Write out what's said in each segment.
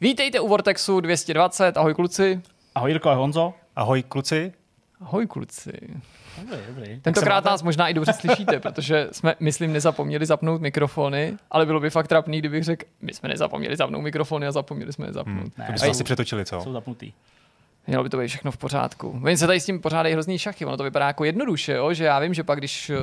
Vítejte u Vortexu 220, ahoj kluci. Ahoj Jirko, ahoj Honzo. Ahoj kluci. Ahoj kluci. Dobrý, dobrý. Tentokrát nás možná i dobře slyšíte, protože jsme, myslím, nezapomněli zapnout mikrofony, ale bylo by fakt trapný, kdybych řekl, my jsme nezapomněli zapnout mikrofony a zapomněli jsme je zapnout. Hmm. Ne, To jsou- asi přetočili, co? Jsou zapnutý. Mělo by to být všechno v pořádku. Oni se tady s tím pořádají hrozný šachy, ono to vypadá jako jednoduše, jo? že já vím, že pak když uh,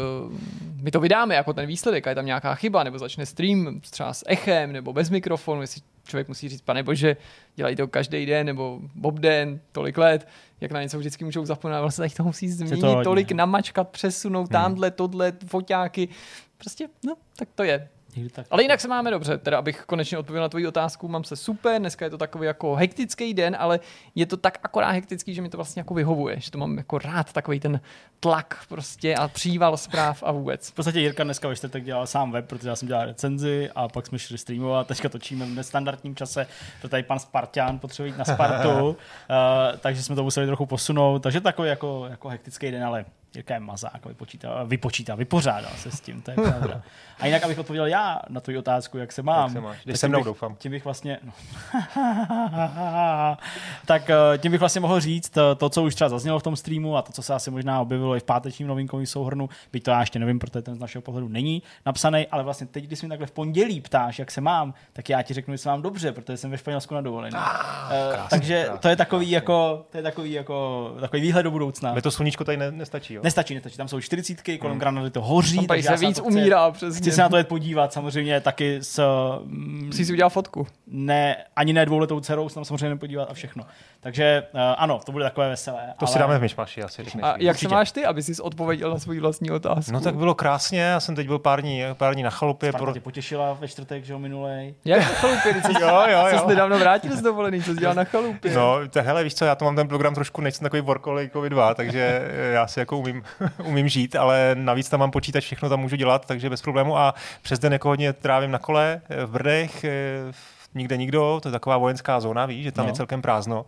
my to vydáme jako ten výsledek a je tam nějaká chyba, nebo začne stream třeba s echem, nebo bez mikrofonu, jestli člověk musí říct, pane bože, dělají to každý den, nebo Bob den, tolik let, jak na něco vždycky můžou zapomenout, vlastně tady to musí změnit, to hodně. tolik namačkat, přesunout, tamhle, tohle, foťáky, prostě, no, tak to je. Někdy tak. Ale jinak se máme dobře, teda abych konečně odpověděl na tvoji otázku, mám se super, dneska je to takový jako hektický den, ale je to tak akorát hektický, že mi to vlastně jako vyhovuje, že to mám jako rád, takový ten tlak prostě a příval zpráv a vůbec. V podstatě Jirka dneska ve čtvrtek dělal sám web, protože já jsem dělal recenzi a pak jsme šli streamovat. Teďka točíme v nestandardním čase, protože tady pan Spartan potřebuje jít na Spartu, uh, takže jsme to museli trochu posunout. Takže takový jako, jako hektický den, ale Jirka je mazák, vypočítá, vypočítá, vypořádal se s tím, to je pravda. A jinak, abych odpověděl já na tvoji otázku, jak se mám. Jak se máš? Jdeš se mnou, bych, doufám. Tím bych vlastně, no. tak eh, tím bych vlastně mohl říct eh, to, co už třeba zaznělo v tom streamu a to, co se asi možná objevilo i v pátečním novinkovém souhrnu, byť to já ještě nevím, protože ten z našeho pohledu není napsaný, ale vlastně teď, když mi takhle v pondělí ptáš, jak se mám, tak já ti řeknu, že se mám dobře, protože jsem ve Španělsku na dovolené. Ah, takže to je takový jako, to je takový jako, takový výhled do budoucna. Ale to sluníčko tady ne, nestačí, jo? Nestačí, nestačí, tam jsou čtyřicítky, kolem Granady to hoří, Tam tady takže se víc chci- umírá přesně. Chci se na to jet podívat, samozřejmě taky s mm, Musíš si udělat fotku. ne, ani ne dvouletou dcerou se tam samozřejmě nepodívat a všechno. Takže uh, ano, to bude takové veselé. To si dáme v myšmaši, asi řekneš. A jak se máš ty, aby jsi odpověděl na svou vlastní otázku? No tak bylo krásně, já jsem teď byl pár dní, pár dní na chalupě. Sparta Pro... tě potěšila ve čtvrtek, že jo, minulej. Jak na chalupě, ty jsi, Jo, jo, jsi jo. nedávno vrátil z dovolený, co jsi dělal na chalupě? No, tak hele, víš co, já to mám ten program trošku, nejsem takový workaholic 2, takže já si jako umím, umím žít, ale navíc tam mám počítač, všechno tam můžu dělat, takže bez problému a přes den jako hodně trávím na kole eh, v Brdech, eh, nikde nikdo, to je taková vojenská zóna, víš, že tam No. je celkem prázdno, uh,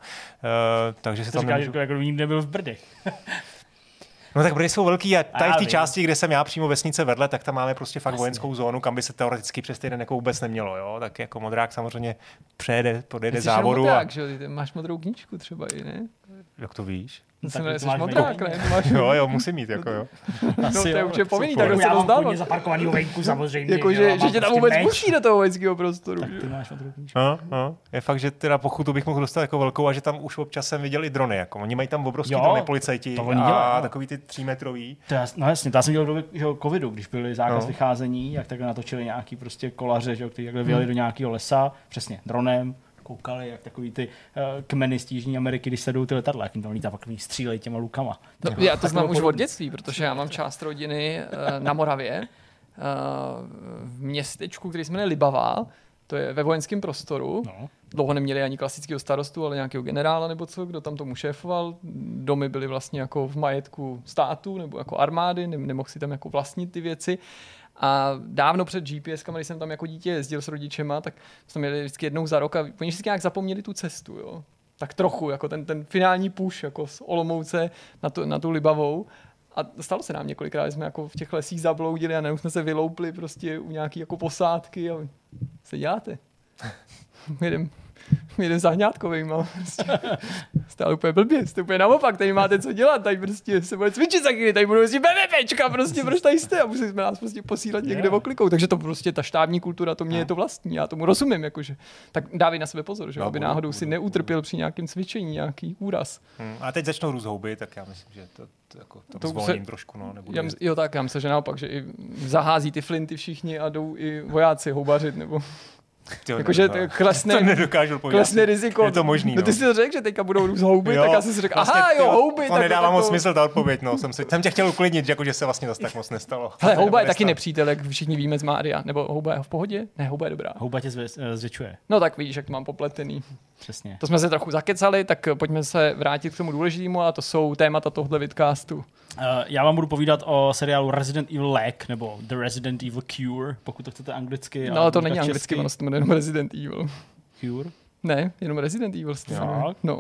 takže se To tam říkáš, nemůžu... jako, jako nikdy nebyl v Brdech. No tak Brdy jsou velký a tady v té části, kde jsem já přímo vesnice vedle, tak tam máme prostě fakt Jasně. vojenskou zónu, kam by se teoreticky přes týden jako vůbec nemělo, jo. Tak jako modrák samozřejmě přejede, jenom závodu modrák, a že? Ty máš modrou knížku třeba i, ne? jak to víš? To tak se jmenuje, to jsi máš modrák, ne? Máš, Jo, jo, musím mít, jako jo. no, to je určitě povinný, tak se já to mám zdalo. hodně zaparkovaný venku samozřejmě. Jako, že, že tě tam prostě vůbec meč. pustí do toho vojenského prostoru. Tak ty máš modrou knížku. No, no. Je fakt, že teda pochutu bych mohl dostat jako velkou a že tam už občas jsem viděl i drony. Jako. Oni mají tam obrovský Jo, drony policajti to oni a dělají, no. takový ty třímetrový. To já, no jasně, to já jsem dělal v době že jo, covidu, když byli zákaz No. vycházení, jak takhle natočili nějaký prostě kolaře, že jo, kteří takhle vyjeli do nějakého lesa, přesně dronem, koukali, jak takový ty uh, kmeny z Jižní Ameriky, když sledují ty letadla, jak jim tam lítá, pak oni střílejí těma lukama. No, já tak to znám už od dětství, protože já mám část rodiny eh, na Moravě, eh, v městečku, který se jmenuje Libavá, to je ve vojenském prostoru. No. Dlouho neměli ani klasického starostu, ale nějakého generála nebo co, kdo tam tomu šéfoval. Domy byly vlastně jako v majetku státu nebo jako armády, ne- nemohl si tam jako vlastnit ty věci. A dávno před GPS, když jsem tam jako dítě jezdil s rodičema, tak jsme měli vždycky jednou za rok a oni vždycky nějak zapomněli tu cestu, jo. Tak trochu, jako ten, ten finální push jako z Olomouce na tu, na tu Libavou. A stalo se nám několikrát, že jsme jako v těch lesích zabloudili a najednou jsme se vyloupli prostě u nějaký jako posádky a co děláte? Jedem, jedem zahňátkovým, a prostě stále úplně blbě, jste úplně naopak, tady máte co dělat, tady prostě se bude cvičit za chvíli, tady budou prostě BVPčka, prostě proč tady jste a museli jsme nás prostě posílat někde Jo. oklikou, takže to prostě ta štábní kultura, to mě je to vlastní, já tomu rozumím, jakože, tak dávej na sebe pozor, že No, aby budu, náhodou budu, si neutrpěl při nějakém cvičení nějaký úraz. Hm. A teď začnou růst houby, tak já myslím, že to, to, jako, to, zvolním se- trošku. No, nebudu Já, mys- jo tak, já myslím, že naopak, že i zahází ty flinty všichni a jdou i vojáci houbařit, nebo Tyjo, jakože klesne, to nedokážu povědět. klesne riziko. Je to možný, No ty no. si to řekl, že teďka budou růst houby, Jo, tak já jsem si řekl, vlastně, aha jo, houby. To tak nedává moc to- smysl ta odpověď, no. Jsem, si, jsem tě chtěl uklidnit, jako, že se vlastně zase tak moc nestalo. Hele, houba je taky nepřítel, jak všichni víme z Mária. Nebo houba je v pohodě? Ne, houba je dobrá. Houba tě eh, zvětšuje, No tak víš, jak to mám popletený. přesně. To jsme se trochu zakecali, tak pojďme se vrátit k tomu důležitému a to jsou témata tohle vidcastu. Uh, já vám budu povídat o seriálu Resident Evil Lack, nebo The Resident Evil Cure, pokud to chcete anglicky. No ale to není anglicky, ono se to jenom Resident Evil. Cure? Ne, jenom Resident Evil. Fakt? No.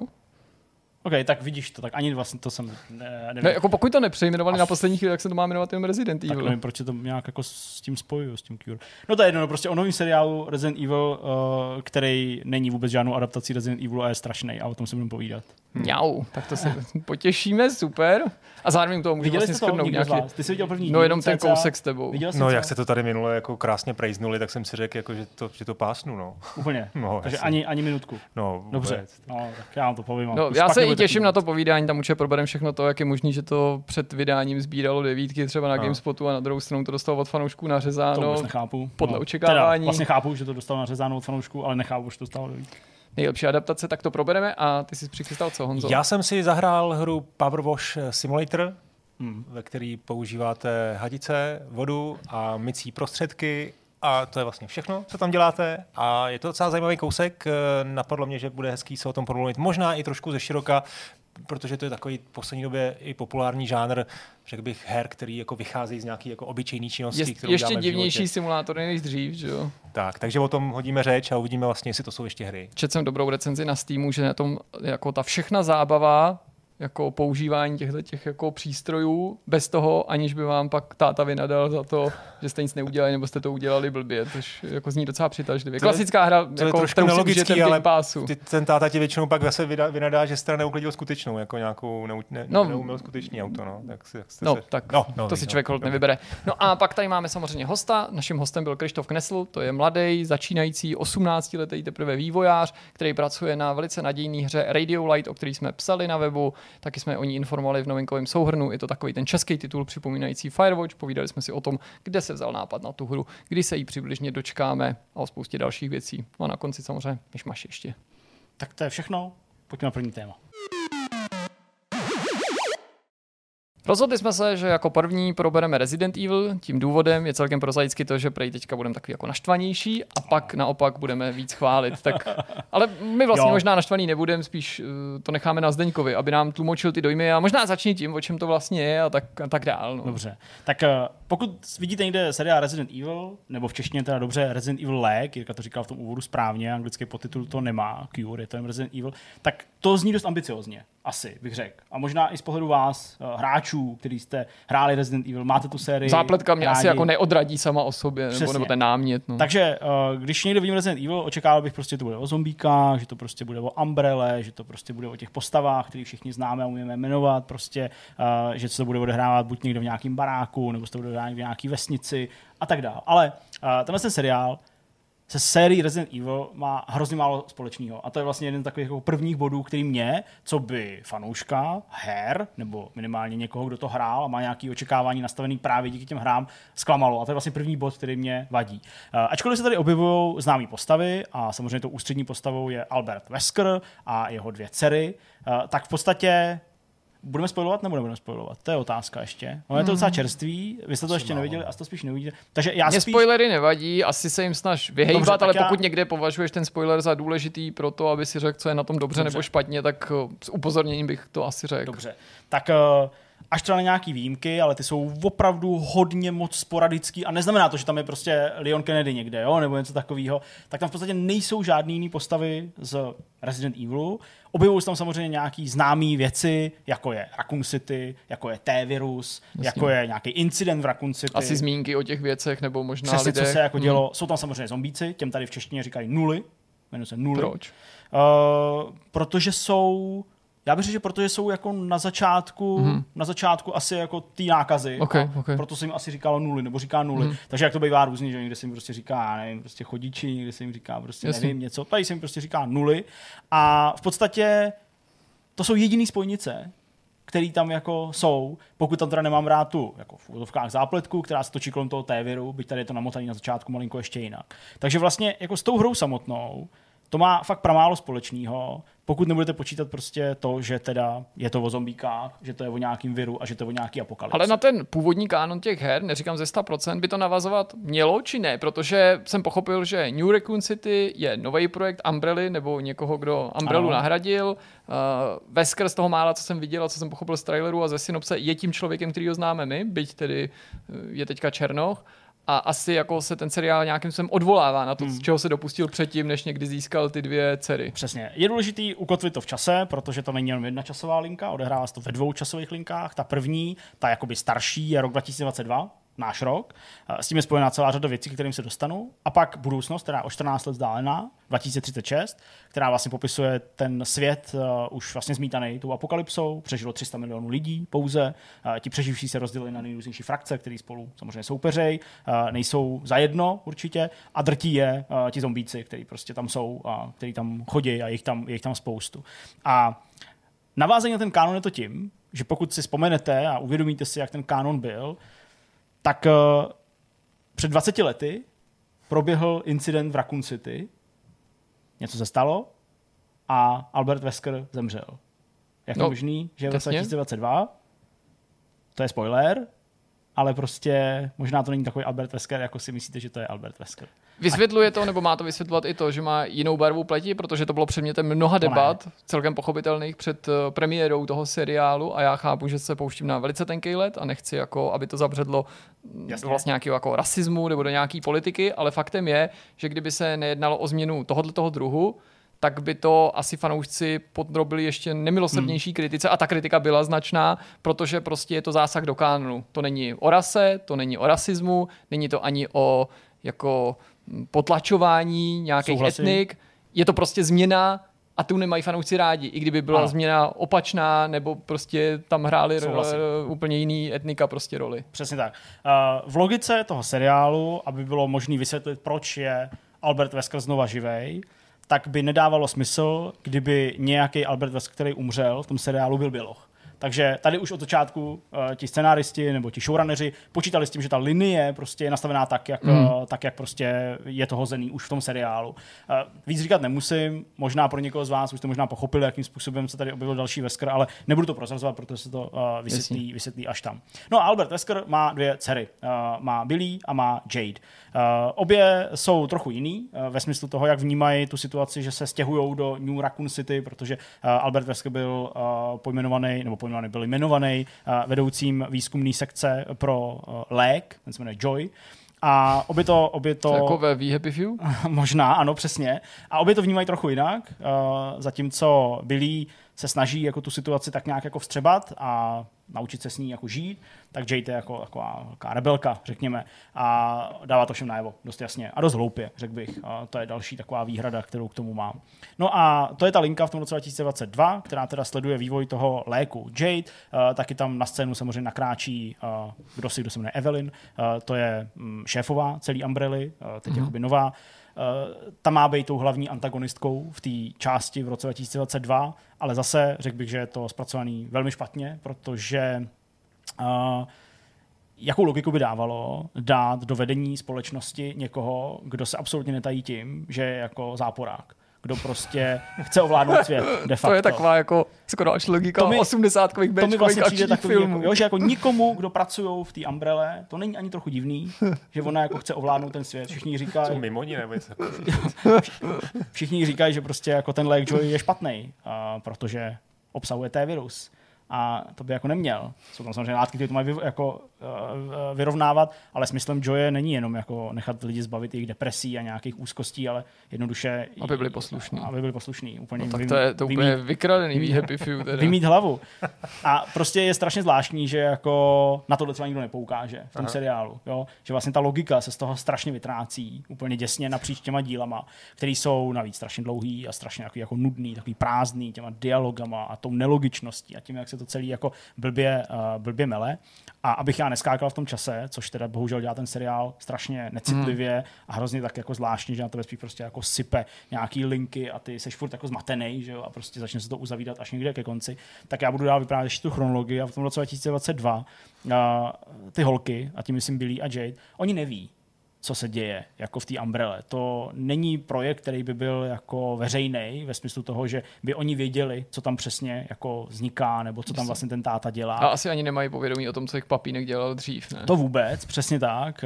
OK, tak vidíš to, tak ani vlastně to jsem ne, nevím. Ne, jako pokud to nepřejmenovali na poslední chvíli, tak se to má jmenovat jenom Resident tak Evil. nevím, proč je to nějak jako s tím spojuju, s tím Cure. No to je jedno, no prostě o novém seriálu Resident Evil, uh, který není vůbec žádnou adaptací Resident Evil a je strašný a o tom si budeme povídat. Mňau, tak to se potěšíme, super. A zároveň to můžeme vlastně skrnout z nějaký... vás? Ty jsi viděl první No díl jenom ten kousek s tebou. Viděl jsi No, jak se to tady minule jako krásně prejznuli, tak jsem si řekl, jako, že, to, že to pásnu, no. Úplně. No, Takže ani, ani minutku. no vůbec. Dobře. No, tak já vám to povím. No, já se těším na to povídání, tam určitě probereme všechno to, jak je možný, že to před vydáním sbíralo devítky třeba na No. GameSpotu a na druhou stranu to dostalo od fanoušků To nařezáno. vůbec nechápu. podle no. očekávání. Teda, vlastně chápu, že to dostal nařezáno od fanoušků, ale nechápu, že to dostalo do Nejlepší adaptace, tak to probereme a ty jsi přichystal co, Honzo? Já jsem si zahrál hru Power Wash Simulator, Hmm. ve který používáte hadice, vodu a mycí prostředky a to je vlastně všechno, co tam děláte. A je to docela zajímavý kousek. Eh, Napadlo mě, že bude hezký se o tom promluvit. Možná i trošku ze široka, protože to je takový v poslední době i populární žánr, řekl bych, her, který jako vycházejí z nějaký jako obyčejný činnosti, je, kterou ještě divnější simulátor než dřív, že jo? Tak, takže o tom hodíme řeč a uvidíme vlastně, jestli to jsou ještě hry. Četl jsem dobrou recenzi na Steamu, že na tom jako ta všechna zábava jako používání těchto těch jako přístrojů bez toho, aniž by vám pak táta vynadal za to, že jste nic neudělali nebo jste to udělali blbě, což jako zní docela přitažlivě. Je- Klasická hra, To je jako, trošku nelogický, užijete v ale Passu. ty, ten táta ti většinou pak zase vynadá, že jste neuklidil skutečnou, jako nějakou neu, ne, No. no, neuměl skutečný auto. No. Tak, si, No, se... tak no, no, to si no, člověk dobře. nevybere. No a pak tady máme samozřejmě hosta. Naším hostem byl Krištof Knesl, to je mladý, začínající 18-letý teprve vývojář, který pracuje na velice nadějné hře Radio Light, o který jsme psali na webu, taky jsme o ní informovali v novinkovém souhrnu. Je to takový ten český titul připomínající Firewatch. Povídali jsme si o tom, kde se vzal nápad na tu hru, kdy se jí přibližně dočkáme a o spoustě dalších věcí. No a na konci samozřejmě myšmaš ještě. Tak to je všechno. Pojďme na první téma. Rozhodli jsme se, že jako první probereme Resident Evil. Tím důvodem je celkem prozaicky to, že prej teďka budeme takový jako naštvanější a pak naopak budeme víc chválit. Tak, ale my vlastně Jo. možná naštvaný nebudeme, spíš uh, to necháme na Zdeňkovi, aby nám tlumočil ty dojmy a možná začni tím, o čem to vlastně je a tak, a tak dál. No. Dobře. Tak eh, pokud vidíte někde seriál Resident Evil, nebo v češtině teda dobře Resident Evil Leg, Jirka to říkal v tom úvodu správně, anglický podtitul to nemá, Cure, je to jen Resident Evil, tak to zní dost ambiciozně, asi bych řekl. A možná i z pohledu vás, eh, hráčů, kteří jste hráli Resident Evil, máte tu sérii. Zápletka mě rádi. asi jako neodradí sama o sobě, nebo, Přesně. nebo ten námět. No. Takže eh, když někde vidím Resident Evil, očekával bych prostě, že to bude o zombíkách, že to prostě bude o Umbrelle, že to prostě bude o těch postavách, které všichni známe a umíme jmenovat, prostě, eh, že se to bude odehrávat buď někde v nějakém baráku, nebo se to bude odehrávat v nějaké vesnici a tak dále. Ale tenhle ten seriál se sérií Resident Evil má hrozně málo společného. A to je vlastně jeden z takových jako prvních bodů, který mě, co by fanouška her, nebo minimálně někoho, kdo to hrál a má nějaké očekávání nastavený právě díky těm hrám, zklamalo. A to je vlastně první bod, který mě vadí. Uh, ačkoliv se tady objevují známé postavy, a samozřejmě tou ústřední postavou je Albert Wesker a jeho dvě dcery, uh, tak v podstatě Budeme spojovat nebo nebudeme spojovat? To je otázka ještě. Ono je to docela čerstvý, vy jste to ještě málo. neviděli, asi to spíš neuvidíte. Takže já Mně spíš... spoilery nevadí, asi se jim snaž vyhejbat, Dobře, ale já- pokud někde považuješ ten spoiler za důležitý pro to, aby si řekl, co je na tom dobře, Dobře. nebo špatně, tak eh, s upozorněním bych to asi řekl. Dobře. Tak eh, až třeba na nějaký výjimky, ale ty jsou opravdu hodně moc sporadický a neznamená to, že tam je prostě Leon Kennedy někde, jo, nebo něco takového, tak tam v podstatě nejsou žádné jiné postavy z Resident Evilu. Objevují se tam samozřejmě nějaký známé věci, jako je Raccoon City, jako je T-virus, jako je nějaký incident v Raccoon City. Asi zmínky o těch věcech, nebo možná Přesně, lidech. co se jako Hmm. dělo. Jsou tam samozřejmě zombíci, těm tady v češtině říkají nuly, jmenují se nuly. Proč? Uh, protože jsou, já bych řekl, že protože jsou jako na začátku, Mhm. mm-hmm. na začátku asi jako ty nákazy. Ok, a ok. Proto se jim asi říkalo nuly, nebo říká nuly. Mm-hmm. Takže jak to bývá různě, že někde se jim prostě říká, já nevím, prostě chodiči, někde se jim říká prostě Jasně. nevím něco. Tady se jim prostě říká nuly. A v podstatě to jsou jediný spojnice, který tam jako jsou, pokud tam teda nemám rád tu jako v úvodovkách zápletku, která se točí kolem toho T-viru, byť tady je to namotaný na začátku malinko ještě jinak. Takže vlastně jako s tou hrou samotnou to má fakt pramálo společného, pokud nebudete počítat prostě to, že teda je to o zombíkách, že to je o nějakým viru a že to je o nějaký apokalypse. Ale na ten původní kánon těch her, neříkám ze 100%, by to navazovat mělo či ne? Protože jsem pochopil, že New Raccoon City je nový projekt Umbrelly nebo někoho, kdo Umbrellu Ano. nahradil. Uh, Vesker z toho mála, co jsem viděl a co jsem pochopil z traileru a ze synopse, je tím člověkem, který ho známe my, byť tedy eh, je teďka Černoch. A asi jako se ten seriál nějakým způsobem odvolává na to, Hmm. z čeho se dopustil předtím, než někdy získal ty dvě dcery. Přesně. Je důležitý ukotvit to v čase, protože to není jenom jedna časová linka, odehrává se to ve dvou časových linkách. Ta první, ta jakoby starší, je rok 2022, náš rok. Eh, S tím je spojená celá řada věcí, kterým se dostanu. A pak budoucnost, která je o 14 let vzdálená, 2036, která vlastně popisuje ten svět uh, už vlastně zmítaný tou apokalypsou. Přežilo 300 milionů lidí pouze. Uh, ti přeživší se rozdělili na nejrůznější frakce, které spolu samozřejmě soupeřej, uh, nejsou zajedno určitě a drtí je uh, ti zombíci, kteří prostě tam jsou a kteří tam chodí a je jich tam, je jich tam spoustu. A navázání na ten kánon je to tím, že pokud si vzpomenete a uvědomíte si, jak ten kánon byl, tak uh, před 20 lety proběhl incident v Raccoon City, něco se stalo a Albert Wesker zemřel. Jak je No, možný, že v roce jasně. 2022? To je spoiler, ale prostě možná to není takový Albert Wesker, jako si myslíte, že to je Albert Wesker. Vysvětluje to, nebo má to vysvětlovat i to, že má jinou barvu pleti, protože to bylo předmětem mnoha debat, celkem pochopitelných před eh, premiérou toho seriálu a já chápu, že se pouštím na velice tenký let a nechci, jako, aby to zabředlo mm, Jasně. do vlastně nějakého jako rasismu nebo do nějaké politiky, ale faktem je, že kdyby se nejednalo o změnu tohoto toho druhu, tak by to asi fanoušci podrobili ještě nemilosrdnější Hmm. kritice a ta kritika byla značná, protože prostě je to zásah do kánonu. To není o rase, to není o rasismu, není to ani o jako potlačování nějakých Souhlasím. etnik, je to prostě změna a tu nemají fanoušci rádi. I kdyby byla Ano. změna opačná, nebo prostě tam hráli úplně jiný etnika prostě roli. Přesně tak. Uh, v logice toho seriálu, aby bylo možné vysvětlit, proč je Albert Wesker znova živej, tak by nedávalo smysl, kdyby nějaký Albert Wesker, který umřel v tom seriálu, byl běloch. Takže tady už od začátku uh, ti scenáristi nebo ti showrunneři počítali s tím, že ta linie prostě je nastavená tak, jak, Hmm. uh, tak, jak prostě je to hozený už v tom seriálu. Uh, víc říkat nemusím, možná pro někoho z vás už to možná pochopili, jakým způsobem se tady objevil další Wesker, ale nebudu to prozrazovat, protože se to uh, vysvětlí, vysvětlí až tam. No a Albert Wesker má dvě dcery. Uh, má Billy a má Jade. Uh, obě jsou trochu jiný uh, ve smyslu toho, jak vnímají tu situaci, že se stěhují do New Raccoon City, protože uh, Albert Wesker byl uh, pojmenovaný, nebo pojmenovaný, byl jmenovaný uh, vedoucím výzkumné sekce pro uh, lék, ten se jmenuje Joy. A obě to, obě to, To... Jako ve We Happy Few? Možná, ano, přesně. A obě to vnímají trochu jinak, uh, zatímco Billy se snaží jako tu situaci tak nějak jako vstřebat a naučit se s ní jako žít, tak Jade je jako taková velká rebelka, řekněme, a dává to všem najevo, dost jasně. A dost hloupě, řekl bych. A to je další taková výhrada, kterou k tomu mám. No a to je ta linka v tom roce 2022, která teda sleduje vývoj toho léku Jade. Uh, taky tam na scénu samozřejmě nakráčí uh, kdo si, kdo se jmenuje Evelyn, uh, to je um, šéfová celý Umbrelly, uh, teď mm-hmm. jakoby nová. Uh, ta má být tou hlavní antagonistkou v té části v roce 2022, ale zase řekl bych, že je to zpracovaný velmi špatně, protože uh, jakou logiku by dávalo dát do vedení společnosti někoho, kdo se absolutně netají tím, že je jako záporák. Kdo prostě chce ovládnout svět, de facto. To je taková jako skoro až logika To mi- 80kových to mi vlastně přijde takový, filmů. jako, jo, že jako nikomu, kdo pracují v té umbrele, to není ani trochu divný, že ona jako chce ovládnout ten svět. Všichni Jsou říkají, mimo ní nebo něco. všichni říkají, že prostě jako ten lék Joy je špatný, protože obsahuje té virus. A to by jako neměl. Jsou tam samozřejmě látky, které to mají vy, jako, uh, vyrovnávat, ale smyslem Joye není jenom jako nechat lidi zbavit jejich depresí a nějakých úzkostí, ale jednoduše... Aby byli poslušní. Aby byli poslušní. Úplně No, tak vym- to je to vymít- úplně vykradený We Happy Few. Teda. vymít hlavu. A prostě je strašně zvláštní, že jako na tohle třeba nikdo nepoukáže v tom Aha. seriálu. Jo? Že vlastně ta logika se z toho strašně vytrácí úplně děsně napříč těma dílama, které jsou navíc strašně dlouhý a strašně jako, jako nudný, takový prázdný těma dialogama a tou nelogičností a tím, jak se to celý jako blbě, uh, blbě mele. A abych já neskákal v tom čase, což teda bohužel dělá ten seriál strašně necitlivě a hrozně tak jako zvláštně, že na tebe spíš prostě jako sype nějaký linky a ty seš furt jako zmatený, že jo, a prostě začne se to uzavírat až někde ke konci, tak já budu dál vyprávět ještě tu chronologii a v tom roce 2022 uh, ty holky, a tím myslím Billy a Jade, oni neví, co se děje jako v té umbrele. To není projekt, který by byl jako veřejný ve smyslu toho, že by oni věděli, co tam přesně jako vzniká, nebo co tam vlastně ten táta dělá. A asi ani nemají povědomí o tom, co jich papínek dělal dřív, ne? To vůbec, přesně tak.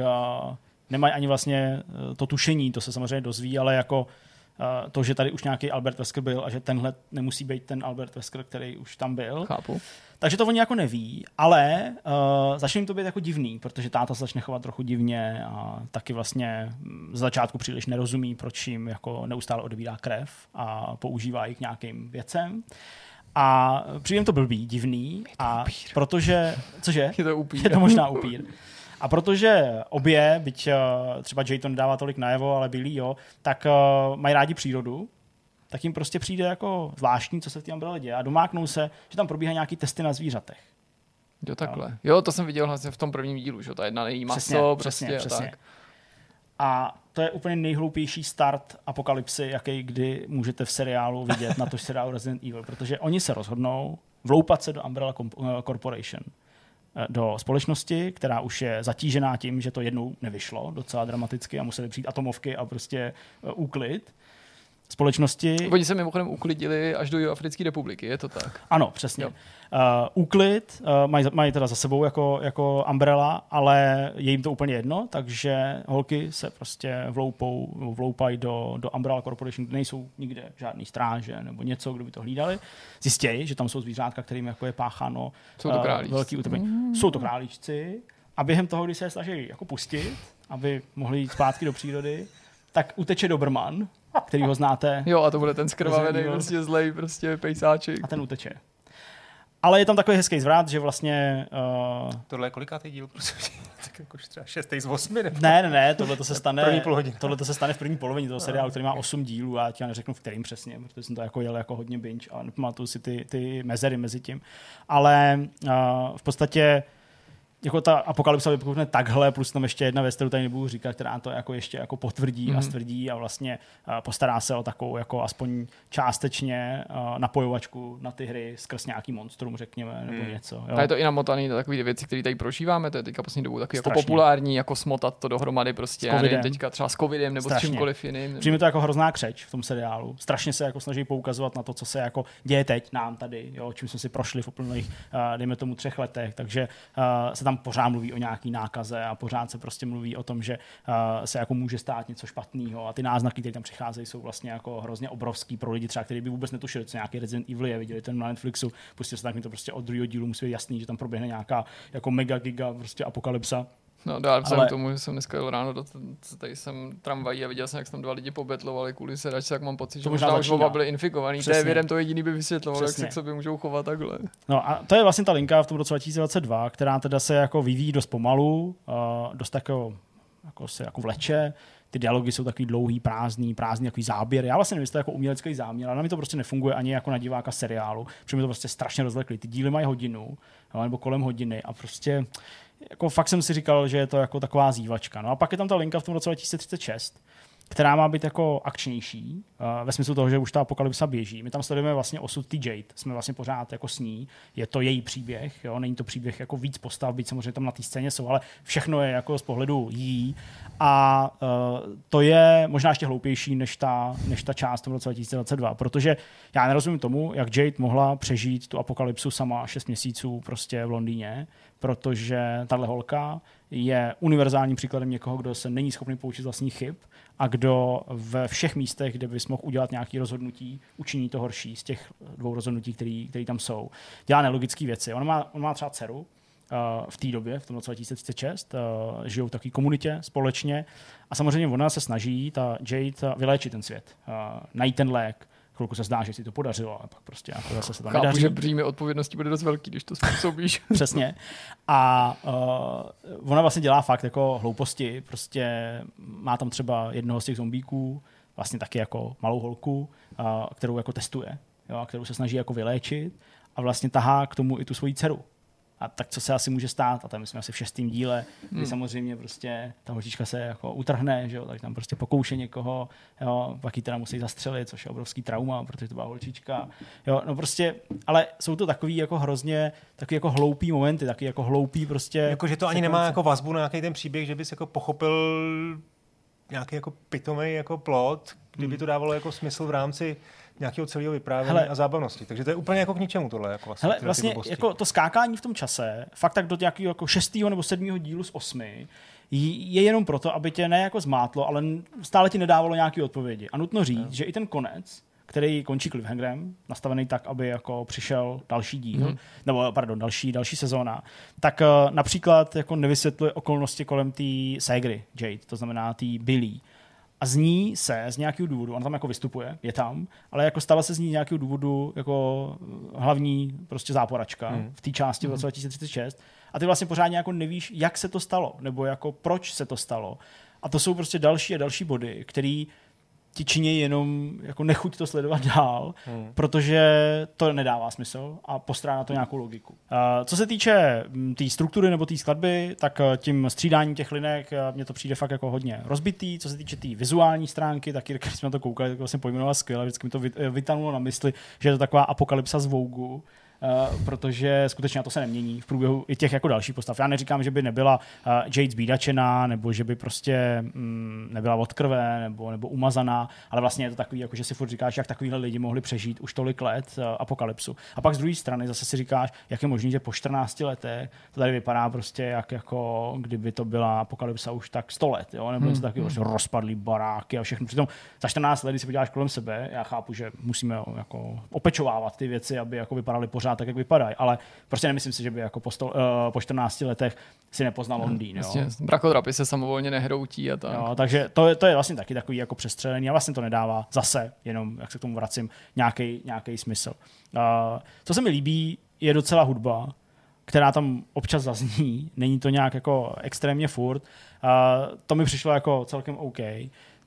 Nemají ani vlastně eh, to tušení, to se samozřejmě dozví, ale jako to, že tady už nějaký Albert Wesker byl a že tenhle nemusí být ten Albert Wesker, který už tam byl. Chápu. Takže to oni jako neví, ale uh, začne jim to být jako divný, protože táta se začne chovat trochu divně a taky vlastně z začátku příliš nerozumí, proč jim jako neustále odebírá krev a používá ji k nějakým věcem. A přijde to blbý, divný, a protože, cože? Je to upír. Je to možná upír. A protože obě, byť uh, třeba Jayton dává tolik najevo, ale Billy jo, tak uh, mají rádi přírodu, tak jim prostě přijde jako zvláštní, co se v té umbrele děje a domáknou se, že tam probíhají nějaký testy na zvířatech. Jo, takhle. Jo, to jsem viděl vlastně v tom prvním dílu, že ta jedna nejí maso, Přesně, prostě přesně, a přesně. tak. A to je úplně nejhloupější start apokalypsy, jaký kdy můžete v seriálu vidět na to seriálu Resident Evil, protože oni se rozhodnou vloupat se do Umbrella eh, Corporation, eh, do společnosti, která už je zatížená tím, že to jednou nevyšlo docela dramaticky a museli přijít atomovky a prostě eh, úklid. Společnosti... Oni se mimochodem uklidili až do Jihoafrické republiky, je to tak? Ano, přesně. Jo. Uh, úklid uh, mají, mají teda za sebou jako, jako umbrella, ale je jim to úplně jedno, takže holky se prostě vloupou, vloupají do, do Umbrella Corporation, kde nejsou nikde žádný stráže nebo něco, kdo by to hlídali. Zjistějí, že tam jsou zvířátka, kterým jako je pácháno Jsou to uh, králíčci. velký utrpení. Jsou to králíčci a během toho, kdy se je snaží jako pustit, aby mohli jít zpátky do přírody, tak uteče Doberman, který ho znáte Jo, a to bude ten skrvavený, prostě zlej, prostě pejsáček. a ten uteče. Ale je tam takový hezký zvrat, že vlastně... Uh, Tohle je kolikátý díl, prosím? Tak jako třeba šestý z osmi, nebo? ne, ne, ne, tohle to se stane, První tohle to se stane v první polovině toho seriálu, který má 8 dílů a já ti neřeknu v kterým přesně, protože jsem to jako jel jako hodně binge a nepamatuju si ty, ty mezery mezi tím. Ale uh, v podstatě jako ta apokalypsa vypukne takhle, plus tam ještě jedna věc, kterou tady nebudu říkat, která to jako ještě jako potvrdí mm-hmm. a Mhm. stvrdí a vlastně uh, postará se o takovou jako aspoň částečně uh, napojovačku na ty hry skrz nějaký monstrum, řekněme, nebo Mm. něco. Jo. A je to i namotaný na takové věci, které tady prožíváme, to je teďka poslední dobou taky jako populární, jako smotat to dohromady prostě, S já nevím, teďka třeba s covidem nebo Strašně. s čímkoliv jiným. Přijme to jako hrozná křeč v tom seriálu. Strašně se jako snaží poukazovat na to, co se jako děje teď nám tady, jo, čím jsme si prošli v uplynulých, uh, dejme tomu, třech letech. Takže uh, se tam pořád mluví o nějaký nákaze a pořád se prostě mluví o tom, že uh, se jako může stát něco špatného a ty náznaky, které tam přicházejí, jsou vlastně jako hrozně obrovský pro lidi, třeba, kteří by vůbec netušili, co nějaký Resident Evil je, viděli ten na Netflixu, pustili se tak mi to prostě od druhého dílu musí být jasný, že tam proběhne nějaká jako mega giga prostě apokalypsa. No dál vzhledem Ale- k tomu, že jsem dneska jel ráno, do, tady jsem tramvají a viděl jsem, jak tam dva lidi pobetlovali kvůli sedačce, tak mám pocit, že To možná už oba byli infikovaní. To je vědem to jediný by vysvětlovalo, jak se k sobě můžou chovat takhle. No a to je vlastně ta linka v tom roce 2022, která teda se jako vyvíjí dost pomalu, uh, dost jako, jako se jako vleče, ty dialogy jsou takový dlouhý, prázdný, prázdný takový záběr. Já vlastně nevím, jestli to je jako umělecký záměr, ale na mě to prostě nefunguje ani jako na diváka seriálu, protože mi to prostě strašně rozleklý. Ty díly mají hodinu, nebo kolem hodiny a prostě jako fakt jsem si říkal, že je to jako taková zývačka. No a pak je tam ta linka v tom roce 2036, která má být jako akčnější, uh, ve smyslu toho, že už ta apokalypsa běží. My tam sledujeme vlastně osud ty Jade, jsme vlastně pořád jako s ní, je to její příběh, jo? není to příběh jako víc postav, byť samozřejmě tam na té scéně jsou, ale všechno je jako z pohledu jí a uh, to je možná ještě hloupější než ta, než ta část v tom roce 2022, protože já nerozumím tomu, jak Jade mohla přežít tu apokalypsu sama 6 měsíců prostě v Londýně, protože tahle holka je univerzálním příkladem někoho, kdo se není schopný poučit vlastních chyb a kdo ve všech místech, kde bys mohl udělat nějaké rozhodnutí, učiní to horší z těch dvou rozhodnutí, které tam jsou. Dělá nelogické věci. On má, on má třeba dceru, uh, v té době, v tom roce 2036, uh, žijou v takové komunitě společně a samozřejmě ona se snaží, ta Jade, vyléčit ten svět, uh, najít ten lék. Chvilku se zdá, že si to podařilo, ale pak prostě jako zase se to Chápu, nedaří. že břímě odpovědnosti bude dost velký, když to způsobíš. Přesně. A uh, ona vlastně dělá fakt jako hlouposti. Prostě má tam třeba jednoho z těch zombíků, vlastně taky jako malou holku, uh, kterou jako testuje, jo, a kterou se snaží jako vyléčit a vlastně tahá k tomu i tu svoji dceru. A tak co se asi může stát, a tam jsme asi v šestém díle, kdy Hmm. samozřejmě prostě ta holčička se jako utrhne, že jo, tak tam prostě pokouše někoho, jo, pak ji teda musí zastřelit, což je obrovský trauma, protože to byla holčička. Jo, no prostě, ale jsou to takový jako hrozně, takový jako hloupý momenty, taky jako hloupý prostě. Jako, že to ani sekvence. nemá jako vazbu na nějaký ten příběh, že bys jako pochopil nějaký jako pitomý jako plot, kdyby Hmm. to dávalo jako smysl v rámci nějakého celého vyprávění Hele. a zábavnosti. Takže to je úplně jako k ničemu tohle. Jako vlastně, Hele, vlastně jako to skákání v tom čase, fakt tak do nějakého jako šestého nebo sedmého dílu z osmi, je jenom proto, aby tě ne jako zmátlo, ale stále ti nedávalo nějaké odpovědi. A nutno říct, no. že i ten konec, který končí cliffhangerem, nastavený tak, aby jako přišel další díl, mm. nebo pardon, další, další sezóna, tak uh, například jako nevysvětluje okolnosti kolem té Segry Jade, to znamená té Billy. A z ní se z nějakého důvodu, ona tam jako vystupuje, je tam, ale jako stala se z ní z nějakého důvodu jako hlavní prostě záporačka mm. v té části v roce 2036 hmm. a ty vlastně pořádně jako nevíš, jak se to stalo, nebo jako proč se to stalo. A to jsou prostě další a další body, který ti činí jenom jako nechuť to sledovat dál, hmm. protože to nedává smysl a postrádá to nějakou logiku. Uh, co se týče té tý struktury nebo té skladby, tak uh, tím střídáním těch linek uh, mně to přijde fakt jako hodně rozbitý. Co se týče té tý vizuální stránky, tak když jsme na to koukali, tak vlastně pojmenoval skvěle, vždycky mi to vytanulo na mysli, že je to taková apokalypsa z Vogue, Uh, protože skutečně na to se nemění v průběhu i těch jako dalších postav. Já neříkám, že by nebyla uh, Jade zbídačená, nebo že by prostě mm, nebyla od krve, nebo, nebo umazaná, ale vlastně je to takový, jako že si furt říkáš, jak takovýhle lidi mohli přežít už tolik let uh, apokalypsu. A pak z druhé strany zase si říkáš, jak je možné, že po 14 letech to tady vypadá prostě jak jako kdyby to byla apokalypsa už tak 100 let, jo? nebo něco hmm. takového, hmm. rozpadlý baráky a všechno. Přitom za 14 let, když si podíváš kolem sebe, já chápu, že musíme jako opečovávat ty věci, aby jako vypadaly pořád pořád tak, jak vypadají, ale prostě nemyslím si, že by jako po, sto, uh, po 14 letech si nepoznal Londýn. Jo. Vlastně, brakodrapy se samovolně nehroutí a tak. Jo, takže to, to je vlastně taky takový jako přestřelený a vlastně to nedává zase, jenom jak se k tomu vracím, nějaký smysl. Uh, co se mi líbí, je docela hudba, která tam občas zazní, není to nějak jako extrémně furt. Uh, to mi přišlo jako celkem OK.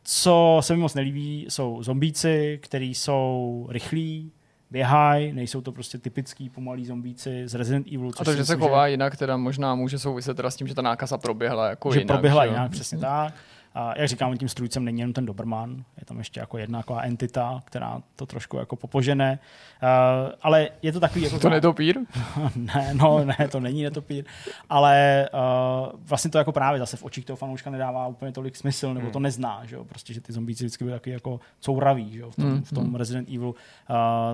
Co se mi moc nelíbí, jsou zombíci, kteří jsou rychlí, běhají, nejsou to prostě typický pomalý zombíci z Resident Evil. A to, že se chová jinak, teda možná může souviset teda s tím, že ta nákaza proběhla jako že jinak. proběhla že jinak, přesně tak. A jak říkám, tím strůjcem není jenom ten Doberman, je tam ještě jako jedna taková entita, která to trošku jako popožene. Uh, ale je to takový... Jako to netopír? ne, no, ne, to není netopír. Ale uh, vlastně to jako právě zase v očích toho fanouška nedává úplně tolik smysl, nebo to hmm. nezná, že jo? Prostě, že ty zombíci vždycky byly takový jako couraví, že jo? V tom, hmm. v tom hmm. Resident Evil. Uh,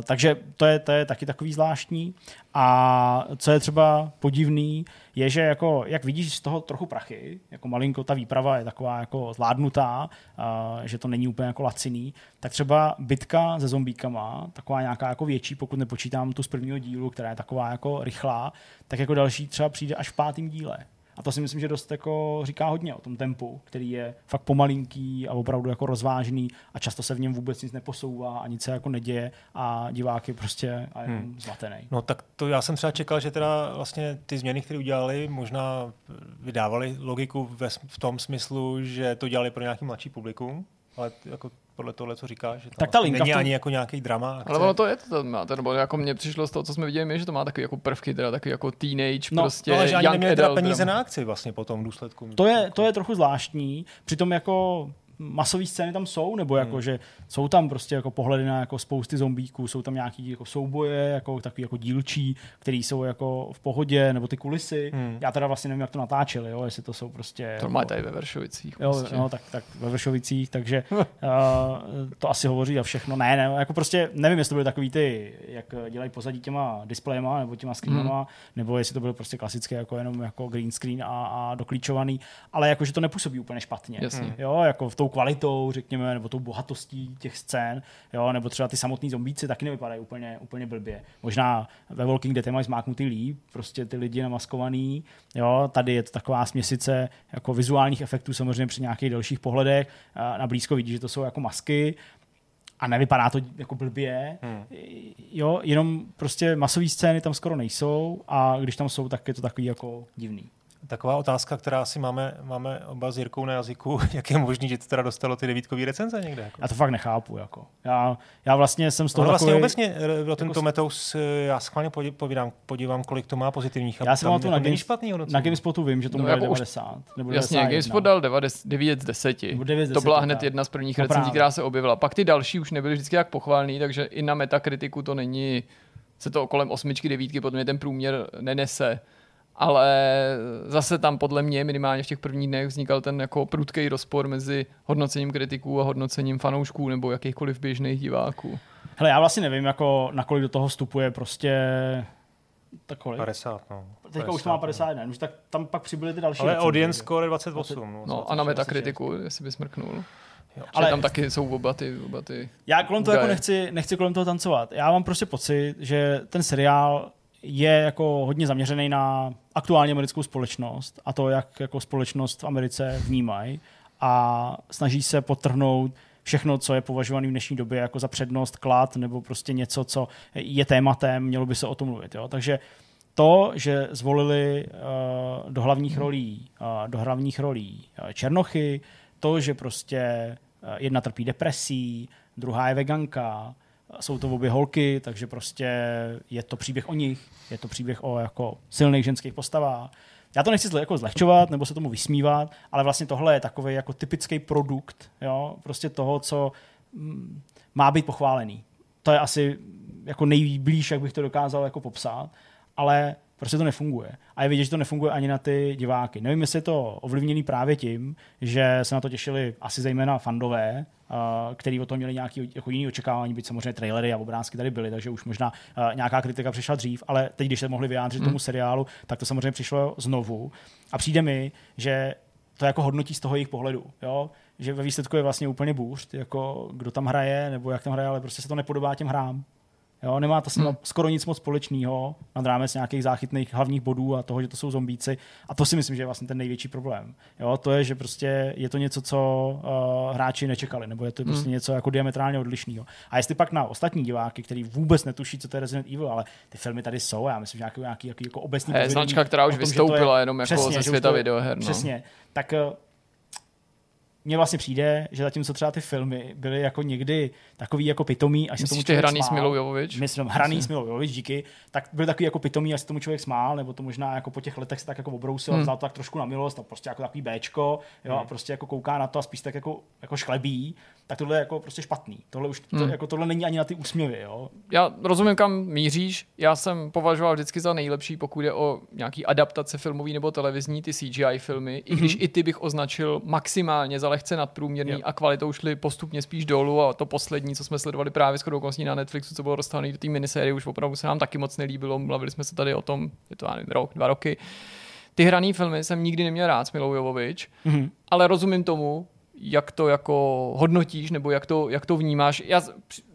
takže to je, to je taky takový zvláštní. A co je třeba podivný, je, že jako, jak vidíš z toho trochu prachy, jako malinko ta výprava je taková jako zvládnutá, uh, že to není úplně jako laciný, tak třeba bitka se zombíkama, taková nějaká jako větší, pokud nepočítám tu z prvního dílu, která je taková jako rychlá, tak jako další třeba přijde až v pátém díle. A to si myslím, že dost jako říká hodně o tom tempu, který je fakt pomalinký a opravdu jako rozvážný a často se v něm vůbec nic neposouvá a nic se jako neděje a divák je prostě a jenom hmm. zmatený. No tak to já jsem třeba čekal, že teda vlastně ty změny, které udělali, možná vydávali logiku ve, v tom smyslu, že to dělali pro nějaký mladší publikum, ale jako podle toho, co říkáš. Že to tak ta linka není tom... ani jako nějaký drama. Akce. Ale ono to je, to má, nebo jako mně přišlo z toho, co jsme viděli, že to má takový jako prvky, teda takový jako teenage, no, prostě no, ale že ani neměli teda peníze drama. na akci vlastně po tom důsledku. To je, to je trochu zvláštní, přitom jako masové scény tam jsou, nebo jako, hmm. že jsou tam prostě jako pohledy na jako spousty zombíků, jsou tam nějaký jako souboje, jako takový jako dílčí, který jsou jako v pohodě, nebo ty kulisy. Hmm. Já teda vlastně nevím, jak to natáčeli, jo, jestli to jsou prostě... To má tady ve Vršovicích. Jo, prostě. no, tak, tak ve Vršovicích, takže uh, to asi hovoří a všechno. Ne, ne, jako prostě nevím, jestli to byly takový ty, jak dělají pozadí těma displejema nebo těma screenama, hmm. nebo jestli to bylo prostě klasické jako jenom jako green screen a, a doklíčovaný, ale jakože to nepůsobí úplně špatně. Jasně. Jo, jako v tou kvalitou, řekněme, nebo tou bohatostí těch scén, jo, nebo třeba ty samotní zombíci taky nevypadají úplně, úplně blbě. Možná ve Walking Dead mají zmáknutý líp, prostě ty lidi namaskovaný, jo, tady je to taková směsice jako vizuálních efektů samozřejmě při nějakých dalších pohledech, na blízko vidí, že to jsou jako masky, a nevypadá to jako blbě, hmm. jo, jenom prostě masové scény tam skoro nejsou a když tam jsou, tak je to takový jako divný. Taková otázka, která si máme, máme oba s Jirkou na jazyku, jak je možné, že to teda dostalo ty devítkový recenze někde? Jako? Já to fakt nechápu. Jako. Já, já vlastně jsem z toho no, vlastně takový, obecně Rotten jako Tomatoes, já schválně podívám, podívám, kolik to má pozitivních. Já jsem to na, Games, špatný na GameSpotu vím, že to no, jako 90. Nebo jasně, GameSpot dal 9 z 10. 9 z 10 to byla hned tak. jedna z prvních no, recenzí, která se objevila. Pak ty další už nebyly vždycky jak pochválný, takže i na metakritiku to není se to kolem osmičky, devítky, potom ten průměr nenese ale zase tam podle mě minimálně v těch prvních dnech vznikal ten jako prudký rozpor mezi hodnocením kritiků a hodnocením fanoušků nebo jakýchkoliv běžných diváků. Hele, já vlastně nevím, jako nakolik do toho vstupuje prostě tak kolik? 50, no. Teďka už to má 51, už tak tam pak přibyly ty další Ale recenze, audience že? score je 28. No. No a na Metakritiku, jestli bys mrknul. Jo. Ale Ale- tam taky jsou oba ty, oba ty Já kolem toho jako nechci, nechci kolem toho tancovat. Já mám prostě pocit, že ten seriál je jako hodně zaměřený na aktuální americkou společnost a to, jak jako společnost v Americe vnímají a snaží se potrhnout všechno, co je považované v dnešní době jako za přednost, klad nebo prostě něco, co je tématem, mělo by se o tom mluvit. Jo? Takže to, že zvolili uh, do hlavních rolí, uh, do hlavních rolí uh, černochy, to, že prostě uh, jedna trpí depresí, druhá je veganka, jsou to obě holky, takže prostě je to příběh o nich, je to příběh o jako silných ženských postavách. Já to nechci zle, jako zlehčovat nebo se tomu vysmívat, ale vlastně tohle je takový jako typický produkt, jo? prostě toho, co mm, má být pochválený. To je asi jako nejblíž, jak bych to dokázal jako popsat, ale prostě to nefunguje. A je vidět, že to nefunguje ani na ty diváky. Nevím, jestli je to ovlivněný právě tím, že se na to těšili asi zejména fandové, uh, který o tom měli nějaký jako jiný očekávání, byť samozřejmě trailery a obrázky tady byly, takže už možná uh, nějaká kritika přišla dřív, ale teď, když se mohli vyjádřit tomu seriálu, tak to samozřejmě přišlo znovu. A přijde mi, že to jako hodnotí z toho jejich pohledu, jo? že ve výsledku je vlastně úplně bůřt, jako kdo tam hraje, nebo jak tam hraje, ale prostě se to nepodobá těm hrám. Jo, nemá to s hmm. skoro nic moc společného nad rámec nějakých záchytných hlavních bodů a toho, že to jsou zombíci. A to si myslím, že je vlastně ten největší problém. Jo, to je, že prostě je to něco, co uh, hráči nečekali, nebo je to prostě Hmm. něco jako diametrálně odlišného. A jestli pak na ostatní diváky, kteří vůbec netuší, co to je Resident Evil, ale ty filmy tady jsou, já myslím, že nějaký, nějaký, nějaký jako obecný Je značka, která už tom, že to je- vystoupila jenom jako ze že už světa to videoher, no. Přesně. Tak eh, mně vlastně přijde, že zatímco třeba ty filmy byly jako někdy takový jako pitomý, až se tomu člověk hraný s smál, Milou Jovovič? Myslím, hraný s Milou Jovovič, díky, tak byl takový jako pitomý, až se tomu člověk smál, nebo to možná jako po těch letech se tak jako obrousil, hmm. vzal to tak trošku na milost a prostě jako takový Bčko, jo, Hmm. a prostě jako kouká na to a spíš tak jako, jako šklebí, tak tohle je jako prostě špatný. Tohle už, to, Hmm. jako tohle není ani na ty úsměvy, jo. Já rozumím, kam míříš. Já jsem považoval vždycky za nejlepší, pokud je o nějaký adaptace filmový nebo televizní, ty CGI filmy, i když i ty bych označil maximálně za lehce nadprůměrný Jo. a kvalitou šly postupně spíš dolů a to poslední, co jsme sledovali právě s okolností na Netflixu, co bylo rozstavené do té minisérie, už opravdu se nám taky moc nelíbilo. Mluvili jsme se tady o tom, je to já nevím, rok, dva roky. Ty hraný filmy jsem nikdy neměl rád s Milou Jovovič, Mhm. ale rozumím tomu, jak to jako hodnotíš, nebo jak to, jak to vnímáš. Já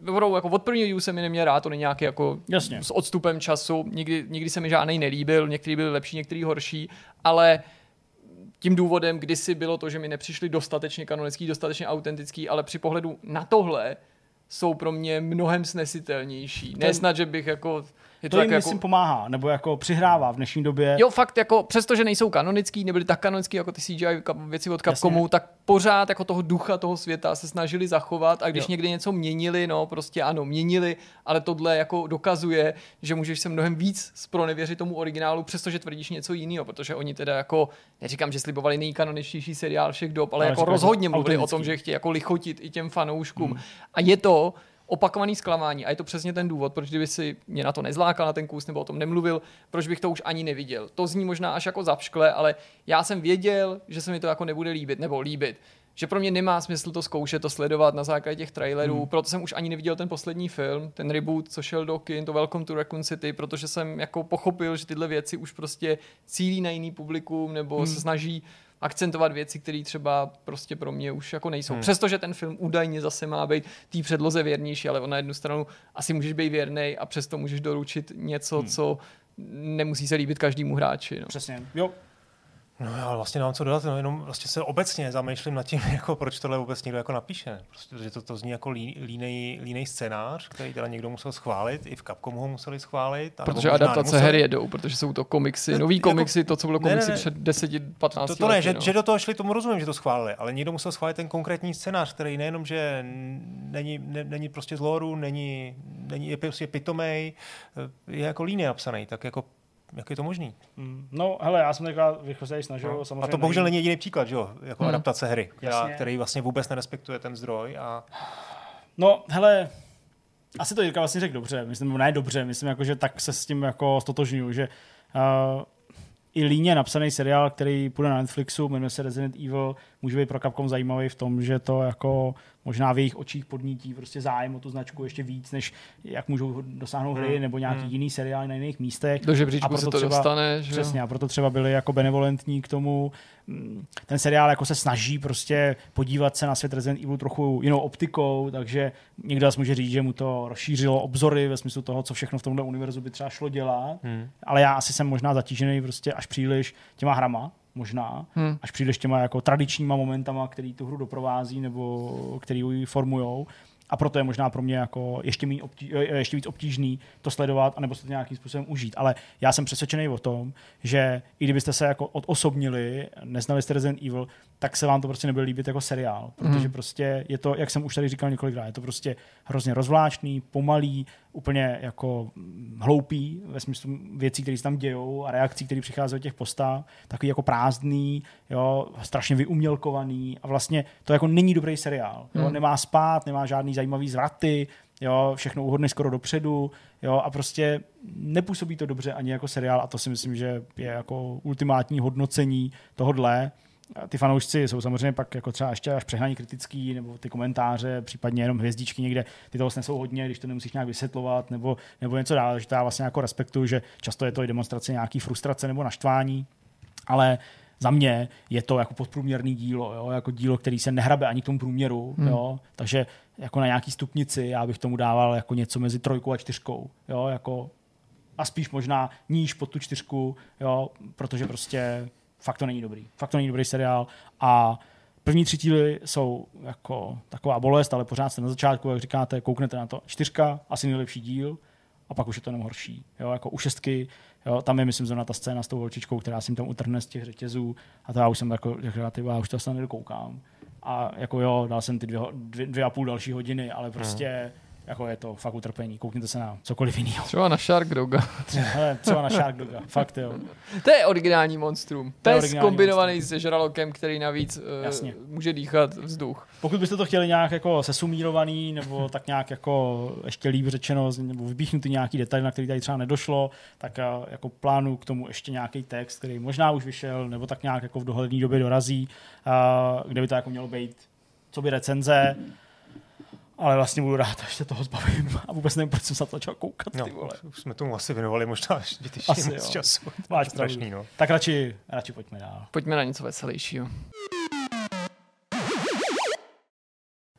opravdu jako od prvního dílu jsem mi neměl rád, to není nějaký jako Jasně. s odstupem času, nikdy, nikdy se mi žádný nelíbil, některý byli lepší, některý horší, ale tím důvodem kdysi bylo to, že mi nepřišli dostatečně kanonický, dostatečně autentický, ale při pohledu na tohle jsou pro mě mnohem snesitelnější. To Ne je- snad, že bych jako... Je To to jim, tak myslím, jako, pomáhá, nebo jako přihrává v dnešní době. Jo, fakt, jako přestože nejsou kanonický, nebyly tak kanonický jako ty CGI věci od Capcomu, Jasně. tak pořád jako toho ducha toho světa se snažili zachovat a když Jo. někdy něco měnili, no prostě ano, měnili, ale tohle jako dokazuje, že můžeš se mnohem víc spronevěřit tomu originálu, přestože tvrdíš něco jiného, protože oni teda jako, neříkám, že slibovali nejkanoničtější seriál všech dob, ale, Ale jako říkali, že rozhodně mluvili o autentický. tom, že chtějí jako lichotit i těm fanouškům. Hmm. A je to opakovaný zklamání a je to přesně ten důvod, proč kdyby si mě na to nezlákal na ten kus nebo o tom nemluvil, proč bych to už ani neviděl. To zní možná až jako zapškle, ale já jsem věděl, že se mi to jako nebude líbit nebo líbit. Že pro mě nemá smysl to zkoušet, to sledovat na základě těch trailerů, hmm. proto jsem už ani neviděl ten poslední film, ten reboot, co šel do kin, to Welcome to Raccoon City, protože jsem jako pochopil, že tyhle věci už prostě cílí na jiný publikum nebo hmm. se snaží akcentovat věci, které třeba prostě pro mě už jako nejsou. Hmm. Přestože ten film údajně zase má být té předloze věrnější, ale on na jednu stranu asi můžeš být věrný a přesto můžeš doručit něco, hmm. co nemusí se líbit každému hráči. No. Přesně. Jo, No já vlastně nemám co dodat, no, jenom vlastně se obecně zamýšlím nad tím, jako proč tohle vůbec někdo jako napíše. Prostě, že to, to zní jako lí, línej, línej scénář, který teda někdo musel schválit, i v Capcomu ho museli schválit. Protože adaptace nemuseli. her jedou, protože jsou to komiksy, nový jako- komiksy, to, co bylo ne, ne, komiksy ne. před 10-15 To, to ne, lety. že, no. že do toho šli, tomu rozumím, že to schválili, ale někdo musel schválit ten konkrétní scénář, který nejenom, že není, ne, není prostě z loru, není, není je prostě pitomej, je jako líně napsaný, tak jako jak je to možný? Mm, No, hele, já jsem teďka rychle snažil No. samozřejmě. A to bohužel není jediný příklad, že jo? Jako Hmm. adaptace hry, která, Jasně. který vlastně vůbec nerespektuje ten zdroj a No, hele, asi to Jirka vlastně řekl dobře, myslím, ne dobře, myslím, jako, že tak se s tím jako stotožňuju, že uh, i líně napsaný seriál, který půjde na Netflixu, jmenuje se Resident Evil, může být pro Capcom zajímavý v tom, že to jako možná v jejich očích podnítí prostě zájem o tu značku ještě víc, než jak můžou dosáhnout hry Hmm. nebo nějaký Hmm. jiný seriály na jiných místech. Do A se proto to třeba- dostane, že jo? Přesně, a proto třeba byli jako benevolentní k tomu. Mm, Ten seriál jako se snaží prostě podívat se na svět Resident Evil trochu jinou optikou, takže někdo zase může říct, že mu to rozšířilo obzory ve smyslu toho, co všechno v tomhle univerzu by třeba šlo dělat, Hmm. ale já asi jsem možná zatížený prostě až příliš těma hrama, možná, Hmm. až příliš těma jako tradičníma momentama, který tu hru doprovází nebo který ji formujou. A proto je možná pro mě jako ještě, méně obtí, eh, ještě víc obtížný to sledovat, anebo se to nějakým způsobem užít. Ale já jsem přesvědčený o tom, že i kdybyste se jako odosobnili, neznali jste Resident Evil, tak se vám to prostě nebude líbit jako seriál. Protože Mhm. prostě je to, jak jsem už tady říkal několikrát, je to prostě hrozně rozvláštný, pomalý, úplně jako mm, hloupý ve smyslu věcí, které se tam dějou a reakcí, které přicházejí od těch postav, takový jako prázdný, jo, strašně vyumělkovaný a vlastně to jako není dobrý seriál. Jo, Hmm. Nemá spát, nemá žádný zajímavý zvraty, jo, všechno uhodne skoro dopředu, jo, a prostě nepůsobí to dobře ani jako seriál a to si myslím, že je jako ultimátní hodnocení tohodle. Ty fanoušci jsou samozřejmě pak jako třeba ještě až přehnaní kritický, nebo ty komentáře, případně jenom hvězdičky někde, ty toho snesou hodně, když to nemusíš nějak vysvětlovat, nebo, nebo něco dál, že to já vlastně jako respektuju, že často je to i demonstrace nějaký frustrace nebo naštvání, ale za mě je to jako podprůměrný dílo, jo? jako dílo, který se nehrabe ani k tomu průměru, Hmm. jo? takže jako na nějaký stupnici já bych tomu dával jako něco mezi trojkou a čtyřkou, jo? jako a spíš možná níž pod tu čtyřku, jo? protože prostě fakt to není dobrý. Fakt to není dobrý seriál a První tři díly jsou jako taková bolest, ale pořád jste na začátku, jak říkáte, kouknete na to. Čtyřka, asi nejlepší díl, a pak už je to jenom horší. Jo, jako u šestky, jo, tam je, myslím, zrovna ta scéna s tou holčičkou, která si tam utrhne z těch řetězů a to já už jsem jako, vole, já už to snad nedokoukám. A jako jo, dal jsem ty dvě, dvě, dvě a půl další hodiny, ale prostě jako je to fakt utrpení. Koukněte se na cokoliv jiného. Třeba na Shark Doga. Hele, třeba na Shark Doga. Fakt jo. To je originální monstrum. To je originální skombinovaný se žralokem, který navíc uh, Jasně. může dýchat vzduch. Pokud byste to chtěli nějak jako sesumírovaný, nebo tak nějak jako ještě líp řečeno, nebo vypíchnutý nějaký detail, na který tady třeba nedošlo, tak a, jako plánu k tomu ještě nějaký text, který možná už vyšel, nebo tak nějak jako v dohledné době dorazí, a, kde by to jako mělo být, co by recenze, ale vlastně budu rád, až se toho zbavím a vůbec nevím, proč jsem se to začal koukat, ty No, vole. už jsme tomu asi věnovali možná zbytečně Asi moc jo. času. Máš Strašný, no. Tak radši, radši pojďme dál. Pojďme na něco veselějšího.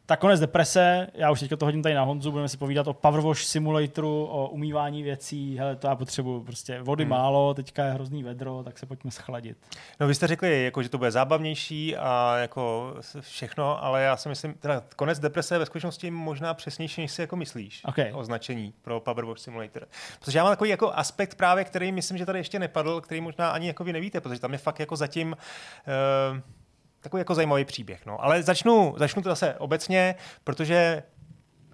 Tak konec deprese, já už teďka to hodím tady na Honzu, budeme si povídat o Power Wash simulatoru, o umývání věcí, hele, to já potřebuju prostě vody Hmm. málo, teďka je hrozný vedro, tak se pojďme schladit. No vy jste řekli, jako, že to bude zábavnější a jako všechno, ale já si myslím, teda konec deprese je ve skutečnosti možná přesnější, než si jako myslíš. OK. Označení pro Power Wash Simulator. Protože já mám takový jako aspekt právě, který myslím, že tady ještě nepadl, který možná ani jako vy nevíte, protože tam je fakt jako zatím uh, takový jako zajímavý příběh. No. Ale začnu, začnu to zase obecně, protože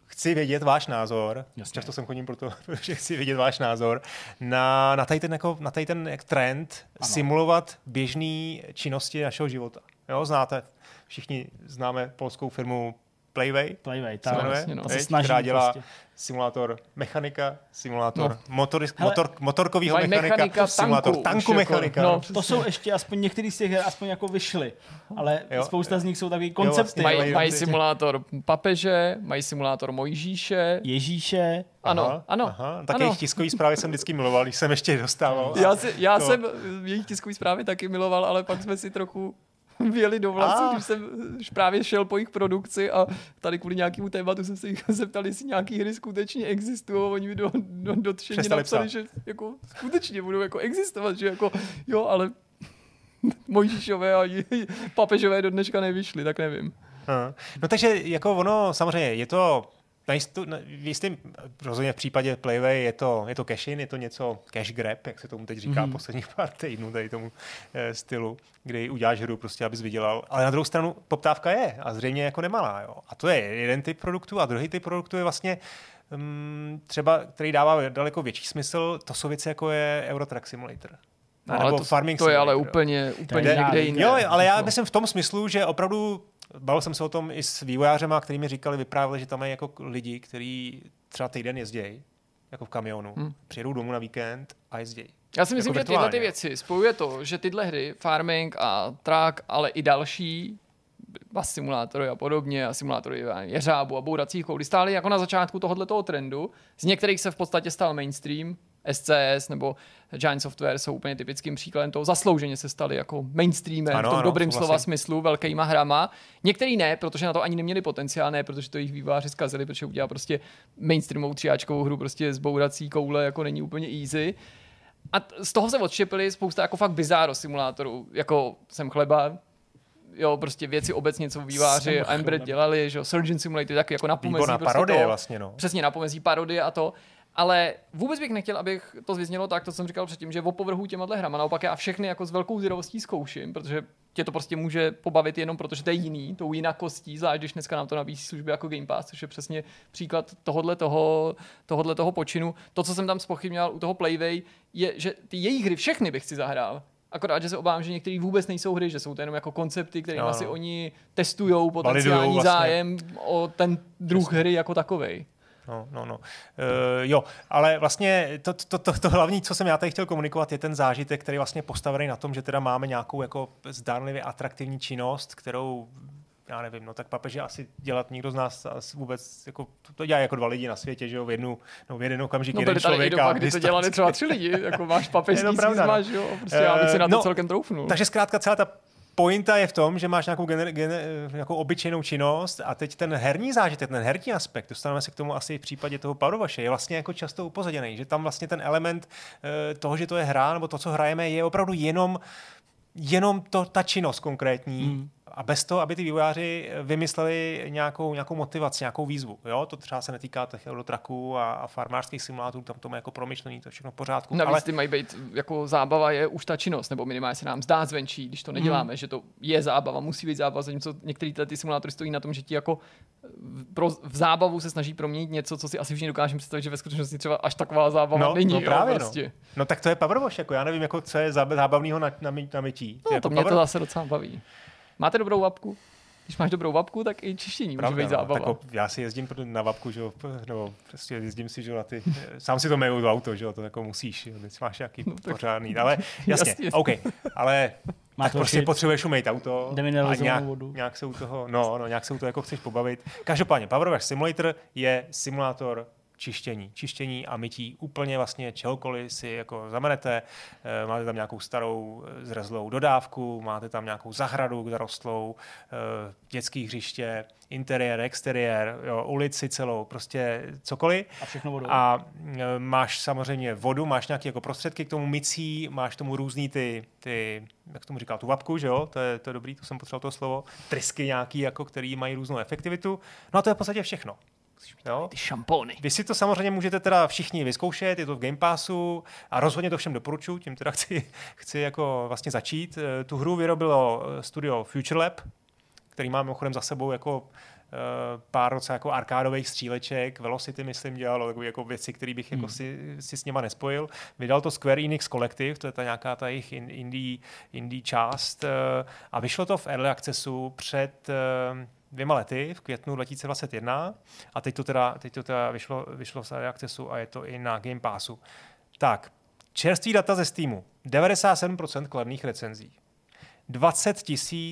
chci vědět váš názor. Jasně. Často jsem chodím proto, protože chci vědět váš názor na, na tady ten, jako, na tady ten jak trend Ano. simulovat běžné činnosti našeho života. Jo, znáte, všichni známe polskou firmu Playway, Playway, se ta, jmenuje, jasně, no. ta se snaží která dělá prostě. simulátor mechanika, simulátor No. motor, Hele, motor, motorkového mechanika, mechanika simulátor tanku, tanku jako, mechanika. no, To jsou ještě, aspoň některý z těch her aspoň jako vyšly, ale Jo. spousta z nich jsou takový vlastně, koncepty. Mají, mají- mají simulátor papeže, mají simulátor Mojžíše. Ježíše, Ano, Aha, ano. Aha, tak ano. jejich tiskový zprávy jsem vždycky miloval, když jsem ještě je dostával. Já, si, já to- jsem jejich tiskový zprávy taky miloval, ale pak jsme si trochu věli do vlasů, když jsem právě šel po jejich produkci a tady kvůli nějakému tématu jsem se jich zeptal, jestli nějaký hry skutečně existují a oni mi do, do, Přestali napsali, psát. že jako skutečně budou jako existovat, že jako jo, ale Mojžíšové a papežové do dneška nevyšly, tak nevím. No takže jako ono, samozřejmě, je to na jistu, na, v jistým, rozhodně v případě Playway je to, je to cash-in, je to něco cash grab, jak se tomu teď říká Mhm. mm-hmm. posledních pár týdnů, tady tomu e, stylu, kdy uděláš hru prostě, abys vydělal. Ale na druhou stranu poptávka je a zřejmě jako nemalá. Jo. A to je jeden typ produktu a druhý typ produktu je vlastně um, třeba, který dává daleko větší smysl, to jsou věci jako je Eurotrack Simulator. No, Nebo ale to, Farming to je ale úplně, úplně někde jinde. Jo, ale já No. myslím v tom smyslu, že opravdu bavil jsem se o tom i s vývojářema, kteří mi říkali, vyprávěli, že tam mají jako lidi, kteří třeba týden jezdí, jako v kamionu, Hmm. přijedou domů na víkend a jezdí. Já si myslím, Jako že tyhle ty věci spojuje to, že tyhle hry, Farming a Track, ale i další, bus simulátory a podobně, a simulátory jeřábu a bouracích koulí stály jako na začátku tohoto trendu. Z některých se v podstatě stal mainstream, SCS nebo Giant Software jsou úplně typickým příkladem toho. Zaslouženě se stali jako mainstreamem ano, v tom ano, dobrým slova smyslu, velkýma hrama. Některý ne, protože na to ani neměli potenciál, ne, protože to jejich výváři zkazili, protože udělá prostě mainstreamovou tříáčkovou hru, prostě zbourací koule, jako není úplně easy. A z toho se odštěpili spousta jako fakt bizáro simulátorů, jako jsem chleba, jo, prostě věci obecně, co výváři a Embred dělali, že jo, Surgeon Simulator taky jako na pomezí. Prostě parodie to, vlastně, no. Přesně, na pomezí parodie a to. Ale vůbec bych nechtěl, abych to zvěznělo tak, to jsem říkal předtím, že o povrhu těmahle hrama. Naopak já všechny jako s velkou zvědavostí zkouším, protože tě to prostě může pobavit jenom protože to je jiný, tou jinakostí, zvlášť když dneska nám to nabízí služby jako Game Pass, což je přesně příklad tohohle toho, tohohle toho počinu. To, co jsem tam spochybňoval u toho Playway, je, že ty jejich hry všechny bych si zahrál. Akorát, že se obávám, že některé vůbec nejsou hry, že jsou to jenom jako koncepty, které no, no. si oni testují potenciální vlastně. zájem o ten druh hry jako takovej. No, no, no. Uh, jo, ale vlastně to, to, to, to hlavní, co jsem já tady chtěl komunikovat, je ten zážitek, který vlastně postavený na tom, že teda máme nějakou jako zdánlivě atraktivní činnost, kterou já nevím, no tak papeže asi dělat nikdo z nás vůbec, jako, to, to dělá jako dva lidi na světě, že jo, v, jednu, no, v jeden okamžik no, jeden člověk. No kdy to dělali třeba tři lidi, jako máš papežský máš, no. jo, prostě já bych si na to no, celkem troufnul. Takže zkrátka celá ta pointa je v tom, že máš nějakou, gener, gener, nějakou obyčejnou činnost a teď ten herní zážitek, ten herní aspekt, dostaneme se k tomu asi v případě toho Parovaše, je vlastně jako často upozaděný, že tam vlastně ten element uh, toho, že to je hra, nebo to, co hrajeme, je opravdu jenom jenom to, ta činnost konkrétní, hmm a bez toho, aby ty vývojáři vymysleli nějakou, nějakou motivaci, nějakou výzvu. Jo? To třeba se netýká těch eurotraků a, a farmářských simulátorů, tam to má jako promyšlení, to je všechno v pořádku. Navíc ale... ty mají být jako zábava je už ta činnost, nebo minimálně se nám zdá zvenčí, když to neděláme, hmm. že to je zábava, musí být zábava, zatímco některé ty simulátory stojí na tom, že ti jako pro, v zábavu se snaží proměnit něco, co si asi všichni dokážeme představit, že ve skutečnosti třeba až taková zábava no, není. No, právě, jo, no. prostě. no. no. tak to je Powerwash, jako já nevím, jako, co je zábavného na, na, na mytí. No, to jako mě power... to zase docela baví. Máte dobrou vapku? Když máš dobrou vapku, tak i čištění Pravda, může být no, zábava. Tak já si jezdím na vapku, že jo, nebo prostě jezdím si, že na ty, sám si to meju do auto, že jo, to jako musíš, jo, když máš nějaký no, tak... pořádný, ale jasně, jasně. OK, ale Má tak prostě potřebuješ umýt auto a nějak, vodu. nějak se u toho, no, no, nějak se u toho jako chceš pobavit. Každopádně, Power Wash Simulator je simulátor čištění. Čištění a mytí úplně vlastně čehokoliv si jako zamanete. Eh, máte tam nějakou starou eh, zrezlou dodávku, máte tam nějakou zahradu zarostlou, eh, dětský hřiště, interiér, exteriér, jo, ulici celou, prostě cokoliv. A všechno vodou. A máš samozřejmě vodu, máš nějaké jako prostředky k tomu mycí, máš tomu různý ty, ty jak tomu říkal, tu vapku, že jo, to je, to je dobrý, to jsem potřeboval to slovo, trysky nějaký, jako, který mají různou efektivitu. No a to je v podstatě všechno. Jo? Ty šampony. Vy si to samozřejmě můžete teda všichni vyzkoušet, je to v Game Passu a rozhodně to všem doporučuji, tím teda chci, chci jako vlastně začít. Eh, tu hru vyrobilo eh, studio Future Lab, který má mimochodem za sebou jako Uh, pár docela jako arkádových stříleček, Velocity, myslím, dělalo takové jako věci, které bych jako hmm. jako si, si, s nima nespojil. Vydal to Square Enix Collective, to je ta nějaká ta jejich indie, indie část a vyšlo to v Early Accessu před dvěma lety, v květnu 2021 a teď to teda, teď to teda vyšlo, vyšlo v Accessu a je to i na Game Passu. Tak, čerstvý data ze Steamu. 97% kladných recenzí. 20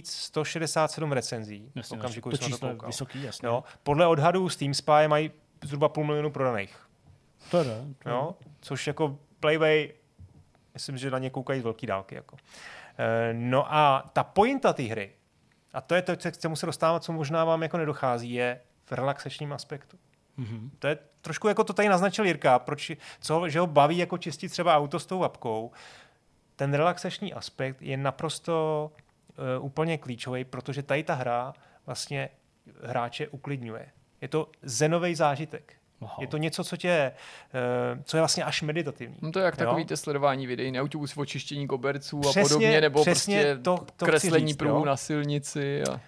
167 recenzí. Jasně, okamžiku, to číslo to vysoký, jasně. No, podle odhadů Steam Spy mají zhruba půl milionu prodaných. To je, to jo, což jako Playway, myslím, že na ně koukají z velký dálky. Jako. E, no a ta pointa té hry a to je to, co chci se dostávat, co možná vám jako nedochází, je v relaxačním aspektu. Mm-hmm. To je trošku jako to tady naznačil Jirka, proč, co, že ho baví jako čistit třeba auto s tou vapkou. Ten relaxační aspekt je naprosto uh, úplně klíčový, protože tady ta hra vlastně hráče uklidňuje. Je to zenový zážitek. Aha. Je to něco, co, tě, eh, co je vlastně až meditativní. No to je jak jo? takový sledování videí na YouTube o čištění koberců přesně, a podobně, nebo prostě to, to kreslení pruhů na silnici. A... Uh,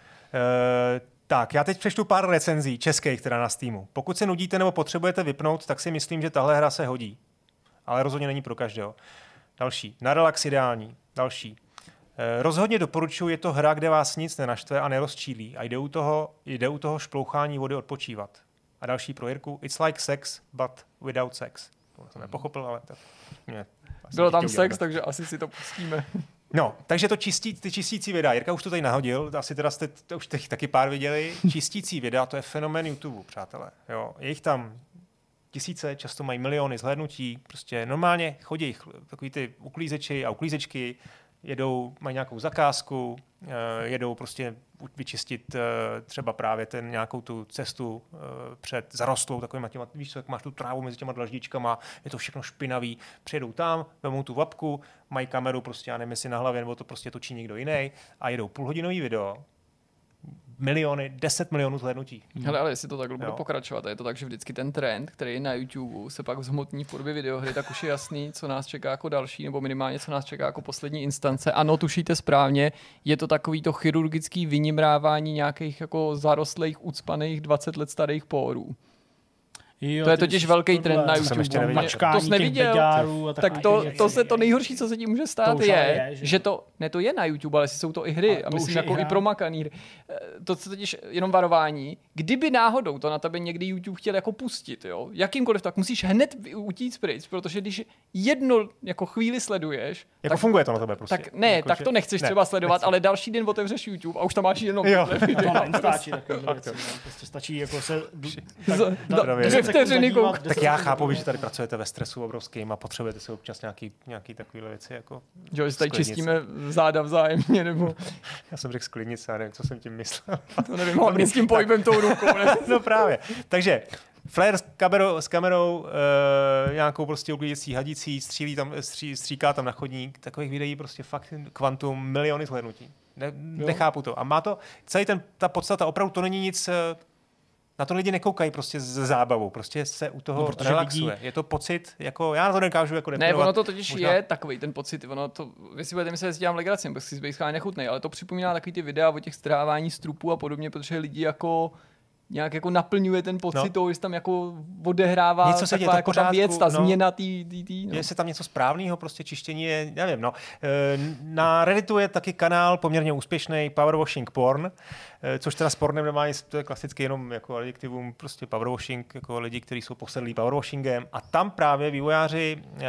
tak, já teď přečtu pár recenzí českých, která na Steamu. Pokud se nudíte nebo potřebujete vypnout, tak si myslím, že tahle hra se hodí. Ale rozhodně není pro každého. Další. Na relax ideální. Další. Eh, rozhodně doporučuji, je to hra, kde vás nic nenaštve a nerozčílí a jde u toho, jde u toho šplouchání vody odpočívat. A další pro Jirku, it's like sex, but without sex. To jsem nepochopil, ale to mě Bylo tam sex, takže asi si to pustíme. No, takže to čistí, ty čistící videa, Jirka už to tady nahodil, asi teda jste to už těch taky pár viděli. Čistící videa, to je fenomén YouTube, přátelé. Jo, je jich tam tisíce, často mají miliony zhlédnutí, prostě normálně chodí takový ty uklízeči a uklízečky, jedou, mají nějakou zakázku, eh, jedou prostě vyčistit eh, třeba právě ten nějakou tu cestu eh, před zarostlou takovým těma, víš co, jak máš tu trávu mezi těma dlaždičkama, je to všechno špinavý, přijedou tam, vemou tu vapku, mají kameru prostě, já nevím, jestli na hlavě, nebo to prostě točí někdo jiný a jedou půlhodinový video, miliony, 10 milionů zhlédnutí. Hmm. Hele, ale jestli to takhle bude pokračovat, je to tak, že vždycky ten trend, který je na YouTube, se pak zhmotní v podobě videohry, tak už je jasný, co nás čeká jako další, nebo minimálně co nás čeká jako poslední instance. Ano, tušíte správně, je to takový to chirurgický vynimrávání nějakých jako zarostlých, ucpaných 20 let starých pórů. Jo, to je totiž velký trend na YouTube. To, to jsi neviděl. Tak to, to, se to nejhorší, co se tím může stát, je, je, že, že to, ne to je na YouTube, ale jsou to i hry. A, a myslím, jako i promakaný hry. Eh, to se totiž jenom varování. Kdyby náhodou to na tebe někdy YouTube chtěl jako pustit, jo, jakýmkoliv, tak musíš hned utíct pryč, protože když jedno jako chvíli sleduješ, jako tak, funguje to na tebe prostě. Tak ne, jako, tak to nechceš ne, třeba sledovat, nechci. ale další den otevřeš YouTube a už tam máš jenom jo. to stačí, prostě stačí jako se vteřiny kouk. Tak já chápu, že tady pracujete ve stresu obrovským a potřebujete si občas nějaký, nějaký takovýhle věci. Jako jo, že tady čistíme záda vzájemně, nebo... Já jsem řekl sklidnice, a nevím, co jsem tím myslel. to nevím, hlavně s tím pohybem tou rukou. No právě. Takže Flair s kamerou, s kamerou e, nějakou prostě uklidící hadicí, střílí tam, stří, stříká tam na chodník. Takových videí prostě fakt kvantum, miliony zhlednutí. Ne, nechápu to. A má to, celý ten, ta podstata, opravdu to není nic eh, na to lidi nekoukají prostě ze zábavou, prostě se u toho no, relaxuje. Lidi... Je to pocit, jako já na to nekážu jako Ne, ono to totiž možná... je takový ten pocit, ono to, vy si budete myslet, že dělám legraci, nebo si zbejt nechutnej, ale to připomíná takový ty videa o těch strávání strupů a podobně, protože lidi jako nějak jako naplňuje ten pocit no. toho, že tam jako odehrává něco se taková jako ta věc, ta no. změna tý, tý, tý, no. Je se tam něco správného, prostě čištění je, nevím, no. E, na Redditu je taky kanál poměrně úspěšný Powerwashing Porn, což teda s pornem nemá nic, to je klasicky jenom jako adjektivum, prostě powerwashing, jako lidi, kteří jsou posedlí powerwashingem. A tam právě vývojáři, e,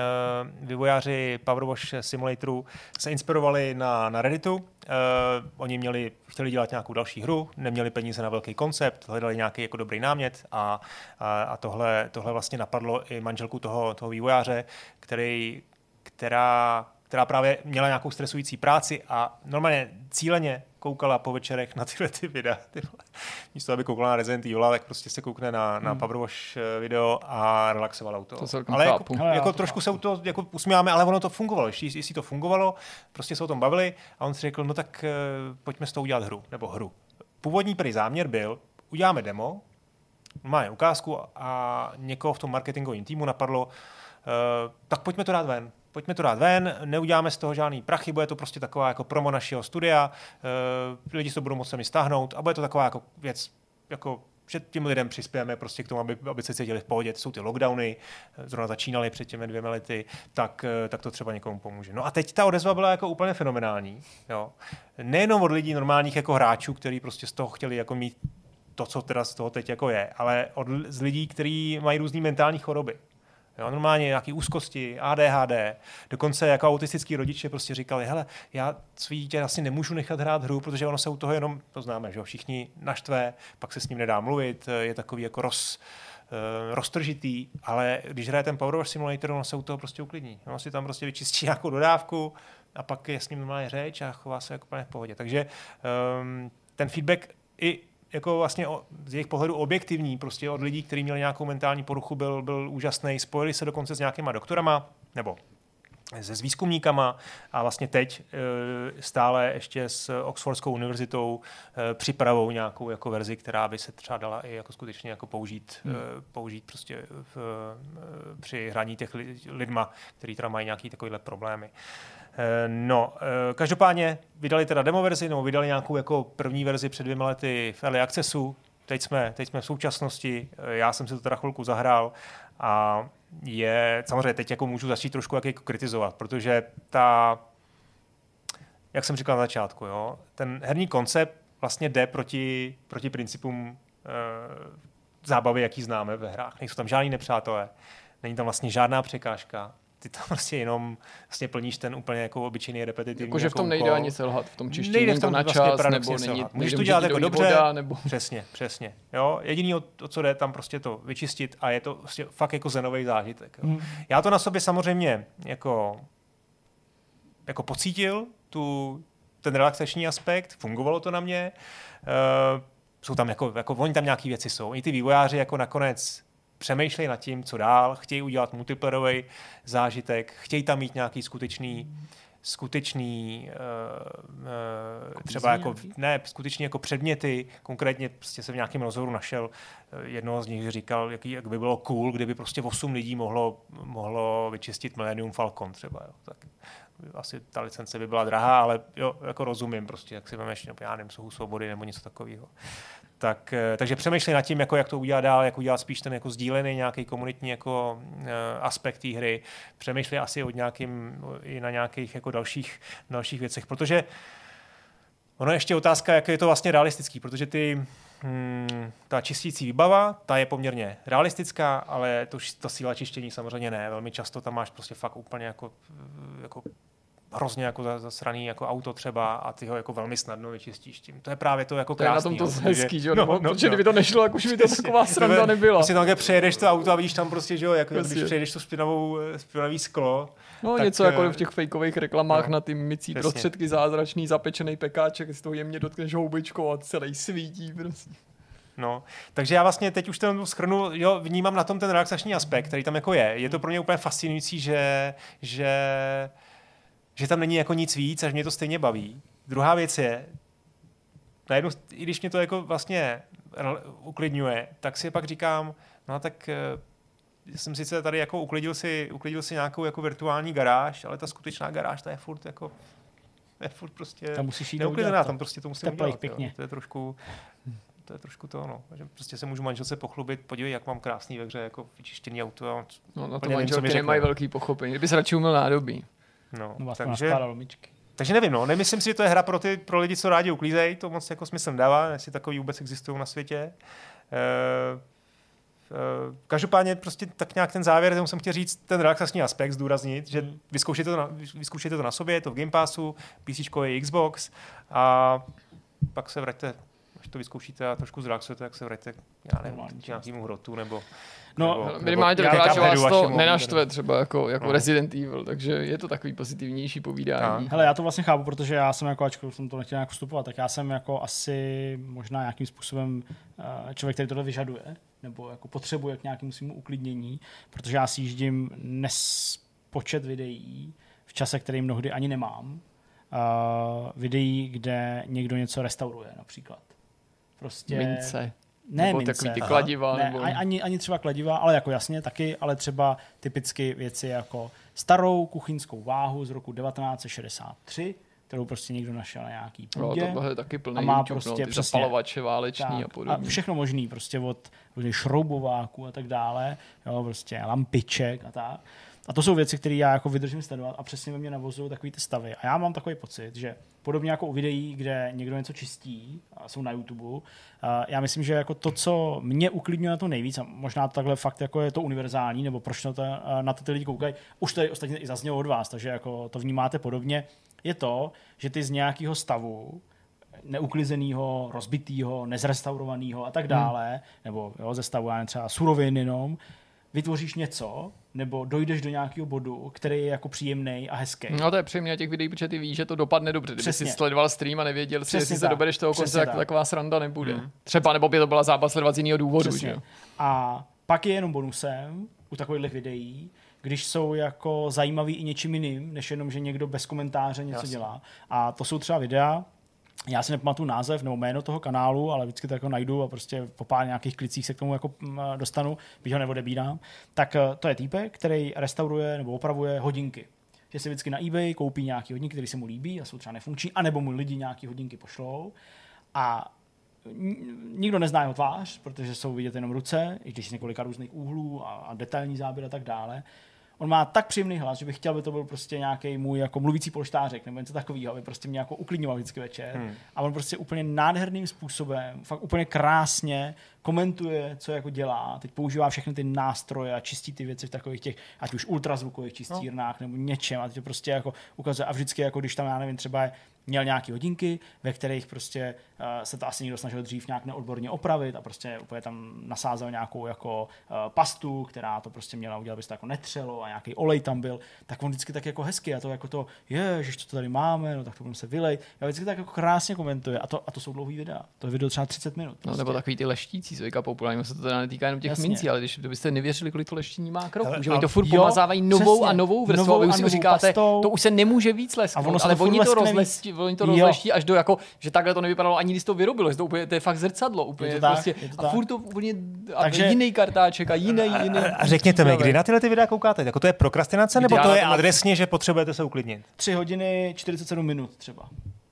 vývojáři Powerwash Simulatoru se inspirovali na, na Redditu, Uh, oni měli, chtěli dělat nějakou další hru, neměli peníze na velký koncept, hledali nějaký jako dobrý námět a, a, a tohle, tohle vlastně napadlo i manželku toho, toho vývojáře, který, která, která právě měla nějakou stresující práci a normálně cíleně koukala po večerech na tyhle ty videa. Tyhle. Místo, aby koukala na Resident Evil, tak prostě se koukne na, na hmm. Powerwash eh, video a relaxovala u toho. To ale jako, jako, jako trošku se u toho jako usmíváme, ale ono to fungovalo. Jestli, jestli to fungovalo, prostě se o tom bavili a on si řekl, no tak uh, pojďme s toho udělat hru, nebo hru. Původní prý záměr byl, uděláme demo, máme ukázku a někoho v tom marketingovém týmu napadlo, uh, tak pojďme to dát ven pojďme to dát ven, neuděláme z toho žádný prachy, bude to prostě taková jako promo našeho studia, uh, lidi se to budou moct sami stáhnout a bude to taková jako věc, jako že těm lidem přispějeme prostě k tomu, aby, aby se cítili v pohodě. To jsou ty lockdowny, eh, zrovna začínaly před těmi dvěma lety, tak, eh, tak to třeba někomu pomůže. No a teď ta odezva byla jako úplně fenomenální. Jo. Nejenom od lidí normálních jako hráčů, kteří prostě z toho chtěli jako mít to, co teda z toho teď jako je, ale od, z lidí, kteří mají různé mentální choroby. Jo, normálně nějaké úzkosti, ADHD, dokonce jako autistický rodiče prostě říkali, hele, já svý dítě asi nemůžu nechat hrát hru, protože ono se u toho jenom, to známe, že všichni naštve, pak se s ním nedá mluvit, je takový jako roz, uh, roztržitý, ale když hraje ten Power Simulator, ono se u toho prostě uklidní. Ono si tam prostě vyčistí nějakou dodávku a pak je s ním normálně řeč a chová se jako v pohodě. Takže um, ten feedback i jako vlastně z jejich pohledu objektivní, prostě od lidí, kteří měli nějakou mentální poruchu, byl, byl úžasný. Spojili se dokonce s nějakýma doktorama, nebo se s výzkumníkama a vlastně teď e, stále ještě s Oxfordskou univerzitou e, připravou nějakou jako verzi, která by se třeba dala i jako skutečně jako použít, hmm. E, použít prostě v, při hraní těch lidma, kteří teda mají nějaký takovýhle problémy. No, eh, každopádně vydali teda demo verzi, nebo vydali nějakou jako první verzi před dvěma lety v Early Accessu. Teď jsme, teď jsme v současnosti, eh, já jsem si to teda chvilku zahrál a je, samozřejmě teď jako můžu začít trošku jak jako kritizovat, protože ta, jak jsem říkal na začátku, jo, ten herní koncept vlastně jde proti, proti principům e, zábavy, jaký známe ve hrách. Nejsou tam žádní nepřátelé, není tam vlastně žádná překážka, ty tam prostě jenom vlastně plníš ten úplně jako obyčejný repetitivní Jakože v tom jako nejde úkol. ani selhat, v tom čištění Nejde v tom na vlastně čas, nebo paradoxně není. Můžeš to dělat jako dobře, voda, nebo... Přesně, přesně. Jo? Jediný, o, o co jde, tam prostě to vyčistit a je to prostě fakt jako zenový zážitek. Jo? Hmm. Já to na sobě samozřejmě jako, jako pocítil, tu, ten relaxační aspekt, fungovalo to na mě. Uh, jsou tam jako, jako, oni tam nějaký věci jsou. I ty vývojáři jako nakonec přemýšlejí nad tím, co dál, chtějí udělat multiplayerový zážitek, chtějí tam mít nějaký skutečný skutečný uh, uh, třeba jako, nějaký? ne, skutečně jako předměty, konkrétně prostě jsem v nějakém rozhovoru našel eh, jednoho z nich, říkal, jaký, jak by bylo cool, kdyby prostě 8 lidí mohlo, mohlo vyčistit Millennium Falcon třeba, jo. tak asi ta licence by byla drahá, ale jo, jako rozumím prostě, jak si vemeš, já nevím, svobody nebo něco takového. Tak, eh, takže přemýšlej nad tím, jako, jak to udělat dál, jak udělat spíš ten jako sdílený nějaký komunitní jako, uh, aspekt té hry. Přemýšlej asi o nějakým, i na nějakých jako dalších, dalších věcech, protože ono je ještě otázka, jak je to vlastně realistický, protože ty, hmm, ta čistící výbava, ta je poměrně realistická, ale to, ta síla čištění samozřejmě ne. Velmi často tam máš prostě fakt úplně jako, jako hrozně jako zasraný jako auto třeba a ty ho jako velmi snadno vyčistíš tím. To je právě to jako To je na krásný. tom to jo, hezký, že jo? no, No, no, protože no. kdyby to nešlo, jak už by to taková sranda nebyla. Prostě tam, kde přejedeš to auto a vidíš tam prostě, že jo, jako Prostě. když přejedeš to spinavou, eh, spinavý sklo. No tak, něco jako eh, v těch fejkových reklamách no, na ty mycí přesně. prostředky zázračný zapečený pekáček, si toho jemně dotkneš houbičkou a celý svítí prostě. No, takže já vlastně teď už ten schrnu, jo, vnímám na tom ten relaxační aspekt, který tam jako je. Je to pro mě úplně fascinující, že, že, že tam není jako nic víc, až mě to stejně baví. Druhá věc je, najednou, i když mě to jako vlastně uklidňuje, tak si pak říkám, no tak eh, jsem sice tady jako uklidil si, uklidil si nějakou jako virtuální garáž, ale ta skutečná garáž, ta je furt jako je furt prostě Tam musíš jít to. tam prostě to musím Teplej, udělat. pěkně. Jo. To je trošku, to je trošku to, no. že prostě se můžu manželce pochlubit, podívej, jak mám krásný ve hře, jako vyčištěný auto. A No, na to manželky nemají velký pochopení. Kdyby se radši uměl nádobí. No. No, vlastně takže, takže nevím, no. Nemyslím si, že to je hra pro, ty, pro lidi, co rádi uklízejí, to moc jako smysl nedává, jestli takový vůbec existují na světě. E, každopádně prostě tak nějak ten závěr, tomu jsem chtěl říct, ten relaxační aspekt zdůraznit, že Hmm. vyzkoušejte to, na, vyzkoušejte to na sobě, je to v Game Passu, PC je Xbox a pak se vraťte až to vyzkoušíte a trošku zrelaxujete, tak se vraťte já nevím, k nějakému hrotu nebo... No, nebo, Minimálně to vypadá, že vás to nenaštve třeba jako, jako No. Resident Evil, takže je to takový pozitivnější povídání. Hele, já to vlastně chápu, protože já jsem jako, ačkoliv jsem to nechtěl nějak vstupovat, tak já jsem jako asi možná nějakým způsobem eh, člověk, který tohle vyžaduje, nebo jako potřebuje k nějakému svému uklidnění, protože já si jíždím nespočet videí v čase, který mnohdy ani nemám. Uh, videí, kde někdo něco restauruje například. Prostě... Mince. Ne, nebo mince. takový ty kladiva. Ne, nebo... ani- ani, třeba kladiva, ale jako jasně taky, ale třeba typicky věci jako starou kuchyňskou váhu z roku 1963, kterou prostě někdo našel na nějaký No, půdě. tohle je taky plný A má YouTube, prostě no, ty přesně- zapalovače váleční a tak, a podobně. všechno možný, prostě od různých šroubováků a tak dále, jo, prostě lampiček a tak. A to jsou věci, které já jako vydržím sledovat a přesně ve mně navozují takový ty stavy. A já mám takový pocit, že podobně jako u videí, kde někdo něco čistí, a jsou na YouTube, a já myslím, že jako to, co mě uklidňuje na to nejvíc, a možná to takhle fakt jako je to univerzální, nebo proč na to, na to ty lidi koukají, už tady ostatně i zaznělo od vás, takže jako to vnímáte podobně, je to, že ty z nějakého stavu neuklizeného, rozbitého, nezrestaurovaného a tak dále, hmm. nebo jo, ze stavu já třeba surovin jenom, vytvoříš něco, nebo dojdeš do nějakého bodu, který je jako příjemný a hezký. No to je příjemné těch videí, protože ty víš, že to dopadne dobře. Kdyby Přesně. si sledoval stream a nevěděl si, Přesně jestli se tak. dobereš toho konce, Přesně tak tak. taková sranda nebude. Hmm. Třeba, nebo by to byla zábava sledovat z jiného důvodu. Přesně. Že? A pak je jenom bonusem u takových videí, když jsou jako zajímavý i něčím jiným, než jenom, že někdo bez komentáře něco Jasně. dělá. A to jsou třeba videa, já si nepamatuju název nebo jméno toho kanálu, ale vždycky to jako najdu a prostě po pár nějakých klicích se k tomu jako mm, dostanu, byť ho neodebírám. Tak eh, to je týpek, který restauruje nebo opravuje hodinky. Že si vždycky na eBay koupí nějaký hodinky, které se mu líbí a jsou třeba nefunkční, anebo mu lidi nějaký hodinky pošlou. A nikdo nezná jeho tvář, protože jsou vidět jenom ruce, i když z několika různých úhlů a detailní záběr a tak dále. On má tak příjemný hlas, že bych chtěl, aby to byl prostě nějaký můj jako mluvící polštářek nebo něco takového, aby prostě mě jako uklidňoval vždycky večer. Hmm. A on prostě úplně nádherným způsobem, fakt úplně krásně komentuje, co jako dělá, teď používá všechny ty nástroje a čistí ty věci v takových těch, ať už ultrazvukových čistírnách no. nebo něčem a teď to prostě jako ukazuje a vždycky jako když tam, já nevím, třeba je měl nějaké hodinky, ve kterých prostě uh, se to asi někdo snažil dřív nějak neodborně opravit a prostě úplně tam nasázel nějakou jako uh, pastu, která to prostě měla udělat, aby se to jako netřelo a nějaký olej tam byl, tak on vždycky tak jako hezky a to jako to, je, že to tady máme, no tak to budeme se vylej. Já vždycky tak jako krásně komentuje a to, a to jsou dlouhý videa. To je video třeba 30 minut. Prostě. No, nebo prostě. takový ty leštící, co populárně, se to teda netýká jenom těch Jasně. mincí, ale když byste nevěřili, kolik to leští má kroků, že oni to furt jo, pomazávají novou přesně, a novou vrstvu, a vy si říkáte, pastou, to už se nemůže víc lesknout, ale oni to, rozleští, oni to rozleští až do jako, že takhle to nevypadalo ani když to vyrobilo, že to, úplně, to je fakt zrcadlo úplně. Je to tak, prostě, je to tak. A furt to úplně a Takže, jiný kartáček a jiný, jiný. A řekněte mi, kdy na tyhle ty videa koukáte? Jako to je prokrastinace, nebo to je adresně, že potřebujete se uklidnit? 3 hodiny 47 minut třeba.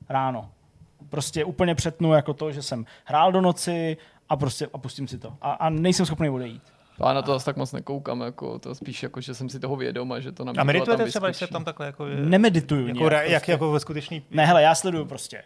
Ráno. Prostě úplně přetnu jako to, že jsem hrál do noci a prostě a pustím si to. A, a nejsem schopný odejít. Já na to asi tak moc nekoukám, jako to spíš jako, že jsem si toho vědom a že to na mě A meditujete třeba, když se tam takhle jako... Nemedituju jako, nějak, jak, prostě. jako ve skutečný... Ne, hele, já sleduju prostě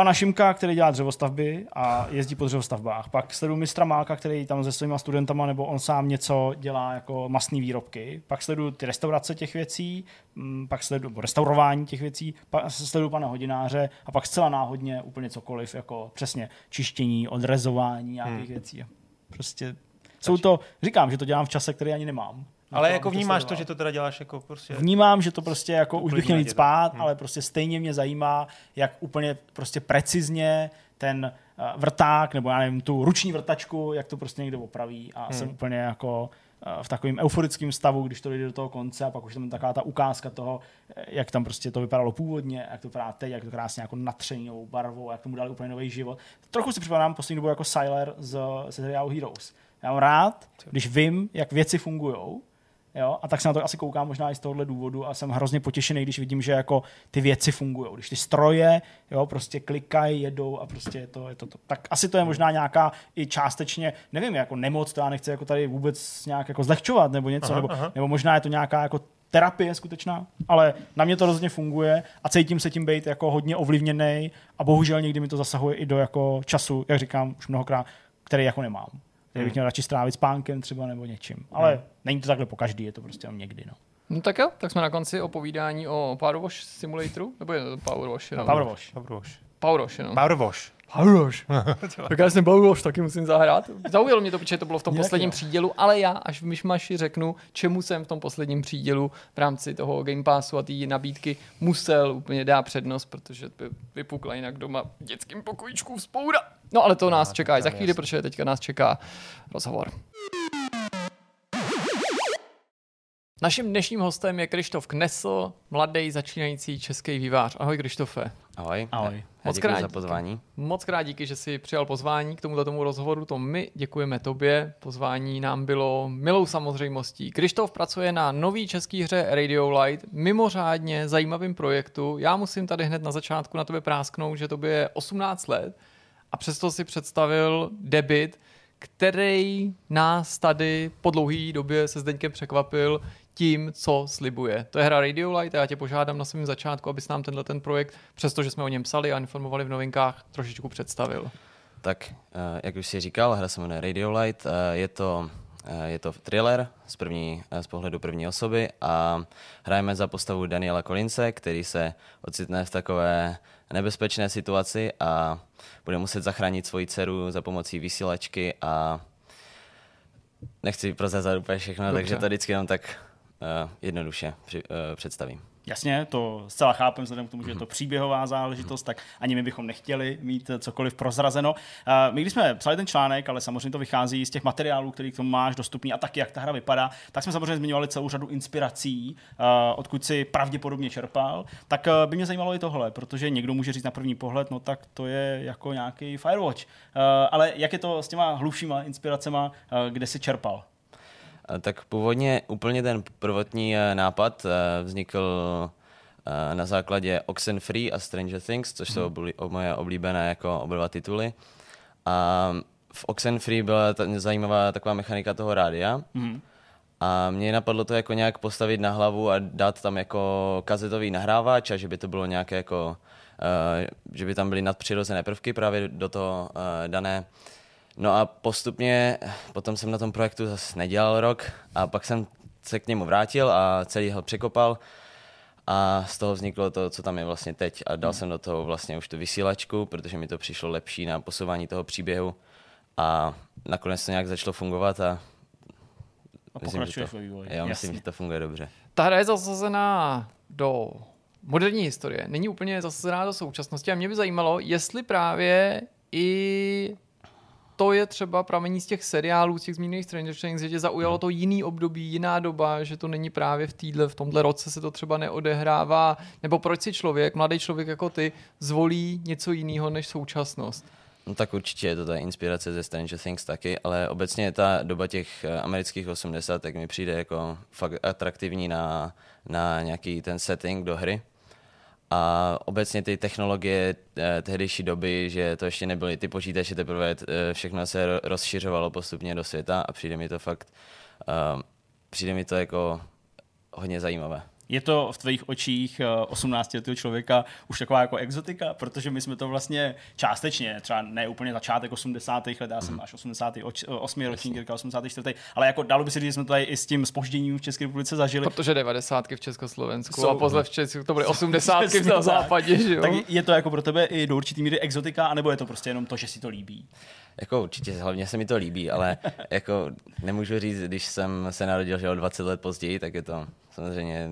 pana Šimka, který dělá dřevostavby a jezdí po dřevostavbách. Pak sleduju mistra Málka, který tam se svýma studentama nebo on sám něco dělá jako masné výrobky. Pak sleduju ty restaurace těch věcí, mm, pak sleduju restaurování těch věcí, pak sleduju pana hodináře a pak zcela náhodně úplně cokoliv, jako přesně čištění, odrezování nějakých hmm. věcí. Prostě jsou to, říkám, že to dělám v čase, který ani nemám. Ale jako vnímáš to, že to teda děláš jako prostě... Vnímám, že to prostě jako už bych měl jít spát, hmm. ale prostě stejně mě zajímá, jak úplně prostě precizně ten uh, vrták, nebo já nevím, tu ruční vrtačku, jak to prostě někdo opraví a hmm. jsem úplně jako uh, v takovém euforickém stavu, když to jde do toho konce a pak už tam taková ta ukázka toho, eh, jak tam prostě to vypadalo původně, jak to vypadá teď, jak to krásně jako natření novou barvou, jak tomu dali úplně nový život. Trochu si připadám poslední dobu jako Sylar z, z seriálu Heroes. Já mám rád, když vím, jak věci fungují, Jo? A tak se na to asi koukám možná i z tohohle důvodu a jsem hrozně potěšený, když vidím, že jako ty věci fungují. Když ty stroje jo, prostě klikají, jedou a prostě je to, je to, to. Tak asi to je možná nějaká i částečně, nevím, jako nemoc, to já nechci jako tady vůbec nějak jako zlehčovat nebo něco, aha, nebo, aha. nebo možná je to nějaká jako terapie skutečná, ale na mě to rozhodně funguje a cítím se tím být jako hodně ovlivněný a bohužel někdy mi to zasahuje i do jako času, jak říkám už mnohokrát, který jako nemám který bych hmm. měl radši strávit spánkem třeba nebo něčím. Ale hmm. není to takhle po každý, je to prostě někdy. No. No tak jo, tak jsme na konci o povídání o Power Wash Simulatoru, nebo je to Power Wash? No, Power Wash. Power Wash. Power Wash, no. Power Wash. Wash. tak já jsem Wash, taky musím zahrát. Zaujalo mě to, protože to bylo v tom Jak posledním jo. přídělu, ale já až v myšmaši řeknu, čemu jsem v tom posledním přídělu v rámci toho Game Passu a té nabídky musel úplně dát přednost, protože by vypukla jinak doma v dětském pokojíčku vzpoura. No ale to nás čeká i za chvíli, protože teďka nás čeká rozhovor. Naším dnešním hostem je Krištof Knesl, mladý začínající český vývář. Ahoj Krištofe. Ahoj. Ahoj. Moc krát za pozvání. Moc krát díky, že jsi přijal pozvání k tomuto tomu rozhovoru. To my děkujeme tobě. Pozvání nám bylo milou samozřejmostí. Krištof pracuje na nový český hře Radio Light, mimořádně zajímavým projektu. Já musím tady hned na začátku na tebe prásknout, že tobě je 18 let a přesto si představil debit, který nás tady po dlouhé době se Zdeňkem překvapil tím, co slibuje. To je hra Radio Light a já tě požádám na svém začátku, abys nám tenhle ten projekt, přestože jsme o něm psali a informovali v novinkách, trošičku představil. Tak, eh, jak už jsi říkal, hra se jmenuje Radio Light. Eh, je to eh, je to thriller z, první, z pohledu první osoby a hrajeme za postavu Daniela Kolince, který se ocitne v takové nebezpečné situaci a bude muset zachránit svoji dceru za pomocí vysílačky a nechci prozazat úplně všechno, Dobře. takže to vždycky jenom tak jednoduše při, uh, představím. Jasně, to zcela chápem, vzhledem k tomu, že je to příběhová záležitost, tak ani my bychom nechtěli mít cokoliv prozrazeno. My když jsme psali ten článek, ale samozřejmě to vychází z těch materiálů, který k tomu máš dostupný a taky, jak ta hra vypadá, tak jsme samozřejmě zmiňovali celou řadu inspirací, odkud si pravděpodobně čerpal. Tak by mě zajímalo i tohle, protože někdo může říct na první pohled, no tak to je jako nějaký Firewatch. Ale jak je to s těma hlubšíma inspiracema, kde si čerpal? Tak původně úplně ten prvotní eh, nápad eh, vznikl eh, na základě Oxenfree a Stranger Things, což jsou mhm. moje oblíbené jako oba tituly. A v Oxenfree byla ta zajímavá taková mechanika toho rádia. Mm. A mě napadlo to jako nějak postavit na hlavu a dát tam jako kazetový nahrávač a že by to bylo nějaké jako, uh, že by tam byly nadpřirozené prvky právě do toho uh, dané No a postupně, potom jsem na tom projektu zase nedělal rok a pak jsem se k němu vrátil a celý ho překopal a z toho vzniklo to, co tam je vlastně teď a dal hmm. jsem do toho vlastně už tu vysílačku, protože mi to přišlo lepší na posouvání toho příběhu a nakonec to nějak začalo fungovat a a myslím, že to, vývoji. Já myslím, že to funguje dobře. Ta hra je zasazená do moderní historie, není úplně zasazená do současnosti a mě by zajímalo, jestli právě i to je třeba pramení z těch seriálů, z těch zmíněných Stranger Things, že tě zaujalo to jiný období, jiná doba, že to není právě v týdle, v tomhle roce se to třeba neodehrává, nebo proč si člověk, mladý člověk jako ty, zvolí něco jiného než současnost? No tak určitě je to ta inspirace ze Stranger Things taky, ale obecně ta doba těch eh, amerických 80 tak mi přijde jako fakt atraktivní na, na nějaký ten setting do hry. A obecně ty technologie eh, tehdejší doby, že to ještě nebyly ty počítače, teprve eh, všechno se rozšiřovalo postupně do světa a přijde mi to fakt, uh, přijde mi to jako hodně zajímavé je to v tvých očích 18 eh, letého člověka už taková jako exotika, protože my jsme to vlastně částečně, třeba ne úplně začátek 80. let, já jsem mm. až 88. ročník, 84. Ale jako dalo by se říct, že jsme to tady i s tím spožděním v České republice zažili. Protože 90. v Československu Jsou, a pozle v Česku to byly 80. na západě, že jo? Tak je to jako pro tebe i do určitý míry exotika, anebo je to prostě jenom to, že si to líbí? Jako určitě, hlavně se mi to líbí, ale jako nemůžu říct, když jsem se narodil, že o 20 let později, tak je to samozřejmě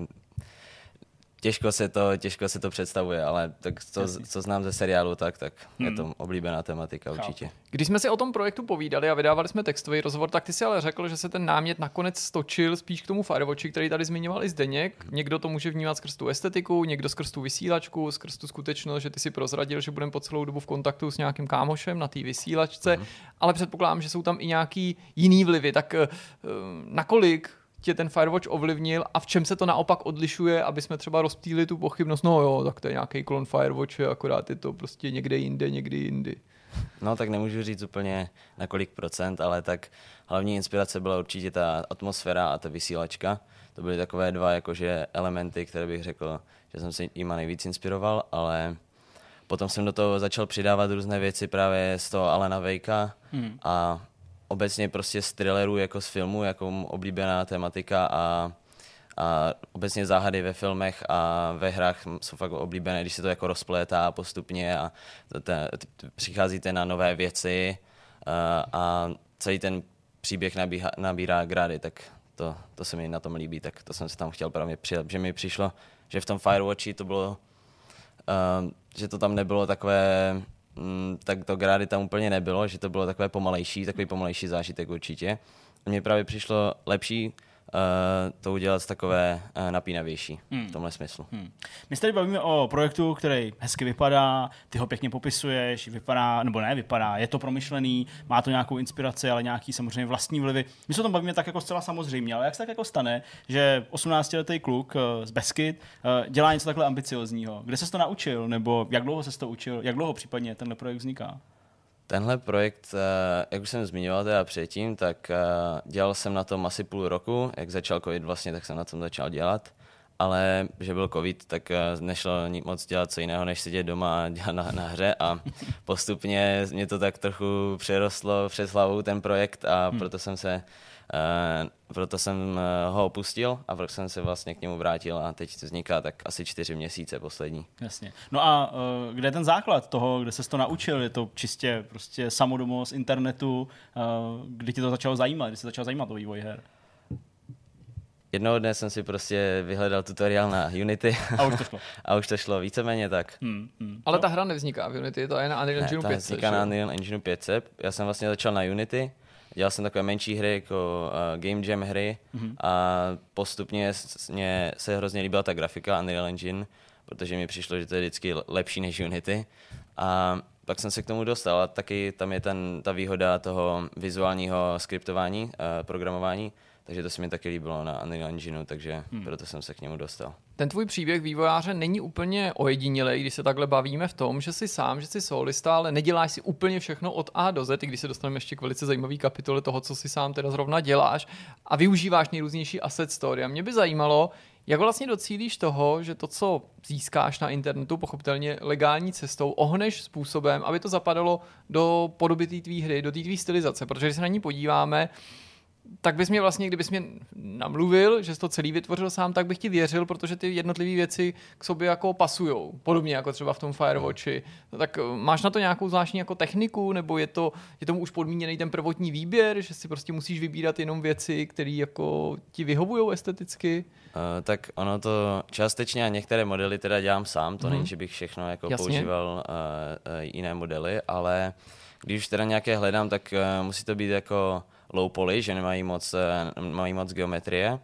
těžko se to, těžko se to představuje, ale tak co, co znám ze seriálu, tak, tak hmm. je to oblíbená tematika určitě. Když jsme si o tom projektu povídali a vydávali jsme textový rozhovor, tak ty si ale řekl, že se ten námět nakonec stočil spíš k tomu Firewatchi, který tady zmiňoval i Zdeněk. Někdo to může vnímat skrz tu estetiku, někdo skrz tu vysílačku, skrz tu skutečnost, že ty si prozradil, že budeme po celou dobu v kontaktu s nějakým kámošem na té vysílačce, hmm. ale předpokládám, že jsou tam i nějaký jiný vlivy. Tak uh, nakolik tě ten Firewatch ovlivnil a v čem se to naopak odlišuje, aby jsme třeba rozptýli tu pochybnost, no jo, tak to je nějaký klon Firewatch, akorát je to prostě někde jinde, někdy jindy. No tak nemůžu říct úplně na kolik procent, ale tak hlavní inspirace byla určitě ta atmosféra a ta vysílačka. To byly takové dva jakože elementy, které bych řekl, že jsem se jima nejvíc inspiroval, ale potom jsem do toho začal přidávat různé věci právě z toho Alena Vejka hmm. a obecně prostě z thrillerů jako z filmu, jako oblíbená tematika a, a obecně záhady ve filmech a ve hrách jsou fakt oblíbené, když se to jako rozplétá postupně a te, přicházíte na nové věci a, a celý ten příběh nabíha, nabírá grády, tak to, to se mi na tom líbí, tak to jsem se tam chtěl právě přidat, že mi přišlo, že v tom Firewatchi to bylo, uh, že to tam nebylo takové tak to grády tam úplně nebylo, že to bylo takové pomalejší, takový pomalejší zážitek určitě. Mně právě přišlo lepší to udělat takové uh, napínavější hmm. v tomhle smyslu. Hmm. My se tady bavíme o projektu, který hezky vypadá, ty ho pěkně popisuješ, vypadá, nebo ne, vypadá, je to promyšlený, má to nějakou inspiraci, ale nějaký samozřejmě vlastní vlivy. My se o tom bavíme tak jako zcela samozřejmě, ale jak se tak jako stane, že 18-letý kluk uh, z Beskyt dělá něco takhle ambiciozního? Kde se to naučil, nebo jak dlouho se to učil, jak dlouho případně tenhle projekt vzniká? Tenhle projekt, eh, jak už jsem zmiňoval teda předtím, tak eh, dělal jsem na tom asi půl roku. Jak začal covid vlastně, tak jsem na tom začal dělat. Ale že byl covid, tak eh, nešlo moc dělat co jiného, než sedět doma a dělat na, na hře a postupně mě to tak trochu přerostlo přes hlavou ten projekt a hmm. proto jsem se proto jsem uh, ho opustil a proto jsem se vlastně k němu vrátil a teď vzniká tak asi čtyři měsíce poslední. Jasně. No a uh, kde je ten základ toho, kde se to naučil? Je to čistě prostě samodomo z internetu? Kdy ti to začalo zajímat? Kdy se začal zajímat o vývoj her? Jednoho dne jsem si prostě vyhledal tutoriál na Unity. A už to šlo. a už to šlo víceméně tak. Hmm, hmm. Ale ta hra nevzniká v Unity, to je na Unreal Engine 500. vzniká na Unreal Engine 500. Já jsem vlastně začal na Unity dělal jsem takové menší hry, jako uh, Game Jam hry mm-hmm. a postupně mě se hrozně líbila ta grafika Unreal Engine, protože mi přišlo, že to je vždycky lepší než Unity. A pak jsem se k tomu dostal a taky tam je ten, ta výhoda toho vizuálního skriptování, uh, programování, takže to se mi taky líbilo na Unreal Engineu, takže hmm. proto jsem se k němu dostal. Ten tvůj příběh vývojáře není úplně ojedinělej, když se takhle bavíme v tom, že jsi sám, že jsi solista, ale neděláš si úplně všechno od A do Z, i když se dostaneme ještě k velice zajímavý kapitole toho, co si sám teda zrovna děláš a využíváš nejrůznější asset story. A mě by zajímalo, jak vlastně docílíš toho, že to, co získáš na internetu, pochopitelně legální cestou, ohneš způsobem, aby to zapadalo do podoby té tvý hry, do té tvý stylizace, protože když se na ní podíváme, tak bys mě vlastně, kdybys mě namluvil, že jsi to celý vytvořil sám, tak bych ti věřil, protože ty jednotlivé věci k sobě jako pasujou. Podobně jako třeba v tom Firewatchi. No, tak eh, máš na to nějakou zvláštní jako techniku, nebo je to, je tomu už podmíněný ten prvotní výběr, že si prostě musíš vybírat jenom věci, které jako ti vyhovují esteticky? Uh, tak ono to částečně a některé modely teda dělám sám, to hmm. není, že bych všechno jako Jasně. používal uh, uh, jiné modely, ale když už teda nějaké hledám, tak uh, musí to být jako low poly, že nemají moc, uh, mají moc geometrie.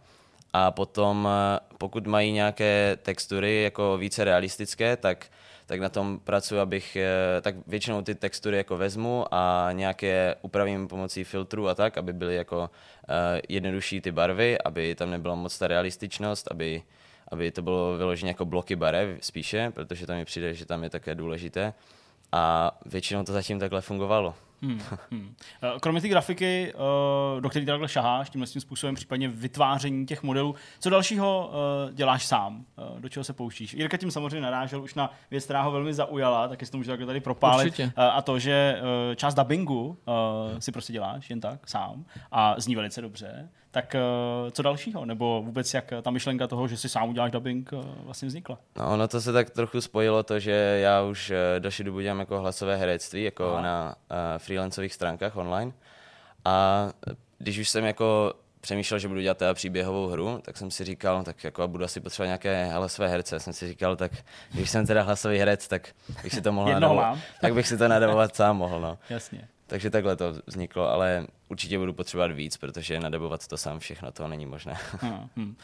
A potom, uh, pokud mají nějaké textury jako více realistické, tak tak na tom pracuji, abych, tak většinou ty textury jako vezmu a nějaké upravím pomocí filtru a tak, aby byly jako jednodušší ty barvy, aby tam nebyla moc ta realističnost, aby, aby to bylo vyloženě jako bloky barev spíše, protože tam mi přijde, že tam je také důležité. A většinou to zatím takhle fungovalo. Hmm, hmm. Eh, kromě té grafiky, eh, do které takhle šaháš, tímhle tím způsobem, případně vytváření těch modelů, co dalšího eh, děláš sám? Do čeho se pouštíš? Jirka tím samozřejmě narážel už na věc, která ho velmi zaujala, tak jestli to může takhle tady propálit. Určitě. A to, že část dubbingu si prostě děláš jen tak, sám, a zní velice dobře. Tak uh, co dalšího? Nebo vůbec jak ta myšlenka toho, že si sám uděláš dubbing, uh, vlastně vznikla? No, ono to se tak trochu spojilo to, že já už další dobu dělám jako hlasové herectví, jako Aha. na uh, freelancových stránkách online. A když už jsem jako přemýšlel, že budu dělat teda příběhovou hru, tak jsem si říkal, tak jako budu asi potřebovat nějaké hlasové herce. Jsem si říkal, tak když jsem teda hlasový herec, tak bych si to mohl nadabovat, tak bych si to nadabovat sám mohl. No. Jasně. Takže takhle to vzniklo, ale určitě budu potřebovat víc, protože nadabovat to sám všechno to není možné. Hmm, hmm.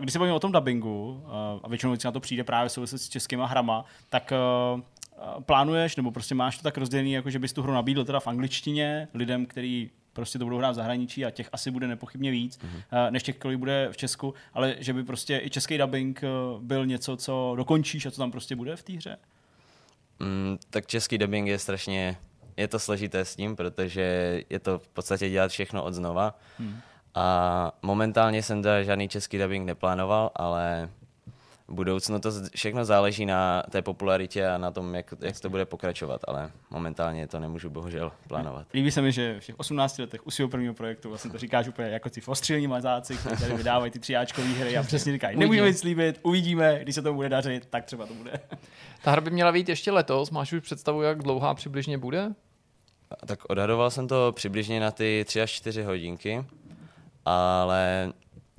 Když se bavíme o tom dubbingu, a většinou na to přijde právě souviset s českýma hrama, tak plánuješ, nebo prostě máš to tak rozdělený, jako že bys tu hru nabídl teda v angličtině lidem, který prostě to budou hrát v zahraničí a těch asi bude nepochybně víc, mm-hmm. než těch, kolik bude v Česku, ale že by prostě i český dubbing byl něco, co dokončíš a co tam prostě bude v té hře? Mm, tak český dubbing je strašně je to složité s tím, protože je to v podstatě dělat všechno od znova. Hmm. A momentálně jsem teda žádný český dubbing neplánoval, ale v budoucnu to všechno záleží na té popularitě a na tom, jak, jak to bude pokračovat, ale momentálně to nemůžu bohužel plánovat. Líbí se mi, že v těch 18 letech u svého prvního projektu vlastně to říkáš úplně jako ty ostřílní mazáci, kteří tady vydávají ty třiáčkové hry a přesně říkají, nemůžeme nic slíbit, uvidíme, když se to bude dařit, tak třeba to bude. Ta hra by měla být ještě letos, máš už představu, jak dlouhá přibližně bude? Tak odhadoval jsem to přibližně na ty 3 až 4 hodinky, ale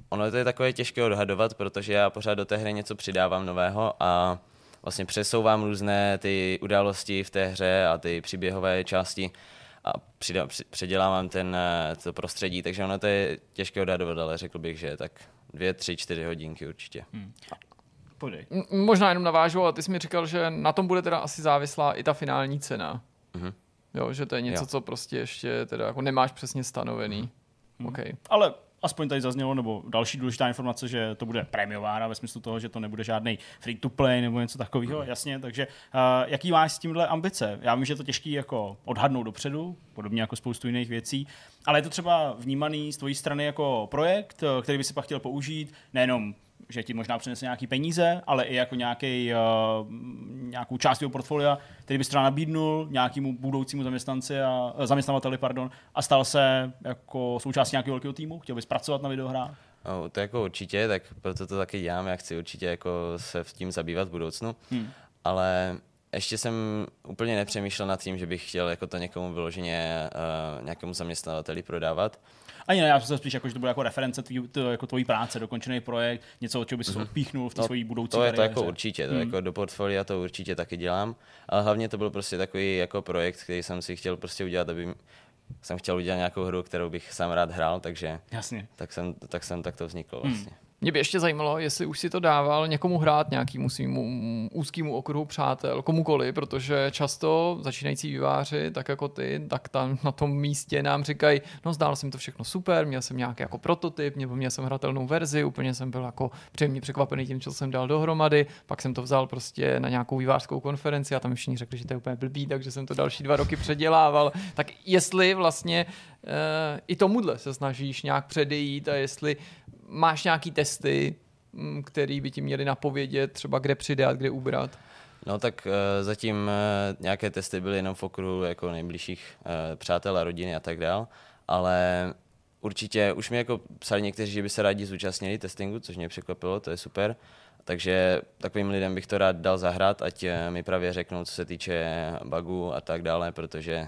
ono to je takové těžké odhadovat, protože já pořád do té hry něco přidávám nového a vlastně přesouvám různé ty události v té hře a ty příběhové části a přidá, předělávám ten, to prostředí, takže ono to je těžké odhadovat, ale řekl bych, že tak dvě, tři, čtyři hodinky určitě. Hmm. Možná jenom navážu, ale ty jsi mi říkal, že na tom bude teda asi závislá i ta finální cena. Mm-hmm. Jo, že to je něco, jo. co prostě ještě teda jako nemáš přesně stanovený. Hmm. Okay. Ale aspoň tady zaznělo, nebo další důležitá informace, že to bude prémiová hra ve smyslu toho, že to nebude žádný free to play nebo něco takového, mm. jasně. Takže uh, jaký máš s tímhle ambice? Já vím, že je to těžký jako odhadnout dopředu, podobně jako spoustu jiných věcí, ale je to třeba vnímaný z tvojí strany jako projekt, eh, který by si pak chtěl použít, nejenom že ti možná přinese nějaký peníze, ale i jako nějaký, uh, nějakou část jeho portfolia, který bys třeba nabídnul nějakému budoucímu zaměstnanci a, uh, zaměstnavateli pardon, a stal se jako součástí nějakého velkého týmu? Chtěl bys pracovat na videohrách? No, to jako určitě, tak proto to taky dělám. Já chci určitě jako se v tím zabývat v budoucnu, hmm. ale ještě jsem úplně nepřemýšlel nad tím, že bych chtěl jako to někomu vyloženě uh, nějakému zaměstnavateli prodávat. Ani ne, já jsem spíš jako, že to bude jako reference tvý, to, jako tvojí práce, dokončený projekt, něco, o čeho bys mm-hmm. odpíchnul v té no, svojí budoucí To je to jako určitě, to mm. jako do portfolia to určitě taky dělám, ale hlavně to byl prostě takový jako projekt, který jsem si chtěl prostě udělat, aby jsem chtěl udělat nějakou hru, kterou bych sám rád hrál, takže Jasně. Tak, jsem, tak jsem tak to vzniklo hmm. vlastně. Hmm. Mě by ještě zajímalo, jestli už si to dával někomu hrát, nějakému svýmu úzkému okruhu přátel, komukoli, protože často začínající výváři, tak jako ty, tak tam na tom místě nám říkají, no zdálo se mi to všechno super, měl jsem nějaký jako prototyp, nebo měl jsem hratelnou verzi, úplně jsem byl jako příjemně překvapený tím, co jsem dal dohromady, pak jsem to vzal prostě na nějakou vývářskou konferenci a tam všichni řekli, že to je úplně blbý, takže jsem to další dva roky předělával. Tak jestli vlastně e, i tomuhle se snažíš nějak předejít a jestli máš nějaký testy, mm, který by ti měli napovědět, třeba kde přidat, kde ubrat? No tak uh, zatím uh, nějaké testy byly jenom v okruhu jako nejbližších uh, přátel a rodiny a tak dál, ale určitě už mi jako psali někteří, že by se rádi zúčastnili testingu, což mě překvapilo, to je super. Takže takovým lidem bych to rád dal zahrát, ať mi právě řeknou, co se týče bugů a tak dále, protože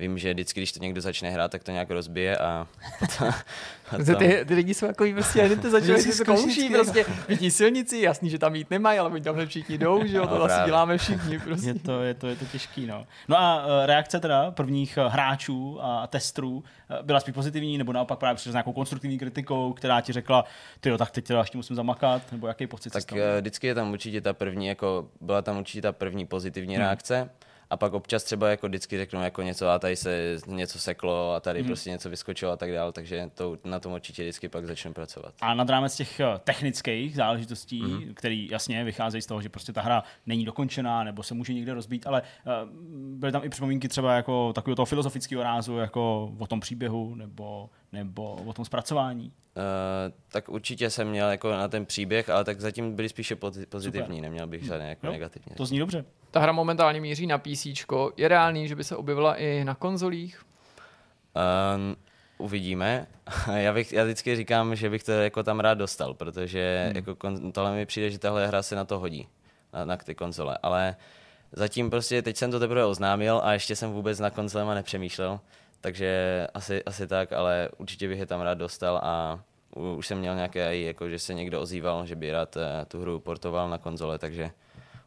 vím, že vždycky, když to někdo začne hrát, tak to nějak rozbije a potom, a ty, ty lidi jsou jako prostě, hned to začali si zkouší, prostě vidí silnici, jasný, že tam jít nemají, ale oni tam všichni jdou, že jo, to no, vlastně děláme všichni. Prostě. Je to, je to, je to těžký, no. No a uh, reakce teda prvních uh, hráčů a testrů uh, byla spíš pozitivní, nebo naopak právě přišla s nějakou konstruktivní kritikou, která ti řekla, ty jo, tak teď teda ještě musím zamakat, nebo jaký pocit Tak vždycky je tam určitě ta první, jako byla tam určitě ta první pozitivní hmm. reakce, a pak občas třeba jako vždycky řeknou jako něco a tady se něco seklo a tady hmm. prostě něco vyskočilo a tak dále, takže to, na tom určitě vždycky pak začnu pracovat. A nad rámec těch eh, technických záležitostí, hmm. které jasně vycházejí z toho, že prostě ta hra není dokončená nebo se může někde rozbít, ale uh, byly tam i připomínky třeba jako takového toho filozofického rázu, jako o tom příběhu nebo, nebo o tom zpracování. Uh, tak určitě jsem měl jako na ten příběh, ale tak zatím byli spíše pozitivní, Super. neměl bych žádné jako no, negativní. To zní dobře. Ta hra momentálně míří na PC. Je reálný, že by se objevila i na konzolích? Um, uvidíme. já, bych, já vždycky říkám, že bych to jako tam rád dostal, protože hmm. jako kon, tohle mi přijde, že tahle hra se na to hodí, na, na ty konzole. Ale zatím prostě, teď jsem to teprve oznámil a ještě jsem vůbec na konzolema nepřemýšlel, takže asi, asi tak, ale určitě bych je tam rád dostal a už jsem měl nějaké, jako, že se někdo ozýval, že by rád eh, tu hru portoval na konzole, takže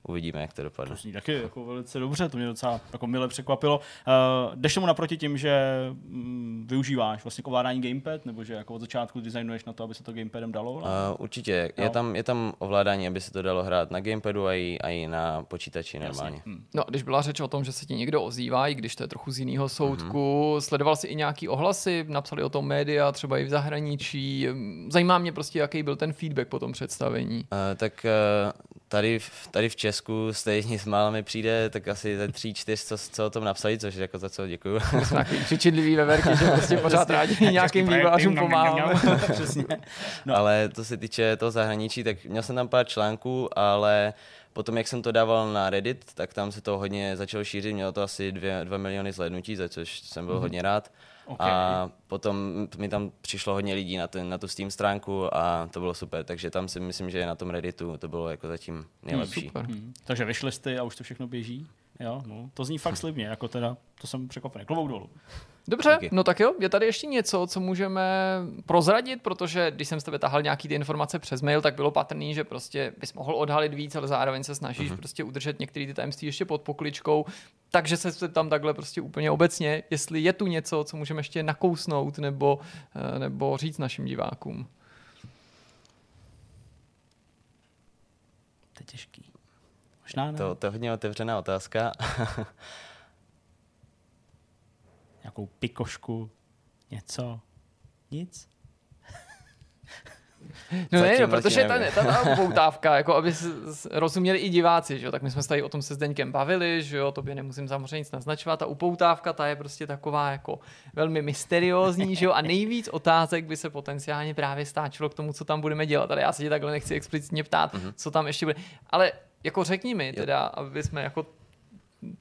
uvidíme, jak to dopadne. To zní taky jako velice dobře, to mě docela jako mile překvapilo. Uh, jdeš tomu naproti tím, že mm, využíváš vlastně ovládání gamepad, nebo že jako od začátku designuješ na to, aby se to gamepadem dalo? Uh, určitě, je tam, je tam ovládání, aby se to dalo hrát na gamepadu a i, a i na počítači Jasně. normálně. Hmm. No, když byla řeč o tom, že se ti někdo ozývá, i když to je trochu z jiného soudku, mm-hmm. sledoval jsi i nějaký ohlasy, napsali o tom média, třeba i v zahraničí. Zajímá mě prostě, jaký byl ten feedback po tom představení. Uh, tak uh, tady, tady v Česku stejně s málo mi přijde, tak asi ze tří, čtyř, co, co o tom napsali, což jako za co děkuju. Jsme takový přičidlivý veverky, že prostě pořád rádi nějakým vývářům pomáháme. no. Ale to se týče toho zahraničí, tak měl jsem tam pár článků, ale Potom, jak jsem to dával na Reddit, tak tam se to hodně začalo šířit, mělo to asi 2 miliony zhlednutí, za což jsem byl mm-hmm. hodně rád. Okay. A potom mi tam přišlo hodně lidí na, ten, na tu Steam stránku a to bylo super, takže tam si myslím, že na tom Redditu to bylo jako zatím nejlepší. Hmm, super. Hmm. Takže vyšli jste a už to všechno běží? Jo, no, to zní fakt slibně, jako teda, to jsem překvapený. Klobouk dolů. Dobře, Díky. no tak jo, je tady ještě něco, co můžeme prozradit, protože když jsem s tebe tahal nějaký ty informace přes mail, tak bylo patrný, že prostě bys mohl odhalit víc, ale zároveň se snažíš uh-huh. prostě udržet některé ty tajemství ještě pod pokličkou, takže se tam takhle prostě úplně obecně, jestli je tu něco, co můžeme ještě nakousnout nebo, eh, nebo říct našim divákům. To je těžký. Možná ne. To, to je hodně otevřená otázka. nějakou pikošku, něco, nic. No ne, no, protože ta, ta, ta poutávka, jako aby rozuměli i diváci, že jo, tak my jsme se tady o tom se Zdeňkem bavili, že jo, tobě nemusím samozřejmě nic naznačovat, ta upoutávka, ta je prostě taková jako velmi mysteriózní, že jo, a nejvíc otázek by se potenciálně právě stáčilo k tomu, co tam budeme dělat, ale já se tě takhle nechci explicitně ptát, mm-hmm. co tam ještě bude, ale jako řekni mi teda, aby jsme jako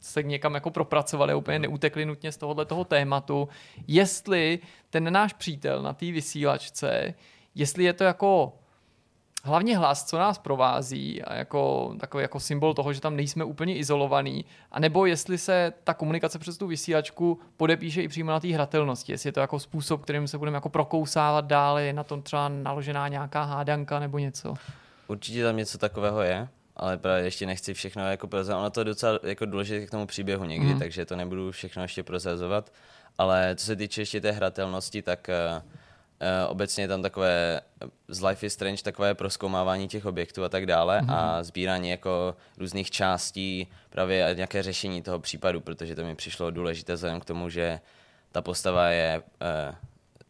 se někam jako propracovali, úplně neutekli nutně z tohohle toho tématu, jestli ten náš přítel na té vysílačce, jestli je to jako hlavně hlas, co nás provází a jako takový jako symbol toho, že tam nejsme úplně izolovaný, anebo jestli se ta komunikace přes tu vysílačku podepíše i přímo na té hratelnosti, jestli je to jako způsob, kterým se budeme jako prokousávat dále, je na tom třeba naložená nějaká hádanka nebo něco. Určitě tam něco takového je ale právě ještě nechci všechno jako prozrazovat. Ono to je docela jako důležité k tomu příběhu někdy, mm. takže to nebudu všechno ještě prozrazovat. Ale co se týče ještě té hratelnosti, tak uh, Uh, obecně je tam takové z Life is Strange takové proskoumávání těch objektů a tak dále mm-hmm. a sbírání jako různých částí právě nějaké řešení toho případu, protože to mi přišlo důležité vzhledem k tomu, že ta postava je, uh,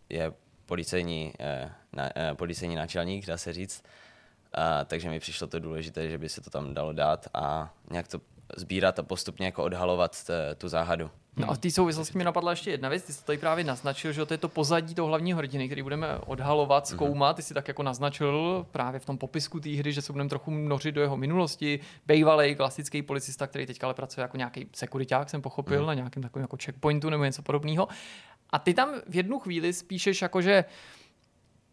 je policejní, uh, na, uh, policejní náčelník, dá se říct, uh, takže mi přišlo to důležité, že by se to tam dalo dát a nějak to sbírat a postupně jako odhalovat t, tu záhadu. No a v té souvislosti mi napadla ještě jedna věc, ty jsi to tady právě naznačil, že to je to pozadí toho hlavního hrdiny, který budeme odhalovat, mhm. zkoumat, ty jsi tak jako naznačil právě v tom popisku té hry, že se budeme trochu mnořit do jeho minulosti, bejvalej klasický policista, který teď ale pracuje jako nějaký sekuriták, jsem pochopil, mm. na nějakém takovém jako checkpointu nebo něco podobného. A ty tam v jednu chvíli spíšeš jako, že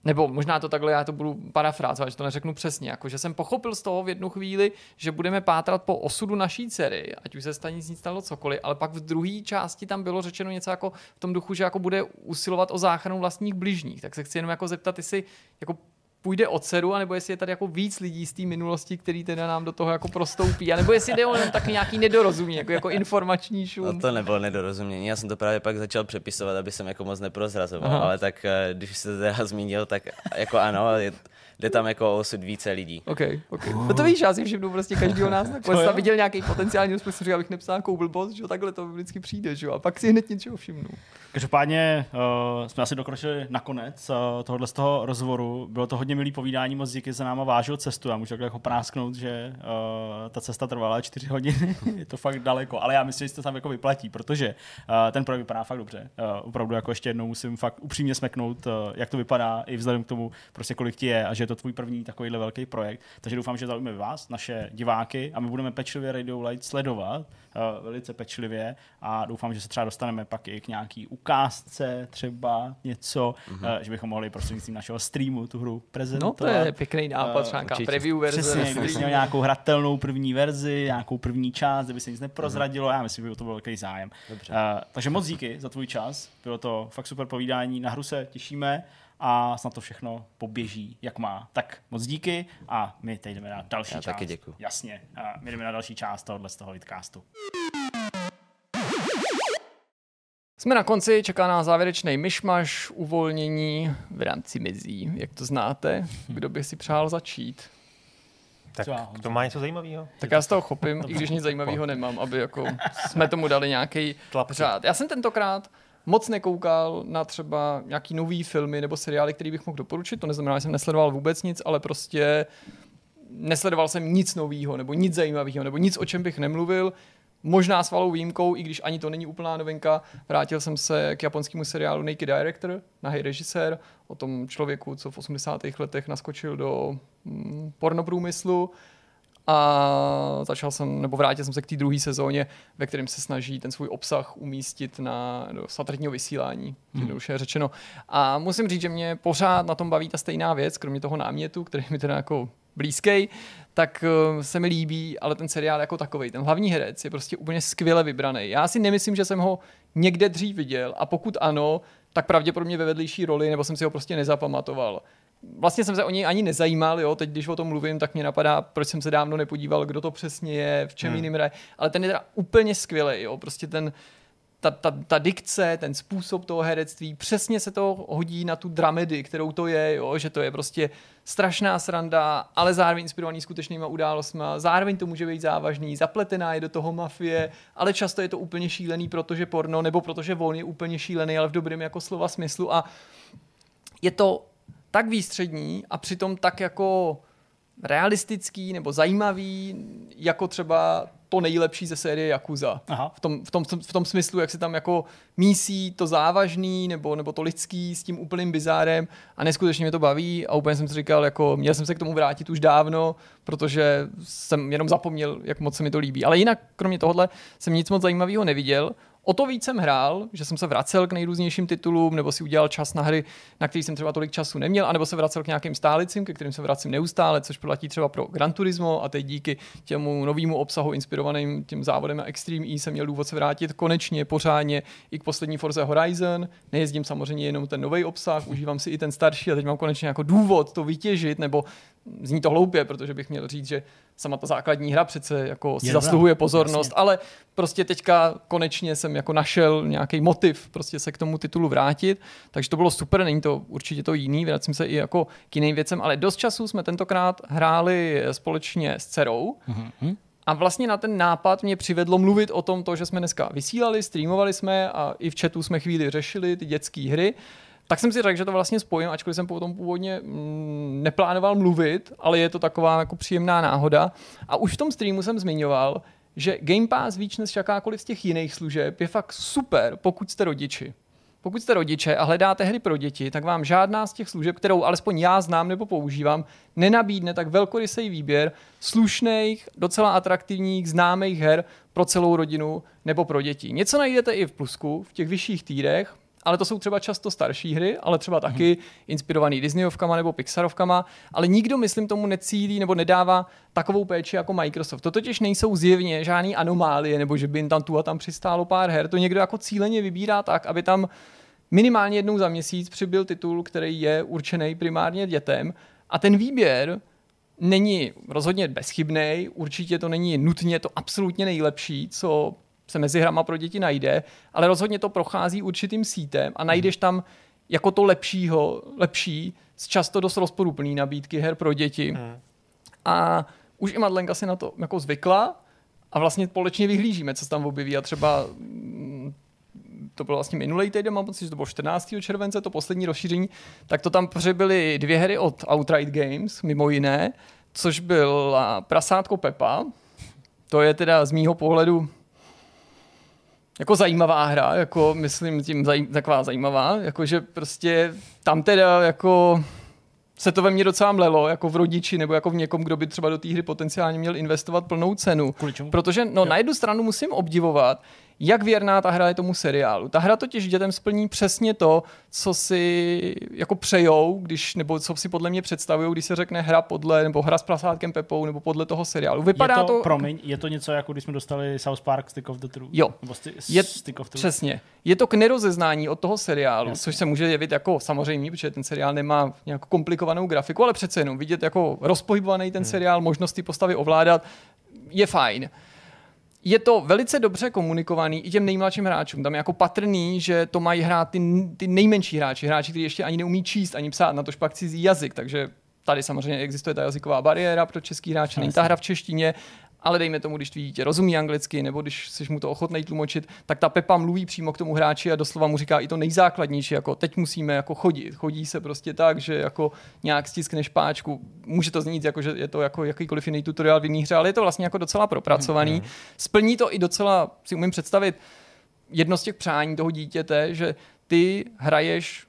nebo možná to takhle, já to budu parafrázovat, že to neřeknu přesně, jako že jsem pochopil z toho v jednu chvíli, že budeme pátrat po osudu naší dcery, ať už se stane nic stalo cokoliv, ale pak v druhé části tam bylo řečeno něco jako v tom duchu, že jako bude usilovat o záchranu vlastních bližních. Tak se chci jenom jako zeptat, jestli jako půjde o dceru, anebo jestli je tady jako víc lidí z té minulosti, který teda nám do toho jako prostoupí, anebo jestli jde o taky nějaký nedorozumění, jako, jako informační šum. No to nebylo nedorozumění, já jsem to právě pak začal přepisovat, aby jsem jako moc neprozrazoval, Aha. ale tak eh, když to teda zmínil, tak jako ano, je, jde tam jako o osud více lidí. OK, OK. No to víš, já si všimnu prostě každýho nás nakonec tam viděl nějaký potenciální způsob, že abych nepsal nějakou blbost, že takhle to vždycky přijde, že a pak si hned něčeho všimnu. Každopádně uh, jsme asi dokročili nakonec uh, tohohle z toho rozvoru. Bylo to hodně milý povídání, moc díky za náma vážil cestu. Já můžu takhle jako prásknout, že uh, ta cesta trvala čtyři hodiny. je to fakt daleko, ale já myslím, že se to tam jako vyplatí, protože uh, ten projekt vypadá fakt dobře. Uh, opravdu jako ještě jednou musím fakt upřímně smeknout, uh, jak to vypadá, i vzhledem k tomu, prostě kolik ti je a že je to tvůj první takovýhle velký projekt. Takže doufám, že zaujme vás, naše diváky, a my budeme pečlivě Radio Light sledovat uh, velice pečlivě a doufám, že se třeba dostaneme pak i k nějaký ukázce, třeba něco, mm-hmm. uh, že bychom mohli prostřednictvím našeho streamu tu hru prezentovat. No to je pěkný nápad, uh, nějaká preview verze. Přesně, kdyby měl nějakou hratelnou první verzi, nějakou první část, kdyby se nic neprozradilo, mm-hmm. já myslím, že by to byl velký zájem. Dobře. Uh, takže moc díky za tvůj čas, bylo to fakt super povídání, na hru se těšíme a snad to všechno poběží, jak má. Tak moc díky a my teď jdeme na další Já část. taky děkuji. Jasně, a my jdeme na další část tohohle z toho vidcastu. Jsme na konci, čeká nás závěrečný myšmaš, uvolnění v rámci mezí. Jak to znáte? Kdo by si přál začít? Tak to má něco zajímavého. Tak já z toho chopím, i když nic zajímavého nemám, aby jako jsme tomu dali nějaký řád. Já jsem tentokrát moc nekoukal na třeba nějaký nový filmy nebo seriály, který bych mohl doporučit. To neznamená, že jsem nesledoval vůbec nic, ale prostě nesledoval jsem nic nového nebo nic zajímavého nebo nic, o čem bych nemluvil. Možná s valou výjimkou, i když ani to není úplná novinka, vrátil jsem se k japonskému seriálu Naked Director, nahý režisér, o tom člověku, co v 80. letech naskočil do mm, pornoprůmyslu a začal jsem, nebo vrátil jsem se k té druhé sezóně, ve kterém se snaží ten svůj obsah umístit na do satelitního vysílání, hmm. už je řečeno. A musím říct, že mě pořád na tom baví ta stejná věc, kromě toho námětu, který mi teda jako blízký, tak eh, se mi líbí, ale ten seriál jako takový, ten hlavní herec je prostě úplně skvěle vybraný. Já si nemyslím, že jsem ho někde dřív viděl a pokud ano, tak pravděpodobně ve vedlejší roli, nebo jsem si ho prostě nezapamatoval vlastně jsem se o něj ani nezajímal, jo, teď když o tom mluvím, tak mě napadá, proč jsem se dávno nepodíval, kdo to přesně je, v čem hmm. jiným hraje, ale ten je teda úplně skvělý, jo, prostě ten, ta, ta, ta dikce, ten způsob toho herectví, přesně se to hodí na tu dramedy, kterou to je, jo, že to je prostě strašná sranda, ale zároveň inspirovaný skutečnýma událostmi, zároveň to může být závažný, zapletená je do toho mafie, ale často je to úplně šílený, protože porno, nebo protože on je úplně šílený, ale v dobrém jako slova smyslu. A je to tak výstřední a přitom tak jako realistický nebo zajímavý, jako třeba to nejlepší ze série Yakuza. Aha. V, tom, v, tom, v tom smyslu, jak se tam jako mísí to závažný nebo, nebo to lidský s tím úplným bizárem a neskutečně mě to baví a úplně jsem si říkal, jako měl jsem se k tomu vrátit už dávno, protože jsem jenom zapomněl, jak moc se mi to líbí. Ale jinak, kromě tohohle, jsem nic moc zajímavého neviděl O to víc jsem hrál, že jsem se vracel k nejrůznějším titulům, nebo si udělal čas na hry, na který jsem třeba tolik času neměl, anebo se vracel k nějakým stálicím, ke kterým se vracím neustále, což platí třeba pro Gran Turismo a teď díky těmu novému obsahu inspirovaným tím závodem a Extreme E jsem měl důvod se vrátit konečně, pořádně i k poslední Forza Horizon. Nejezdím samozřejmě jenom ten nový obsah, užívám si i ten starší a teď mám konečně jako důvod to vytěžit, nebo Zní to hloupě, protože bych měl říct, že sama ta základní hra přece jako si Je zasluhuje pozornost, jasně. ale prostě teďka konečně jsem jako našel nějaký motiv prostě se k tomu titulu vrátit, takže to bylo super, není to určitě to jiný, vracím se i jako k jiným věcem, ale dost času jsme tentokrát hráli společně s dcerou, Mhm. a vlastně na ten nápad mě přivedlo mluvit o tom, to, že jsme dneska vysílali, streamovali jsme a i v chatu jsme chvíli řešili ty dětské hry. Tak jsem si řekl, že to vlastně spojím, ačkoliv jsem potom původně mm, neplánoval mluvit, ale je to taková jako příjemná náhoda. A už v tom streamu jsem zmiňoval, že Game Pass víc než jakákoliv z těch jiných služeb je fakt super, pokud jste rodiči. Pokud jste rodiče a hledáte hry pro děti, tak vám žádná z těch služeb, kterou alespoň já znám nebo používám, nenabídne tak velkorysý výběr slušných, docela atraktivních, známých her pro celou rodinu nebo pro děti. Něco najdete i v plusku, v těch vyšších týrech, ale to jsou třeba často starší hry, ale třeba taky inspirovaný Disneyovkama nebo Pixarovkama, ale nikdo, myslím, tomu necílí nebo nedává takovou péči jako Microsoft. To totiž nejsou zjevně žádný anomálie, nebo že by jim tam tu a tam přistálo pár her. To někdo jako cíleně vybírá tak, aby tam minimálně jednou za měsíc přibyl titul, který je určený primárně dětem a ten výběr není rozhodně bezchybný, určitě to není nutně to absolutně nejlepší, co se mezi hrama pro děti najde, ale rozhodně to prochází určitým sítem a najdeš tam jako to lepšího, lepší, z často dost rozporuplný nabídky her pro děti. A už i Madlenka si na to jako zvykla a vlastně společně vyhlížíme, co se tam objeví a třeba mm, to bylo vlastně minulý týden, mám pocit, že to bylo 14. července, to poslední rozšíření, tak to tam přibyly dvě hry od Outright Games, mimo jiné, což byla Prasátko Pepa, to je teda z mýho pohledu jako zajímavá hra, jako myslím tím zaj, taková zajímavá, jakože prostě tam teda jako se to ve mně docela mlelo, jako v rodiči nebo jako v někom, kdo by třeba do té hry potenciálně měl investovat plnou cenu. Protože no, na jednu stranu musím obdivovat, jak věrná ta hra je tomu seriálu. Ta hra totiž dětem splní přesně to, co si jako přejou, když, nebo co si podle mě představují, když se řekne hra podle, nebo hra s prasátkem Pepou, nebo podle toho seriálu. Vypadá je to, to, promiň, je to něco jako když jsme dostali South Park Stick of the Truth? Jo. Nebo sti, Je- Stick of Truth? Přesně. Je to k nerozeznání od toho seriálu, Jasně. což se může jevit jako samozřejmě, protože ten seriál nemá nějak komplikovanou grafiku, ale přece jenom vidět jako rozpohybovaný ten seriál, možnost ty postavy ovládat, je fajn. Je to velice dobře komunikovaný i těm nejmladším hráčům. Tam je jako patrný, že to mají hrát ty, ty nejmenší hráči, hráči, kteří ještě ani neumí číst, ani psát, na to pak cizí jazyk, takže tady samozřejmě existuje ta jazyková bariéra pro český hráče, není ta hra v češtině, ale dejme tomu, když tvý dítě rozumí anglicky, nebo když jsi mu to ochotný tlumočit, tak ta Pepa mluví přímo k tomu hráči a doslova mu říká i to nejzákladnější, jako teď musíme jako chodit. Chodí se prostě tak, že jako nějak stiskneš páčku. Může to znít jako, že je to jako jakýkoliv jiný tutoriál v jiný hře, ale je to vlastně jako docela propracovaný. Splní to i docela, si umím představit, jedno z těch přání toho dítěte, že ty hraješ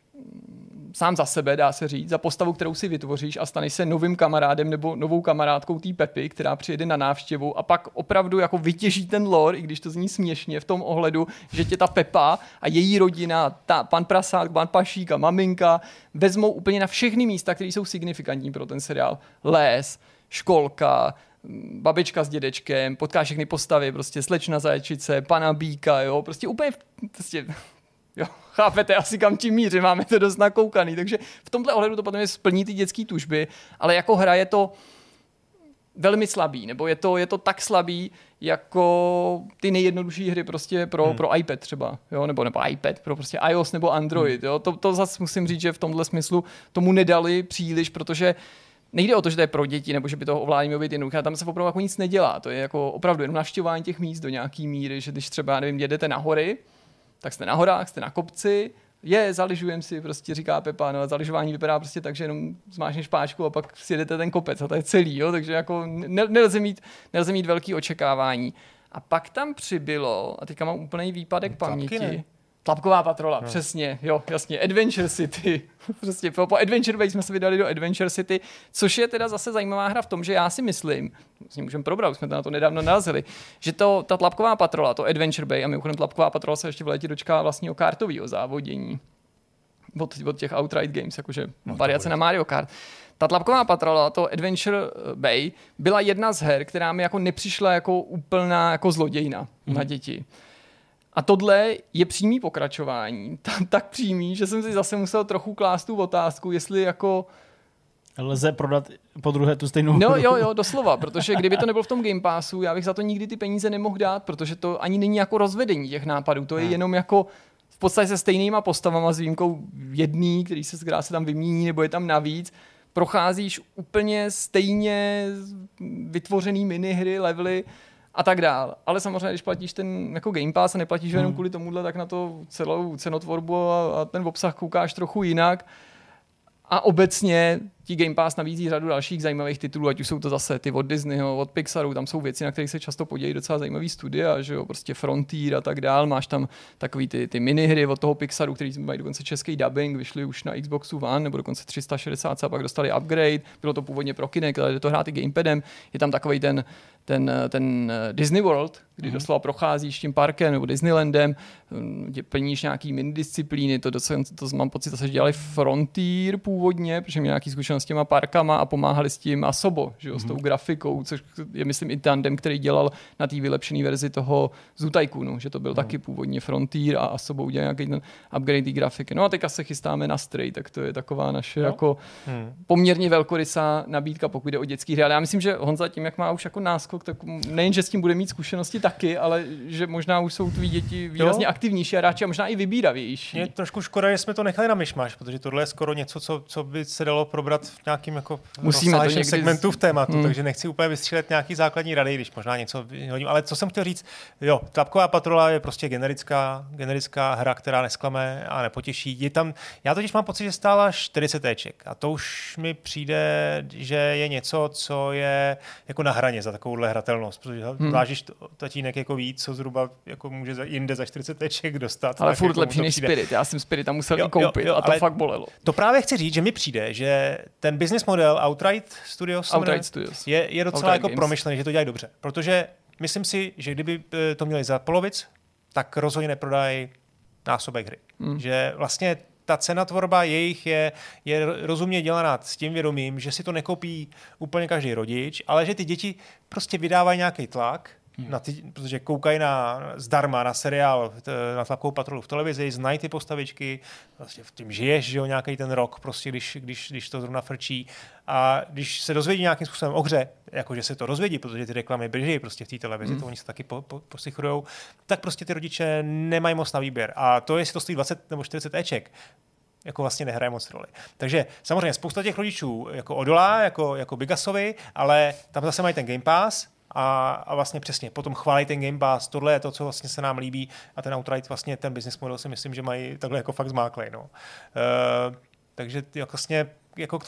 sám za sebe, dá se říct, za postavu, kterou si vytvoříš a staneš se novým kamarádem nebo novou kamarádkou té Pepy, která přijede na návštěvu a pak opravdu jako vytěží ten lore, i když to zní směšně v tom ohledu, že tě ta Pepa a její rodina, ta, pan Prasák, pan Pašík a maminka vezmou úplně na všechny místa, které jsou signifikantní pro ten seriál. Les, školka, babička s dědečkem, potká všechny postavy, prostě slečna zajčice, pana Bíka, jo, prostě úplně prostě Jo, chápete asi kam tím míři, máme to dost nakoukaný, takže v tomhle ohledu to potom je splní ty dětské tužby, ale jako hra je to velmi slabý, nebo je to, je to tak slabý, jako ty nejjednodušší hry prostě pro, hmm. pro iPad třeba, jo, nebo, nebo iPad, pro prostě iOS nebo Android, jo, to, to zase musím říct, že v tomhle smyslu tomu nedali příliš, protože Nejde o to, že to je pro děti, nebo že by to ovládání mělo být jednoduché, tam se opravdu jako nic nedělá. To je jako opravdu jenom navštěvování těch míst do nějaký míry, že když třeba, nevím, jedete na hory, tak jste na horách, jste na kopci, je, zaližujem si, prostě říká Pepa, no a zaližování vypadá prostě tak, že jenom zmášneš páčku a pak si jedete ten kopec a to je celý, jo, takže jako ne, nelze, mít, nelze mít velký očekávání. A pak tam přibylo, a teďka mám úplný výpadek paměti, ne? Tlapková patrola, no. přesně, jo, jasně, Adventure City. prostě po, po Adventure Base jsme se vydali do Adventure City, což je teda zase zajímavá hra v tom, že já si myslím, s ním můžeme probrat, jsme to na to nedávno narazili, že to, ta Tlapková patrola, to Adventure Bay, a mimochodem Tlapková patrola se ještě v létě dočká vlastního kartového závodění od, od těch Outright Games, jakože no, variace na Mario Kart. Ta tlapková patrola, to Adventure Bay, byla jedna z her, která mi jako nepřišla jako úplná jako zlodějna mm. na děti. A tohle je přímý pokračování. Tak přímý, že jsem si zase musel trochu klást tu otázku, jestli jako Lze prodat po druhé tu stejnou No jo, jo, doslova, protože kdyby to nebylo v tom Game Passu, já bych za to nikdy ty peníze nemohl dát, protože to ani není jako rozvedení těch nápadů, to je Hmm. jenom jako v podstatě se stejnýma postavama s výjimkou jedný, který se, která se tam vymění nebo je tam navíc, procházíš úplně stejně vytvořený minihry, levely a tak dál. Ale samozřejmě, když platíš ten jako Game Pass a neplatíš ho jenom kvůli tomuhle, tak na to celou cenotvorbu a, a ten obsah koukáš trochu jinak. A obecně ti Game Pass nabízí řadu dalších zajímavých titulů, ať už jsou to zase ty od Disneyho, od Pixaru, tam jsou věci, na kterých se často podějí docela zajímavý studia, že jo, prostě Frontier a tak dál, máš tam takový ty, ty minihry od toho Pixaru, který mají dokonce český dubbing, vyšly už na Xboxu One, nebo dokonce 360 a pak dostali upgrade, bylo to původně pro Kinect, ale jde to hrát i gamepadem, je tam takový ten, ten, ten eh, Disney World, kdy mm-hmm. doslova procházíš tím parkem nebo Disneylandem, hm, dě- plníš nějaký minidisciplíny, to, docela, to mám pocit, zase že dělali Frontier původně, protože měli nějaký zkušenost s těma parkama a pomáhali s tím Asobo, že jo, mm-hmm. s tou grafikou, což je myslím i tandem, který dělal na té vylepšené verzi toho Zoo Tycoonu, že to byl mm-hmm. taky původně Frontier a Asobo udělal nějaký ten upgrade té grafiky. No a teďka se chystáme na Stray, tak to je taková naše Jo. jako Hmm. poměrně velkorysá nabídka, pokud jde o dětský hry. Ale já myslím, že Honza tím, jak má už jako náskok, tak nejen, že s tím bude mít zkušenosti taky, ale že možná už jsou tvý děti výrazně Jo. aktivnější a hráči a možná i vybíravější. Je trošku škoda, že jsme to nechali na myšmaš, protože tohle je skoro něco, co, co by se dalo probrat v nějakým jako Musíme to někdy segmentu v tématu, Hmm. takže nechci úplně vystřílet nějaký základní rady, když možná něco hodím. Ale co jsem chtěl říct, jo, Tlapková patrola je prostě generická, generická hra, která nesklame a nepotěší. Je tam, já totiž mám pocit, že stála 40 éček a to už mi přijde, že je něco, co je jako na hraně za takovouhle hratelnost, protože Hmm. vážíš tatínek jako víc, co zhruba jako může za, jinde za 40 éček dostat. ale furt jako lepší než. Spirit. Já jsem Spirita musel Jo, i koupit jo, jo, a to fakt bolelo. To právě chci říct, že mi přijde, že ten business model Outright Studios jmenuje, Outright Studios. je, je docela Outright jako Games. promyšlený, že to dělají dobře. Protože myslím si, že kdyby eh, to měli za polovic, tak rozhodně neprodají násobek hry. Hmm. Že vlastně ta cenatvorba jejich je, je rozumně dělaná s tím vědomím, že si to nekopí úplně každý rodič, ale že ty děti prostě vydávají nějaký tlak, na ty, protože koukají na, zdarma na seriál, t- na tlakovou patrolu v televizi, znají ty postavičky, vlastně v tím žiješ, že jo, nějaký ten rok, prostě když, když, když to zrovna frčí. A když se dozvědí nějakým způsobem o hře, jakože se to rozvědí, protože ty reklamy běží prostě v té televizi, mm. to oni se taky po, po, tak prostě ty rodiče nemají moc na výběr. A to, jestli to stojí 20 nebo 40 éček, jako vlastně nehraje moc roli. Takže samozřejmě spousta těch rodičů jako odolá, jako, jako Bigasovi, ale tam zase mají ten Game Pass a, a vlastně přesně, potom chválí ten Game Pass, tohle je to, co vlastně se nám líbí a ten Outright vlastně ten business model si myslím, že mají takhle jako fakt zmáklej. No. Uh, takže jako vlastně jako,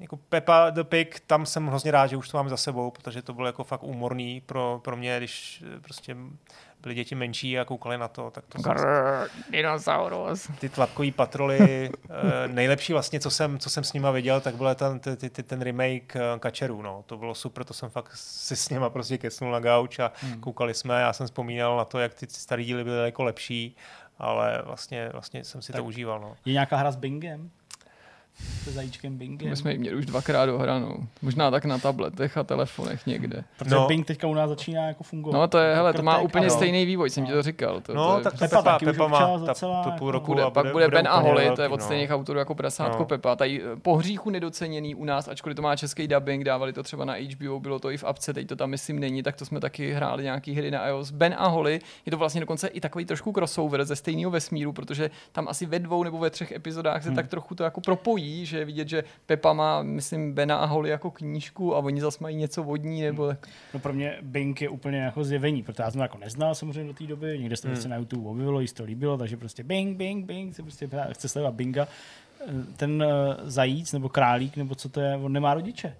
jako Peppa the Pig, tam jsem hrozně rád, že už to máme za sebou, protože to bylo jako fakt úmorný pro, pro mě, když eh, prostě byly děti menší a koukali na to, tak to jsem Grrr, dinosaurus. ty tlapkový patroly, eh, nejlepší vlastně, co jsem, co jsem s nima viděl, tak byl ten, ty, ty, ten remake eh, Kačerů, no. To bylo super, to jsem fakt si s nima prostě kecnul na gauč a hmm. koukali jsme, já jsem vzpomínal na to, jak ty starý díly byly jako lepší, ale vlastně, vlastně jsem si tak. to užíval, no. Je nějaká hra s Bingem? Se zajíčkem Bingem? My jsme ji měli už dvakrát dohranou. Možná tak na tabletech a telefonech někde. Protože No. Bing teďka u nás začíná jako fungovat. No to je, hele, to má Krtek, úplně ano. stejný vývoj, jsem ti to říkal. To, No, to je tak Pepa Pepa, Pepa má ta, to půl roku bude, a pak bude Ben úplně Aholi, velký, to je od no. stejných autorů jako Prasátko No. Pepa. Tady po hříchu nedoceněný u nás, ačkoliv to má český dubbing, dávali to třeba na HBO, bylo to i v apce, teď to tam myslím není, tak to jsme taky hráli nějaký hry na iOS. Ben a Holly je to vlastně dokonce i takový trošku crossover ze stejného vesmíru, protože tam asi ve dvou nebo ve třech epizodách se Hmm. tak trochu to jako propojí, že je vidět, že Pepa má, myslím, Bena a Holly jako knížku a oni zase mají něco vodní nebo tak. No pro mě Bing je úplně jako zjevení, protože já jsem jako neznal samozřejmě do té doby, někde se to Hmm. prostě na YouTube objevilo, jí se to líbilo, takže prostě Bing, Bing, Bing, se prostě chce sledovat Binga. Ten eh, zajíc nebo králík, nebo co to je, on nemá rodiče.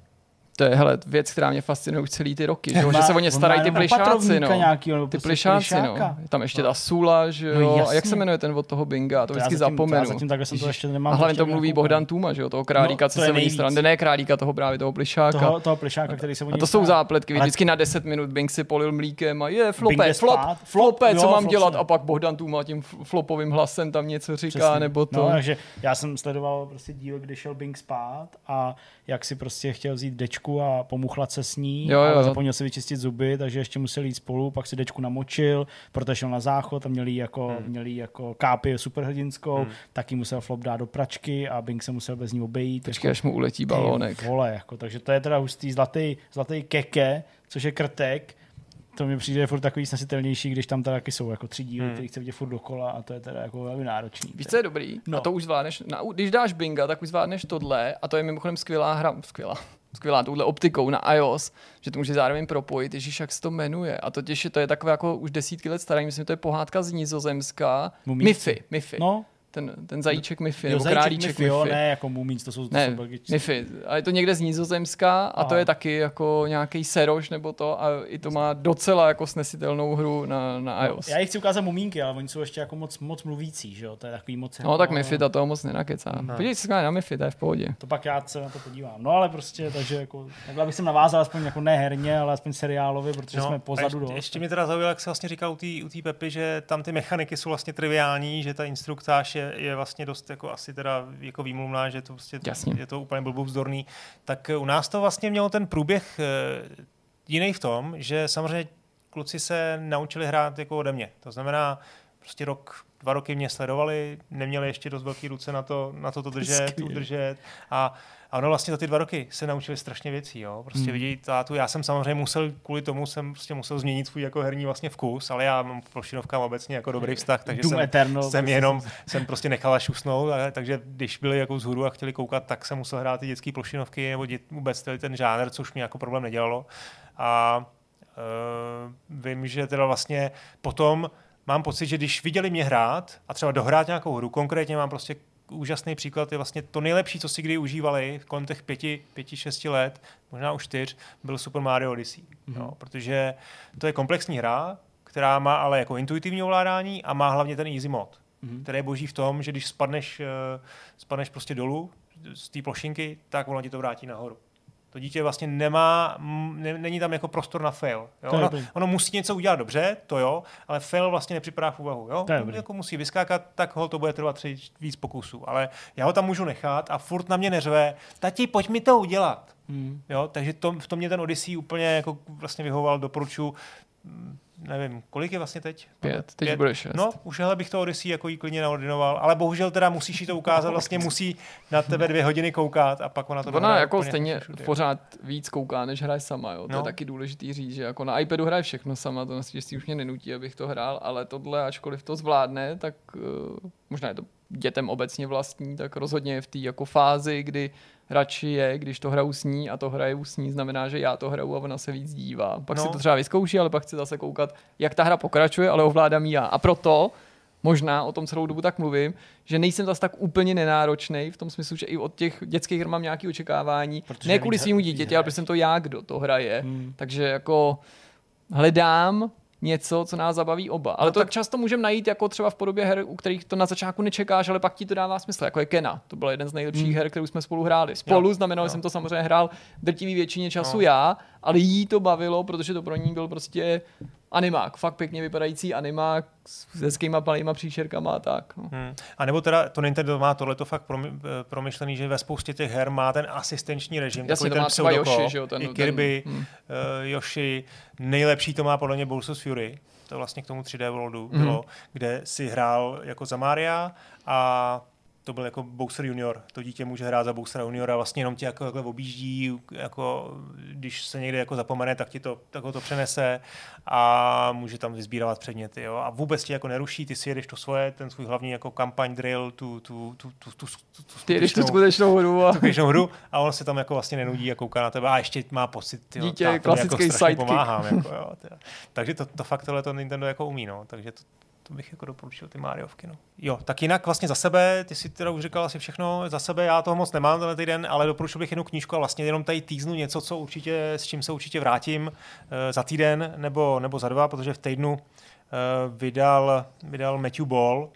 To je hele, věc, která mě fascinuje už celý ty roky, že, jo? On že má- se o ně starají má ty jenom plišáci. opatrovníka No. nějakýho, nebo Ty prostě plišáci, no. Je tam ještě ta Sula, že No jo. a jak se jmenuje ten od toho Binga? To, já vždycky zatím, zapomenu. Já zatím takhle jsem to ještě nemám. a hlavně to mluví. Bohdan Tuma, že jo, toho králíka, No, co to se o ní nejvíc. strany, ne králíka, toho právě toho plišáka. Toho, toho plišáka, který se o A to jsou zápletky, vždycky na 10 minut Bing si polil mlíkem a je flope, flop, flope, co mám dělat? A pak Bohdan Tuma tím flopovým hlasem tam něco říká, nebo to. No, takže já jsem sledoval prostě díl, kdy šel Bing spát a jak si prostě chtěl vzít dečku hračku a pomuchlat se s ní, Jo, jo, ale zapomněl si vyčistit zuby, takže ještě musel jít spolu, pak si dečku namočil, protože šel na záchod a měli jako, Hmm. měli jako kápy superhrdinskou, taky musel flop dát do pračky a Bing se musel bez ní obejít. Počkej, až mu uletí balónek. Vole, jako, takže to je teda hustý zlatý, zlatý keke, což je krtek. To mi přijde furt takový snesitelnější, když tam teda taky jsou jako tři díly, Hmm. který chce vidět furt dokola a to je teda jako velmi náročný. Víš, co je dobrý? No. A to už zvládneš. Na, když dáš Binga, tak už zvládneš tohle. A to je mimochodem skvělá hra. Skvělá. Skvělá touhle optikou na iOS, že to může zároveň propojit. Ježíš, jak se to jmenuje. A totiž to je takové jako už desítky let starý. Myslím, že to je pohádka z Nizozemska. Mumíci. Miffy. Miffy. No, Ten, ten zajíček Miffy, jo, nebo zajíček králíček Miffy, jo, ne jako mumíc, to jsou, to Ne, jsou belgičtí. Miffy. A je to někde z Nizozemska a Aha. to je taky jako nějaký seroš nebo to a i to má docela jako snesitelnou hru na, na iOS. Já jich chci ukázat mumínky, ale oni jsou ještě jako moc, moc mluvící, že jo, to je takový moc... No jako, tak Miffy ta toho moc nenakecá. Podívej se na Miffy, to je v pohodě. To pak já se na to podívám. No ale prostě, takže jako, takhle bych jsem navázal aspoň jako ne herně, ale aspoň seriálově, protože jsme a pozadu ještě, dost. ještě mě teda zaujalo, jak se vlastně říkal u té u té Pepy, že tam ty mechaniky jsou vlastně triviální, že ta instruktáž je, je vlastně dost jako asi teda jako výmluvná, že to prostě Jasně. je to úplně blbůvzdorný. Tak u nás to vlastně mělo ten průběh eh, jiný v tom, že samozřejmě kluci se naučili hrát jako ode mě. To znamená, prostě rok, dva roky mě sledovali, neměli ještě dost velký ruce na to, na to, to držet, Skvělý. udržet a a ono vlastně za ty dva roky se naučili strašně věcí, jo. Prostě Hmm. vidí tátu, já jsem samozřejmě musel, kvůli tomu jsem prostě musel změnit svůj jako herní vlastně vkus, ale já mám plošinovkám obecně jako dobrý vztah, takže Doom jsem, Eternal, jsem prostě jenom, jsem- jsem prostě nechal až usnout, ale, takže když byli jako vzhůru a chtěli koukat, tak jsem musel hrát ty dětské plošinovky nebo dět, vůbec ten žánr, což mě jako problém nedělalo. A uh, vím, že teda vlastně potom mám pocit, že když viděli mě hrát a třeba dohrát nějakou hru, konkrétně mám prostě úžasný příklad, je vlastně to nejlepší, co si kdy užívali kolem těch pěti, pěti, šesti let, možná už čtyř, byl Super Mario Odyssey. Mm-hmm. Jo, protože to je komplexní hra, která má ale jako intuitivní ovládání a má hlavně ten easy mod, mm-hmm. který je boží v tom, že když spadneš, eh, spadneš prostě dolů z té plošinky, tak ono ti to vrátí nahoru. To dítě vlastně nemá, ne, není tam jako prostor na fail. Jo? Ono, ono, musí něco udělat dobře, to jo, ale fail vlastně nepřipadá v úvahu. Jo? To jako musí vyskákat, tak ho to bude trvat tři, víc pokusů. Ale já ho tam můžu nechat a furt na mě neřve, tati, pojď mi to udělat. Hmm. Jo? Takže to, v tom mě ten Odyssey úplně jako vlastně vyhoval, doporučuji nevím, kolik je vlastně teď? Pět, teď bude šest. No, už hele bych to Odyssey jako jí klidně naordinoval, ale bohužel teda musíš jí to ukázat, vlastně musí na tebe dvě hodiny koukat a pak ona to Ona jako stejně všude. pořád víc kouká, než hraje sama, jo. To No. je taky důležitý říct, že jako na iPadu hraje všechno sama, to naštěstí už mě nenutí, abych to hrál, ale tohle, ačkoliv to zvládne, tak uh, možná je to dětem obecně vlastní, tak rozhodně je v té jako fázi, kdy radši je, když to hraju s ní a to hraju s ní, znamená, že já to hraju a ona se víc dívá. Pak no. si to třeba vyzkouší, ale pak chci zase koukat, jak ta hra pokračuje, ale ovládám ji já. A proto možná o tom celou dobu tak mluvím, že nejsem zase tak úplně nenáročný v tom smyslu, že i od těch dětských her mám nějaké očekávání. Protože ne kvůli víc dítěti, ale protože jsem to já, kdo to hraje. Hmm. Takže jako hledám něco, co nás zabaví oba. Ale No to tak- často můžeme najít jako třeba v podobě her, u kterých to na začátku nečekáš, ale pak ti to dává smysl, jako je Kena. To byl jeden z nejlepších Hmm. her, kterou jsme spolu hráli. Spolu Jo, znamenalo, jo. že jsem to samozřejmě hrál drtivý většině času No. já, ale jí to bavilo, protože to pro ní byl prostě animák, fakt pěkně vypadající animák s hezkýma malýma příšerkama a tak. No. Hmm. A nebo teda to Nintendo má tohleto fakt eh, promyšlený, že ve spoustě těch her má ten asistenční režim. Jasně, takový to ten pseudokop, Yoshi, že jo, ten- i ten- Kirby, hmm. uh, Yoshi. Nejlepší to má podle mě Bowser's Fury. To vlastně k tomu 3D Worldu Mhm. bylo, kde si hrál jako za Maria a to byl jako Bowser junior. To dítě může hrát za Bowsera juniora, vlastně jenom tě jako takhle objíždí, jako, když se někde jako zapomene, tak ti to, tak ho to přenese a může tam vyzbírávat předměty. Jo? A vůbec ti jako neruší, ty si jedeš to svoje, ten svůj hlavní jako kampaň drill, tu, tu, tu, tu, tu, tu, tu Ty jdeš tu skutečnou- hru a tu skutečnou hru a on se tam jako vlastně nenudí a kouká na tebe a ještě má pocit, jo, Dítě, táto mi klasický jako sidekick. pomáhám. Jako, jo. Takže to, to fakt tohle to Nintendo jako umí, no. takže to, to bych jako doporučil ty Mariovky. No. Jo, tak jinak vlastně za sebe, ty si teda už říkal asi všechno, za sebe já toho moc nemám tenhle týden, ale doporučil bych jednu knížku a vlastně jenom tady týznu něco, co určitě, s čím se určitě vrátím eh, za týden nebo, nebo za dva, protože v týdnu eh, vydal, vydal Matthew Ball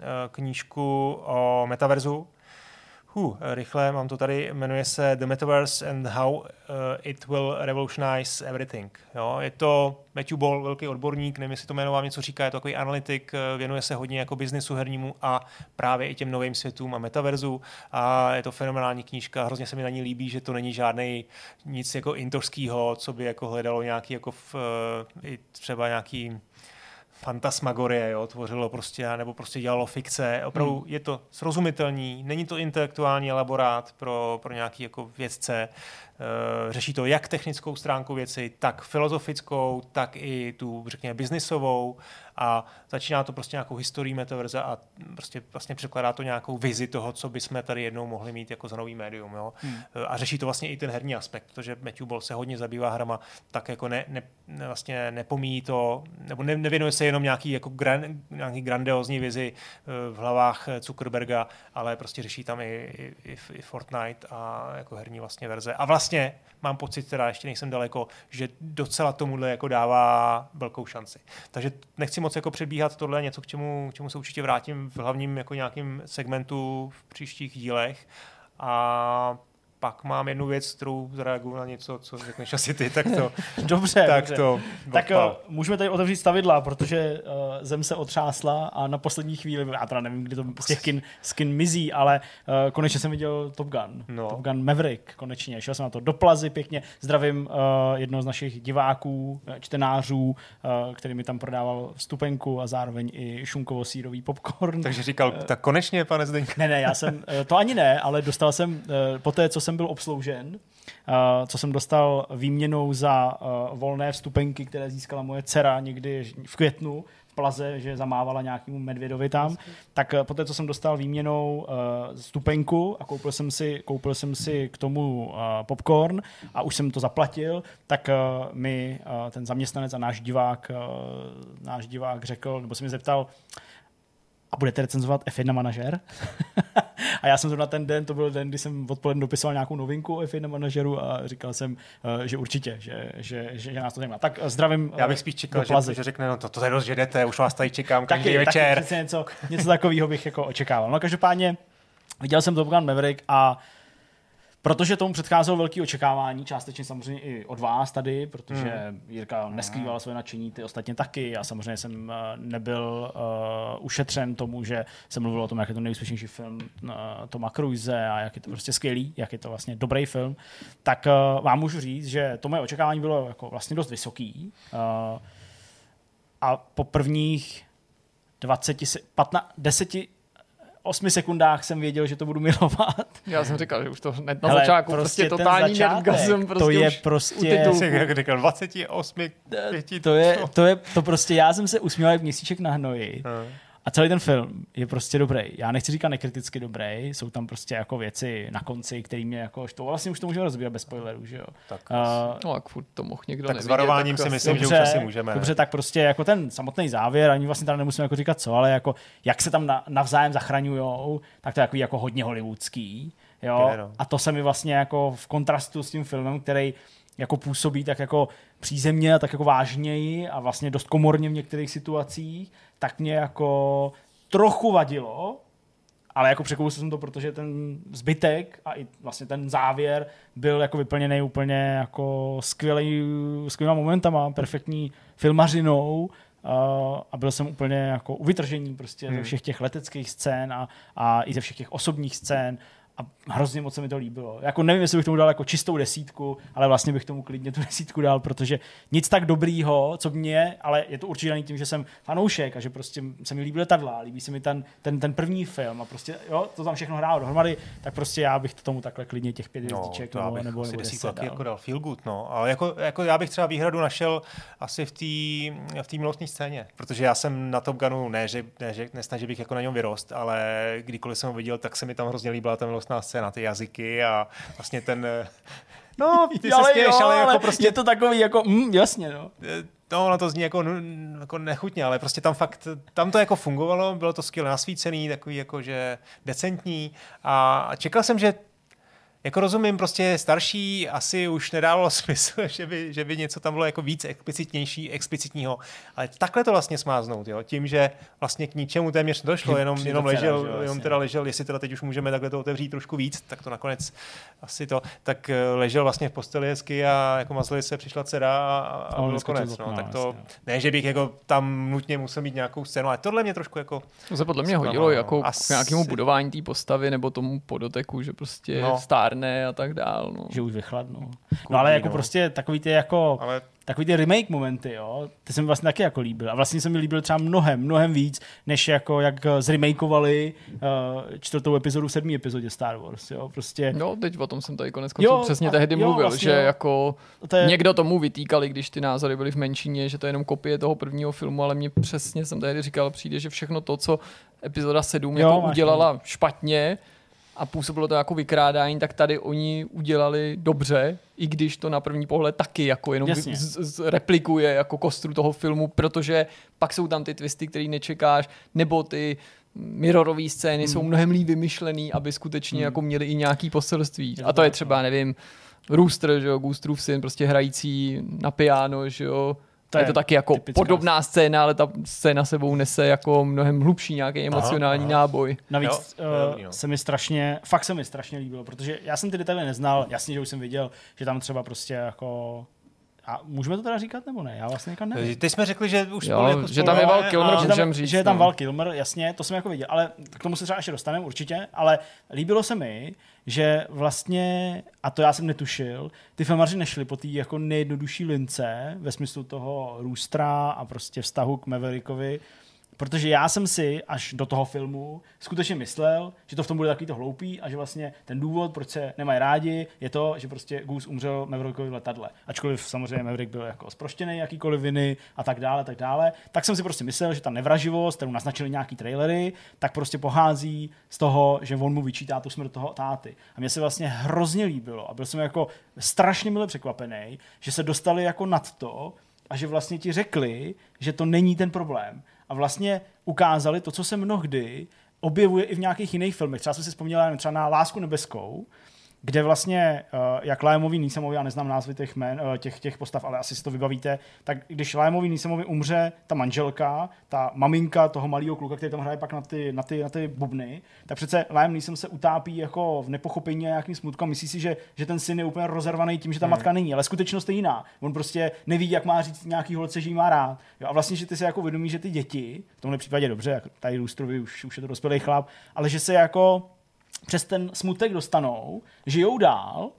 eh, knížku o metaverzu, Huh, rychle, mám to tady, jmenuje se The Metaverse and How uh, It Will Revolutionize Everything. Jo, je to Matthew Ball, velký odborník, nevím, jestli to jméno vám něco říká, je to takový analytik, eh, věnuje se hodně jako biznisu hernímu a právě i těm novým světům a metaverzu. A je to fenomenální knížka, hrozně se mi na ní líbí, že to není žádný nic jako intorského, co by jako hledalo nějaký jako v, eh, i třeba nějaký fantasmagorie, jo, tvořilo prostě, nebo prostě dělalo fikce. Opravdu hmm. je to srozumitelný, není to intelektuální elaborát pro, pro nějaký jako vědce. Eh, řeší to jak technickou stránku věci, tak filozofickou, tak i tu, řekněme, biznisovou a začíná to prostě nějakou historií metaverze a prostě vlastně překladá to nějakou vizi toho, co bychom tady jednou mohli mít jako za nový médium. Jo? Hmm. Eh, a řeší to vlastně i ten herní aspekt, protože Matthew Ball se hodně zabývá hrama, tak jako ne, ne, vlastně nepomíjí to, nebo ne, nevěnuje se jenom nějaký, jako gran, nějaký grandiozní vizi eh, v hlavách Zuckerberga, ale prostě řeší tam i, i, i, i Fortnite a jako herní vlastně verze. A vlastně mám pocit, teda ještě nejsem daleko, že docela tomuhle jako dává velkou šanci. Takže nechci moc jako předbíhat tohle, něco, k čemu, k čemu se určitě vrátím v hlavním jako nějakým segmentu v příštích dílech. A pak mám jednu věc, kterou zareaguju na něco, co řekneš asi ty, tak to... dobře, tak dobře. to tak uh, můžeme tady otevřít stavidla, protože uh, zem se otřásla a na poslední chvíli, já teda nevím, kdy to z těch kin, skin mizí, ale uh, konečně jsem viděl Top Gun. No. Top Gun Maverick, konečně. Šel jsem na to do plazy pěkně. Zdravím uh, jednoho z našich diváků, čtenářů, uh, který mi tam prodával vstupenku a zároveň i šunkovo-sírový popcorn. Takže říkal, uh, tak konečně, pane Zdeňk. Ne, ne, já jsem, uh, to ani ne, ale dostal jsem, uh, po té, co jsem byl obsloužen, uh, co jsem dostal výměnou za uh, volné vstupenky, které získala moje dcera někdy v květnu v Plaze, že zamávala nějakému medvědovi tam, tak uh, poté, co jsem dostal výměnou stupenku a koupil jsem si, koupil jsem si k tomu popcorn a už jsem to zaplatil, tak mi ten zaměstnanec a náš divák, náš divák řekl, nebo se mi zeptal, a budete recenzovat F1 manažer? a já jsem zrovna ten den, to byl den, kdy jsem odpoledne dopisoval nějakou novinku o F1 manažeru a říkal jsem, eh, že určitě, že, že, že, že nás to zajímá. Tak eh, zdravím. Já bych spíš čekal, že, že, řekne, no to, to je dost, že jdete, už vás tady čekám každý taky, večer. Taky něco, něco takového bych jako očekával. No každopádně viděl jsem Top Gun Maverick a Protože tomu předcházelo velké očekávání, částečně samozřejmě i od vás tady, protože hmm. Jirka neskrýval své nadšení, ty ostatně taky. Já samozřejmě jsem eh, nebyl uh, ušetřen tomu, že jsem mluvil o tom, jak je to nejúspěšnější film uh, Toma Cruise a jak je to prostě skvělý, jak je to vlastně dobrý film. Tak uh, vám můžu říct, že to moje očekávání bylo jako vlastně dost vysoký. Uh, a po prvních 20, 15, 10, osmi sekundách jsem věděl, že to budu milovat. Já jsem říkal, že už to hned na Hele, začátku prostě, prostě totální nerdgasm. Prostě to je prostě... Jak říkal, 28, 5, to je, to je, to prostě, já jsem se usmíval jak měsíček na hnoji. Hmm. A celý ten film je prostě dobrý. Já nechci říkat nekriticky dobrý, jsou tam prostě jako věci na konci, které mě jako, to vlastně už to můžeme rozbírat bez spoilerů, že jo. Tak, uh, no a furt to mohl někdo Tak nevidět, s varováním tak si myslím, dobře, že už asi můžeme. Dobře, tak prostě jako ten samotný závěr, ani vlastně tam nemusíme jako říkat co, ale jako jak se tam na, navzájem zachraňujou, tak to je jako, jako hodně hollywoodský. Jo? Je, no. A to se mi vlastně jako v kontrastu s tím filmem, který jako působí tak jako přízemně a tak jako vážněji a vlastně dost komorně v některých situacích, tak mě jako trochu vadilo, ale jako překousl jsem to, protože ten zbytek a i vlastně ten závěr byl jako vyplněný úplně jako skvělý, skvělýma momentama, perfektní filmařinou uh, a byl jsem úplně jako u vytržení prostě hmm. ze všech těch leteckých scén a, a i ze všech těch osobních scén a hrozně moc se mi to líbilo. Jako nevím, jestli bych tomu dal jako čistou desítku, ale vlastně bych tomu klidně tu desítku dal, protože nic tak dobrýho, co mě, ale je to určitě daný tím, že jsem fanoušek a že prostě se mi líbí letadla, líbí se mi ten, ten, ten první film a prostě jo, to tam všechno hrálo dohromady, tak prostě já bych tomu takhle klidně těch pět no, hvězdiček no, nebo, nebo, nebo deset dal. jako dal feel good, no. Ale jako, jako já bych třeba výhradu našel asi v té v milostní scéně, protože já jsem na Top Gunu, ne, že, ne, že nesnažil bych jako na něm vyrost, ale kdykoliv jsem ho viděl, tak se mi tam hrozně líbila ta milostná scéna, ty jazyky a vlastně ten... Eh, no, ty ale se stěješ, jo, ale, jako ale prostě... Je to takový jako, mm, jasně, no. Eh, no, ono to zní jako, jako nechutně, ale prostě tam fakt, tam to jako fungovalo, bylo to skvěle nasvícený, takový jako, že decentní a čekal jsem, že jako rozumím, prostě starší asi už nedávalo smysl, že by, že by něco tam bylo jako víc explicitnější, explicitního, ale takhle to vlastně smáznout, jo, tím, že vlastně k ničemu téměř došlo, jenom, jenom ležel, jenom teda ležel, jestli teda teď už můžeme takhle to otevřít trošku víc, tak to nakonec asi to, tak eh, ležel vlastně v posteli hezky a jako mazli se, přišla dcera a, a bylo konec, no, tak to, ne, že bych jako tam nutně musel mít nějakou scénu, ale tohle mě trošku jako... To se podle mě hodilo jako k nějakému budování té postavy nebo tomu podoteku, že prostě no. Stárne a tak dál. No. Že už vychladnou. No ale jako no. prostě takový ty jako ale takový ty remake momenty, jo, ty se mi vlastně taky jako líbil. A vlastně se mi líbil třeba mnohem, mnohem víc, než jako jak zremakeovali uh, čtvrtou epizodu v sedmý epizodě Star Wars, jo, prostě. No, teď o tom jsem tady konec konců přesně tehdy jo, mluvil, vlastně, že jako to je... někdo tomu vytýkali, když ty názory byly v menšině, že to je jenom kopie toho prvního filmu, ale mě přesně jsem tehdy říkal, přijde, že všechno to, co epizoda 7 jo, jako udělala špatně, a působilo to jako vykrádání, tak tady oni udělali dobře, i když to na první pohled taky jako jenom z, z, replikuje jako kostru toho filmu, protože pak jsou tam ty twisty, který nečekáš, nebo ty mirrorové scény hmm. jsou mnohem líp vymyšlený, aby skutečně hmm. jako měli i nějaký poselství. A to je třeba, nevím, Rooster, že jo, Gustrův syn, prostě hrající na piano, že jo, to je, je to taky jako podobná scéna, ale ta scéna sebou nese jako mnohem hlubší nějaký emocionální aha, aha. náboj. Navíc jo, uh, se mi strašně, fakt se mi strašně líbilo, protože já jsem ty detaily neznal, jasně, že už jsem viděl, že tam třeba prostě jako a můžeme to teda říkat nebo ne? Já vlastně někam nevím. Teď jsme řekli, že už jo, jako že tam je Val Kilmer, že tam, říct, že je tam no. Val Kilmer, jasně, to jsem jako viděl, ale k tomu se třeba ještě dostaneme určitě, ale líbilo se mi, že vlastně, a to já jsem netušil, ty filmaři nešli po té jako nejjednodušší lince ve smyslu toho Roostera a prostě vztahu k Maverickovi, Protože já jsem si až do toho filmu skutečně myslel, že to v tom bude takový to hloupý a že vlastně ten důvod, proč se nemají rádi, je to, že prostě Goose umřel Maverickovi v letadle. Ačkoliv samozřejmě Maverick byl jako zproštěný jakýkoliv viny a tak dále, tak dále. Tak jsem si prostě myslel, že ta nevraživost, kterou naznačili nějaký trailery, tak prostě pohází z toho, že on mu vyčítá tu smrt toho táty. A mně se vlastně hrozně líbilo a byl jsem jako strašně milé překvapený, že se dostali jako nad to, a že vlastně ti řekli, že to není ten problém a vlastně ukázali to, co se mnohdy objevuje i v nějakých jiných filmech. Třeba jsem si vzpomněl třeba na Lásku nebeskou, kde vlastně, uh, jak Lajemovi Nísamovi, já neznám názvy těch, men, uh, těch, těch postav, ale asi si to vybavíte, tak když Lajemovi Nísamovi umře ta manželka, ta maminka toho malého kluka, který tam hraje pak na ty, na ty, na ty bubny, tak přece Lajem Nísam se utápí jako v nepochopení a nějakým smutku a myslí si, že, že ten syn je úplně rozervaný tím, že ta hmm. matka není, ale skutečnost je jiná. On prostě neví, jak má říct nějaký holce, že jí má rád. Jo, a vlastně, že ty se jako vědomí, že ty děti, v tomhle případě dobře, jako tady Růstrovi už, už je to dospělý chlap, ale že se jako přes ten smutek dostanou, žijou dál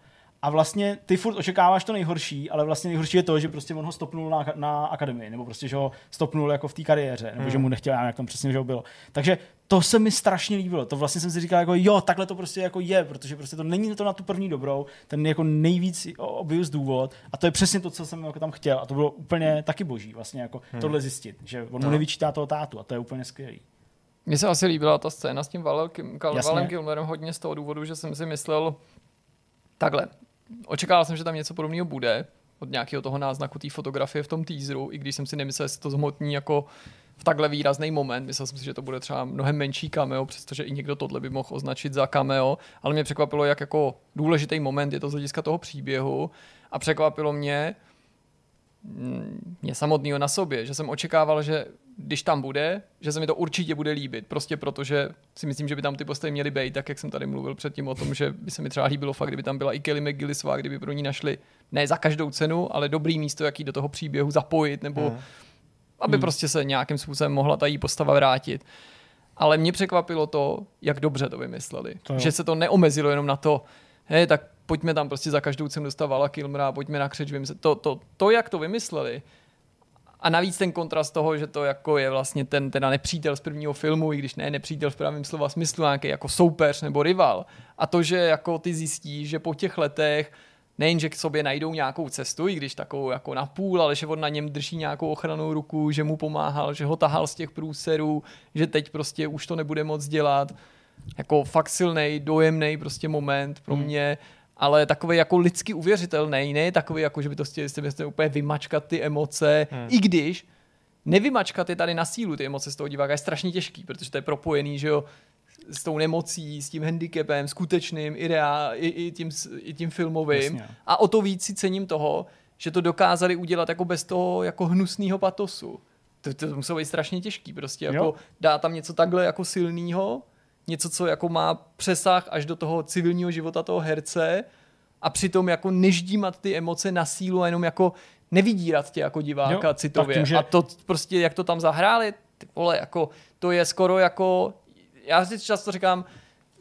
a vlastně ty furt očekáváš to nejhorší, ale vlastně nejhorší je to, že prostě on ho stopnul na, na akademii, nebo prostě, že ho stopnul jako v té kariéře, nebo hmm. že mu nechtěl, jak tam přesně, že ho bylo. Takže to se mi strašně líbilo. To vlastně jsem si říkal, jako jo, takhle to prostě jako je, protože prostě to není to na tu první dobrou, ten jako nejvíc obvious důvod a to je přesně to, co jsem jako tam chtěl a to bylo úplně taky boží vlastně jako hmm. tohle zjistit, že on mu no. nevyčítá toho tátu a to je úplně skvělý. Mně se asi líbila ta scéna s tím Valem, Valem Kilmerem hodně z toho důvodu, že jsem si myslel takhle. Očekával jsem, že tam něco podobného bude od nějakého toho náznaku té fotografie v tom teaseru, i když jsem si nemyslel, že to zhmotní jako v takhle výrazný moment. Myslel jsem si, že to bude třeba mnohem menší cameo, přestože i někdo tohle by mohl označit za cameo, ale mě překvapilo, jak jako důležitý moment je to z hlediska toho příběhu a překvapilo mě, mě samotného na sobě, že jsem očekával, že když tam bude, že se mi to určitě bude líbit, prostě protože si myslím, že by tam ty postavy měly být, tak jak jsem tady mluvil předtím o tom, že by se mi třeba líbilo fakt, kdyby tam byla i Kelly McGillisová, kdyby pro ní našli ne za každou cenu, ale dobrý místo, jaký do toho příběhu zapojit, nebo hmm. aby hmm. prostě se nějakým způsobem mohla ta jí postava vrátit. Ale mě překvapilo to, jak dobře to vymysleli. To že se to neomezilo jenom na to, hej, tak pojďme tam prostě za každou cenu dostat Vala Kilmera, pojďme na křeč, to, to, to, jak to vymysleli, a navíc ten kontrast toho, že to jako je vlastně ten teda nepřítel z prvního filmu, i když ne nepřítel v pravém slova smyslu, nějaký jako soupeř nebo rival. A to, že jako ty zjistíš, že po těch letech nejen, že k sobě najdou nějakou cestu, i když takovou jako na půl, ale že on na něm drží nějakou ochranou ruku, že mu pomáhal, že ho tahal z těch průserů, že teď prostě už to nebude moc dělat. Jako fakt silný, dojemný prostě moment pro hmm. Ale takový jako lidsky uvěřitelný, ne takový jako, že by to chtěli úplně vymačkat ty emoce, hmm. i když nevymačkat je tady na sílu ty emoce z toho diváka je strašně těžký, protože to je propojený, že jo, s tou nemocí, s tím handicapem, skutečným, i, reál, i, i, tím, i tím filmovým. Jasně. A o to víc si cením toho, že to dokázali udělat jako bez toho jako hnusného patosu. To, to muselo být strašně těžký, prostě jako Jo. dá tam něco takhle jako silného, něco, co jako má přesah až do toho civilního života toho herce a přitom jako neždímat ty emoce na sílu a jenom jako nevydírat tě jako diváka Jo, citově. tím, že- A to prostě, jak to tam zahráli, ty vole, jako, to je skoro jako, já si často říkám,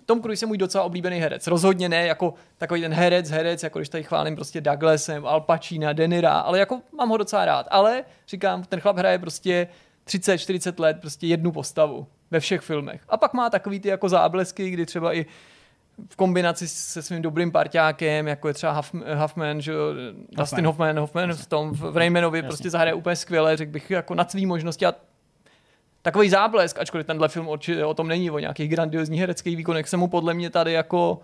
Tom Cruise je můj docela oblíbený herec. Rozhodně ne jako takový ten herec, herec, jako když tady chválím prostě Douglasem, Al Pacina, Denira, ale jako mám ho docela rád. Ale říkám, ten chlap hraje prostě 30-40 let prostě jednu postavu ve všech filmech. A pak má takový ty jako záblesky, kdy třeba i v kombinaci se svým dobrým parťákem, jako je třeba Huff, Huffman, že jo, Dustin Hoffman, Hoffman v tom v Raymanovi Jasně. prostě zahraje úplně skvěle, řekl bych jako nad svý možnosti a takový záblesk, ačkoliv tenhle film určitě o tom není, o nějakých grandiozních hereckých výkonech, se mu podle mě tady jako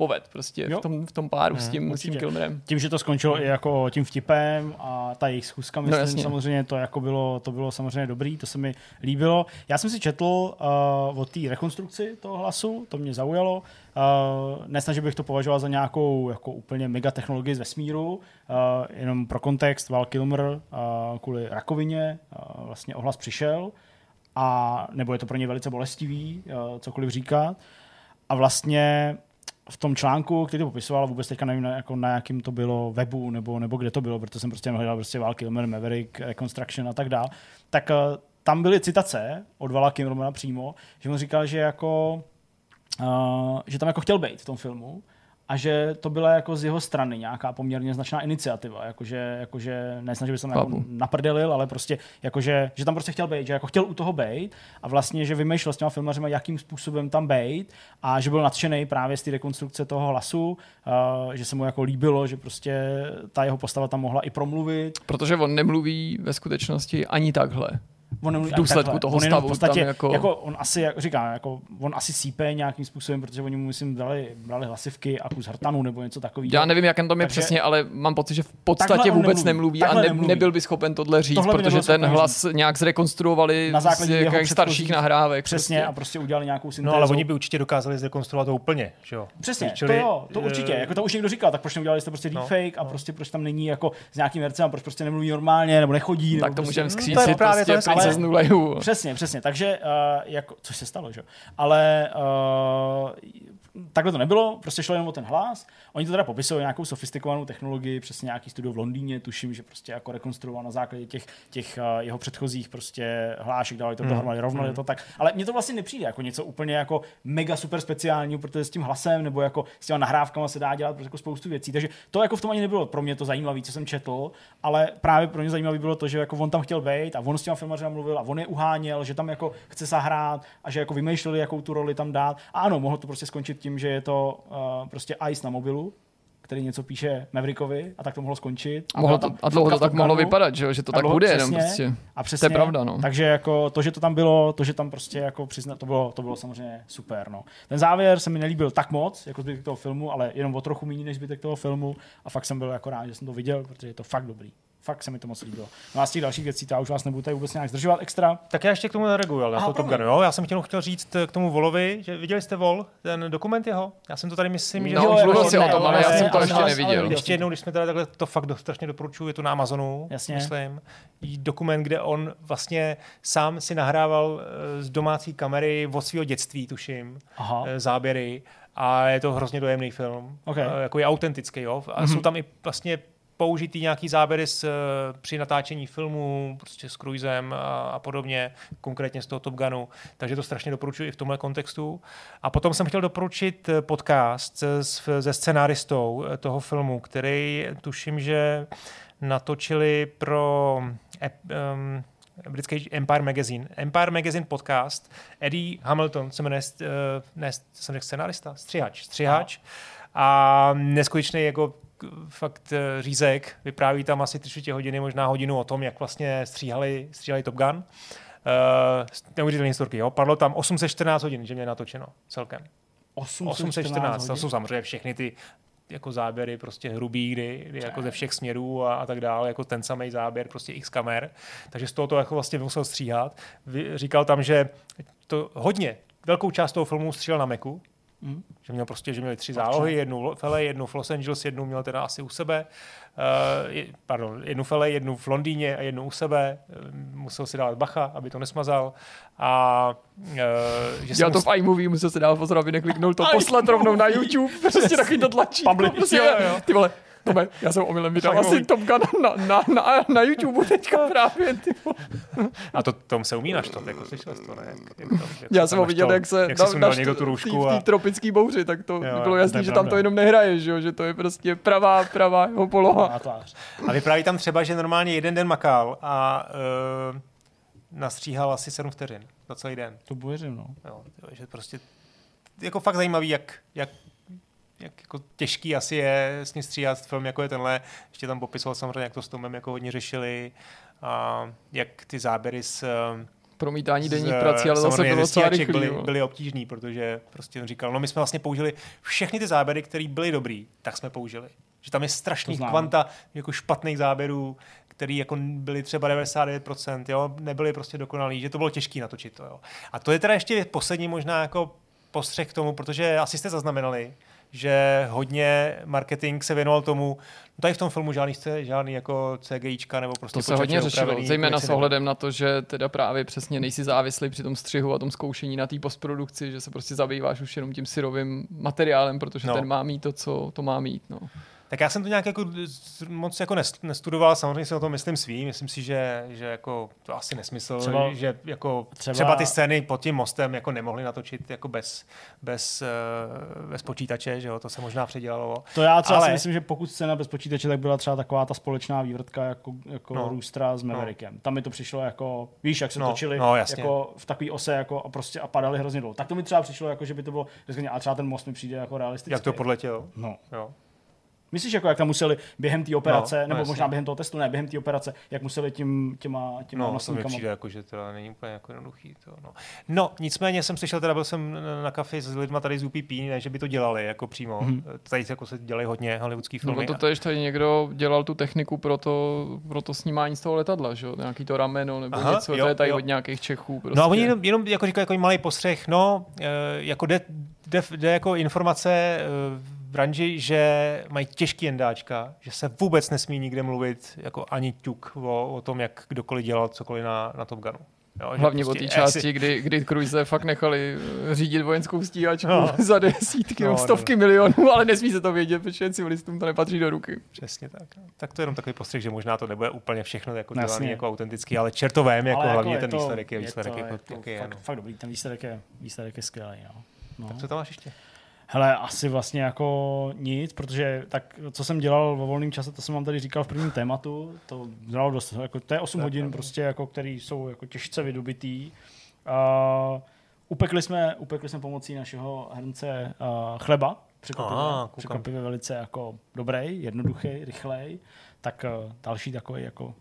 poved prostě Jo. v tom, v tom páru s tím, s tím určitě. Kilmerem. Tím, že to skončilo i jako tím vtipem a ta jejich schůzka, myslím, jasně. samozřejmě to jako bylo, to bylo samozřejmě dobrý, to se mi líbilo. Já jsem si četl uh, o té rekonstrukci toho hlasu, to mě zaujalo. Uh, nesnažil že bych to považoval za nějakou jako úplně mega technologii z vesmíru, uh, jenom pro kontext, Val Kilmer uh, kvůli rakovině uh, vlastně ohlas přišel a nebo je to pro ně velice bolestivý, uh, cokoliv říkat. A vlastně v tom článku, který to popisoval, vůbec teďka nevím, na, jako na jakým to bylo webu nebo, nebo kde to bylo, protože jsem prostě hledal prostě Val Kilmer, Maverick, Reconstruction a tak dál, tak uh, tam byly citace od Vala Kilmera přímo, že on říkal, že jako uh, že tam jako chtěl být v tom filmu a že to byla jako z jeho strany nějaká poměrně značná iniciativa, jakože, jakože nesnažil že by se tam jako naprdelil, ale prostě jakože, že tam prostě chtěl být, že jako chtěl u toho být a vlastně, že vymýšlel s těma filmařima, jakým způsobem tam být a že byl nadšený právě z té rekonstrukce toho hlasu, uh, že se mu jako líbilo, že prostě ta jeho postava tam mohla i promluvit. Protože on nemluví ve skutečnosti ani takhle. On V důsledku takhle. toho on stavu v podstatě, tam jako... jako- on asi, jak říká, jako, on asi sípe nějakým způsobem, protože oni mu, myslím, dali, brali hlasivky a kus hrtanu nebo něco takového. Já nevím, jak to je Takže- přesně, ale mám pocit, že v Takhle podstatě vůbec nemluví. nemluví a ne, nemluví. nebyl by schopen tohle říct, Tohle protože ten hlas nějak zrekonstruovali Na z základě jeho nějakých starších nahrávek. Přesně prostě. a prostě udělali nějakou syntézu. No ale oni by určitě dokázali zrekonstruovat to úplně, že jo? Přesně, Čili, to jo, to určitě. eh, Jako to už někdo říkal, tak proč neudělali jste prostě No, deepfake a prostě proč tam není jako s nějakým hercem a proč prostě nemluví normálně nebo nechodí. Tak to prostě, můžeme to je skřísit je princeznu Leju. Přesně, přesně. Takže, uh, jako, což se stalo, že? jo. Ale uh, takhle to nebylo, prostě šlo jenom o ten hlas. Oni to teda popisují nějakou sofistikovanou technologii, přesně nějaký studio v Londýně, tuším, že prostě jako rekonstruoval na základě těch, těch uh, jeho předchozích prostě hlášek, dávali to dohromady, rovnali to tak. Ale mně to vlastně nepřijde jako něco úplně jako mega super speciálního, protože s tím hlasem nebo jako s těma nahrávkama se dá dělat prostě jako spoustu věcí. Takže to jako v tom ani nebylo pro mě to zajímavé, co jsem četl, ale právě pro mě zajímavé bylo to, že jako on tam chtěl být a on s těma filmařem mluvil a on je uháněl, že tam jako chce zahrát a že jako vymýšleli, jakou tu roli tam dát. A ano, mohlo to prostě skončit tím, že je to uh, prostě Ice na mobilu, který něco píše Maverickovi a tak to mohlo skončit. Mohlo byla to, a dlouho to tak mohlo vypadat, že, jo, že to A tak bude jenom přesně. prostě. A přesně, To je pravda, no. Takže jako to, že to tam bylo, to, že tam prostě jako přiznat, to bylo, to bylo samozřejmě super, no. Ten závěr se mi nelíbil tak moc, jako zbytek toho filmu, ale jenom o trochu méně než zbytek toho filmu a fakt jsem byl jako rád, že jsem to viděl, protože je to fakt dobrý. Fakt se mi to moc líbilo. No a z těch dalších věcí, to já už vás nebudu tady vůbec nějak zdržovat extra. Tak já ještě k tomu zareaguju, ale Aha, to Top. Gun, jo? Já jsem chtěl, chtěl říct k tomu Volovi, že viděli jste Vol, ten dokument jeho? Já jsem to tady myslím, že... No, mluvil jako si o tom, ale já jsem to ale- ještě ale- neviděl. ale- Ještě jednou, když jsme teda takhle, to fakt do, strašně doporučuji, je to na Amazonu, Jasně. myslím. Dokument, kde on vlastně sám si nahrával eh, z domácí kamery od svého dětství, tuším, Aha. eh, záběry a je to hrozně dojemný film. Ok. Eh, Jako je autentický, jo. A jsou tam i vlastně použitý nějaký záběry z, eh, při natáčení filmů, prostě s Cruisem a, a podobně, konkrétně z toho Top Gunu. Takže to strašně doporučuji i v tomhle kontextu. A potom jsem chtěl doporučit eh, podcast s, se scenáristou eh, toho filmu, který tuším, že natočili pro um, britský Empire Magazine. Empire Magazine podcast. Eddie Hamilton se jmenuje, uh, ne, jsem řekl scenárista, střihač, střihač. A neskutečný jako fakt eh, řízek, vypráví tam asi tři čtvrtě hodiny, možná hodinu o tom, jak vlastně stříhali, stříhali Top Gun. Uh, neuvěřitelné historky, jo. Padlo tam 814 hodin, že mě natočeno celkem. 814, to jsou samozřejmě všechny ty jako záběry prostě hrubý, kdy, kdy jako ze všech směrů a, a tak dále, jako ten samý záběr, prostě x kamer. Takže z toho to jako vlastně musel stříhat. Vy, říkal tam, že to hodně velkou část toho filmu střílel na Meku, Mhm. že měl prostě, že měli tři zálohy, jednu v LA, jednu v Los Angeles, jednu měl teda asi u sebe, uh, pardon, jednu v LA, jednu v Londýně a jednu u sebe, Eh, musel si dávat bacha, aby to nesmazal a uh, že Já to v iMovie musel se dát pozor, aby nekliknul to poslat rovnou na YouTube, prostě takový to tlačítko. Public. Prostě, Jo, jo. Ty vole, Tome, já jsem omylem vydal asi. Top Gun na, na, na, na YouTube teďka právě. Ty vole. A to, tomu se umí naštvát, jako slyšel jsi to, ne? Jak, jak to, jak Já se jsem ho viděl, jak se jak si sundal někdo tu roušku v a... té tropické bouři, tak to Jo, bylo je že tam to jenom nehraje, že, jo? že to je prostě pravá, pravá jeho poloha. Na. A vypráví tam třeba, že normálně jeden den makal a uh, nastříhal asi 7 vteřin za celý den. To věřím, no. Jo, že prostě jako fakt zajímavý, jak, jak, jak jako těžký asi je s ním stříhat film, jako je tenhle. Ještě tam popisoval samozřejmě, jak to s Tomem jako hodně řešili a jak ty záběry s Promítání z, denních prací, ale zase samozřejmě bylo docela rychlý. byly, byly obtížný, protože prostě on říkal, no my jsme vlastně použili všechny ty záběry, které byly dobrý, tak jsme použili. Že tam je strašný kvanta jako špatných záběrů, který jako byly třeba 99%, jo, nebyly prostě dokonalý, že to bylo těžké natočit to, jo. A to je teda ještě poslední možná jako postřeh k tomu, protože asi jste zaznamenali, že hodně marketing se věnoval tomu, no tady v tom filmu žádný, žádný jako CGIčka nebo prostě To se hodně řešilo, zejména s ohledem na to, že teda právě přesně nejsi závislý při tom střihu a tom zkoušení na té postprodukci, že se prostě zabýváš už jenom tím syrovým materiálem, protože no. ten má mít to, co to má mít. No. Tak já jsem to nějak jako moc jako nes- nestudoval, samozřejmě si o tom myslím svý, myslím si, že, že jako to asi nesmysl, Třeba- že jako třeba- třeba, ty scény pod tím mostem jako nemohli natočit jako bez, bez, uh, bez počítače, že jo, to se možná předělalo. To já třeba Ale... si myslím, že pokud scéna bez počítače, tak byla třeba taková ta společná vývrtka jako, jako no. Roostera s Maverickem. No. Tam mi to přišlo jako, víš, jak se No, točili no, jasně. jako v takové ose jako, a prostě a padaly hrozně dlouho. Tak to mi třeba přišlo, jako, že by to bylo, a třeba ten most mi přijde jako realistický. Jak to podletělo. No. Jo. Myslíš, jako jak tam museli během té operace, No, no, no, nebo jasně. možná během toho testu, ne, během té operace, jak museli tím, těma, těma No, to mi nosníkama. přijde jako, že to není úplně jako jednoduchý. To, no. no, nicméně jsem slyšel, teda byl jsem na- kafi s lidma tady z UPP, ne, že by to dělali jako přímo. Mm-hmm. Tady jako se dělají hodně hollywoodský filmy. Nebo to tež tady někdo dělal tu techniku pro to, pro to snímání z toho letadla, že jo? Nějaký to rameno nebo Aha, něco, jo, to je tady jo. od nějakých Čechů. Prostě. No a oni jenom, jenom jako říkají jako malý postřeh, no, eh, jako jde, jde, jde jako informace eh, branži, že mají těžký jendáčka, že se vůbec nesmí nikde mluvit jako ani ťuk o, o tom, jak kdokoliv dělal cokoliv na, na Top Gunu. Jo, Hlavně o té části, si- kdy, kdy Cruise fakt nechali eh, řídit vojenskou stíhačku No. za desítky No, no, no. stovky no. milionů, ale nesmí se to vědět, protože civilistům to nepatří do ruky. Přesně tak. no. Tak to je jenom takový postřeh, že možná to nebude úplně všechno jako dělaný jako autentický, ale čertovém, jako Ale hlavně je ten to- výsledek je je výsledek, to, jako, je to jaký je, fakt, no. fakt dobrý, ten výsledek je, výsledek je skvělý. No. No. Tak co tam máš ještě? Hele, asi vlastně jako nic, protože tak, co jsem dělal vo volném čase, to jsem vám tady říkal v prvním tématu, to dělalo dost, jako, to je 8 To je hodin pravda. prostě, jako, který jsou jako těžce vydobitý. Uh, upekli, jsme, upekli jsme pomocí našeho hrnce uh, chleba, překvapivě, Aha, koukám. překvapivě velice jako dobrý, jednoduchý, rychlej, tak uh, další takový jako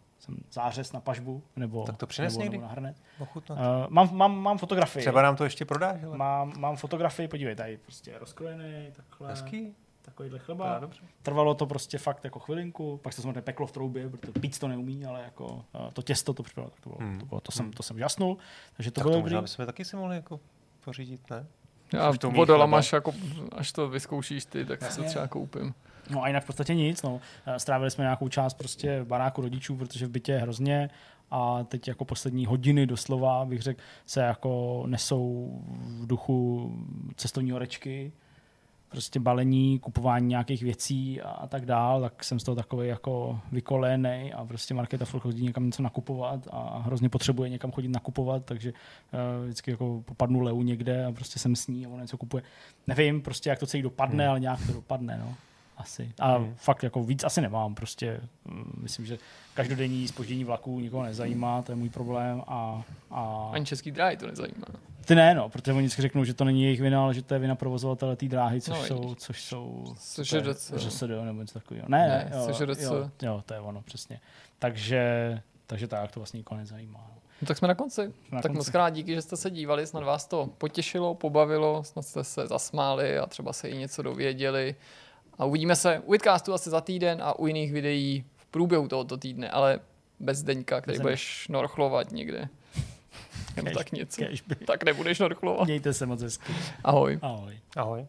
zářez na pažbu, nebo, Tak to přines nebo, někdy. nebo na hrnet. Ochutnat. Uh, mám, mám, mám fotografii. Třeba nám to ještě prodáš, ale Mám, mám fotografii, podívej, tady prostě rozkrojený, takhle, hezký. takovýhle chleba. dobře. Trvalo to prostě fakt jako chvilinku, pak se to samozřejmě peklo v troubě, protože píc to neumí, ale jako uh, to těsto to připadalo, tak to bylo, Hmm. to, bylo, to, jsem, to jsem žasnul, takže to Tak bylo to možná bychom taky si mohli jako pořídit, ne? Já to umí vodolamaš, jako, až to vyzkoušíš ty, tak si Jasně. to třeba koupím. No a jinak v podstatě nic, no. Eh, Strávili jsme nějakou část prostě v baráku rodičů, protože v bytě je hrozně a teď jako poslední hodiny doslova, bych řekl, se jako nesou v duchu cestovní horečky, prostě balení, kupování nějakých věcí a, a tak dál, tak jsem z toho takový jako vykolénej a prostě Markéta furt chodí někam něco nakupovat a hrozně potřebuje někam chodit nakupovat, takže uh, vždycky jako popadnu Leu někde a prostě jsem s ní a ona něco kupuje. Nevím prostě, jak to celý dopadne, Hmm. ale nějak to dopadne, no. Asi. A Hmm. fakt jako víc asi nemám, prostě mm, myslím, že každodenní spoždění vlaků nikoho nezajímá, to je můj problém a, a Ani český dráhy to nezajímá. ty ne, no, protože oni vždycky řeknou, že to není jejich vina, ale že to je vina provozovatele té dráhy, což No, jsou, což jsou Což je ŘSD nebo něco takového. Ne, Ne, jo, což je docela- jo, jo, to je ono, přesně. Takže, takže tak, to vlastně nikoho nezajímá. No. No tak jsme na konci. Na tak konci. moc krát díky, že jste se dívali, snad vás to potěšilo, pobavilo, snad jste se zasmáli a třeba se i něco dověděli. A uvidíme se u Vidcastu asi za týden a u jiných videí v průběhu tohoto týdne, ale bez Deňka, který Bez budeš norchlovat někde. Jen Kéž- tak něco. by. Tak nebudeš norklovat. Mějte se moc hezky. Ahoj. Ahoj. Ahoj.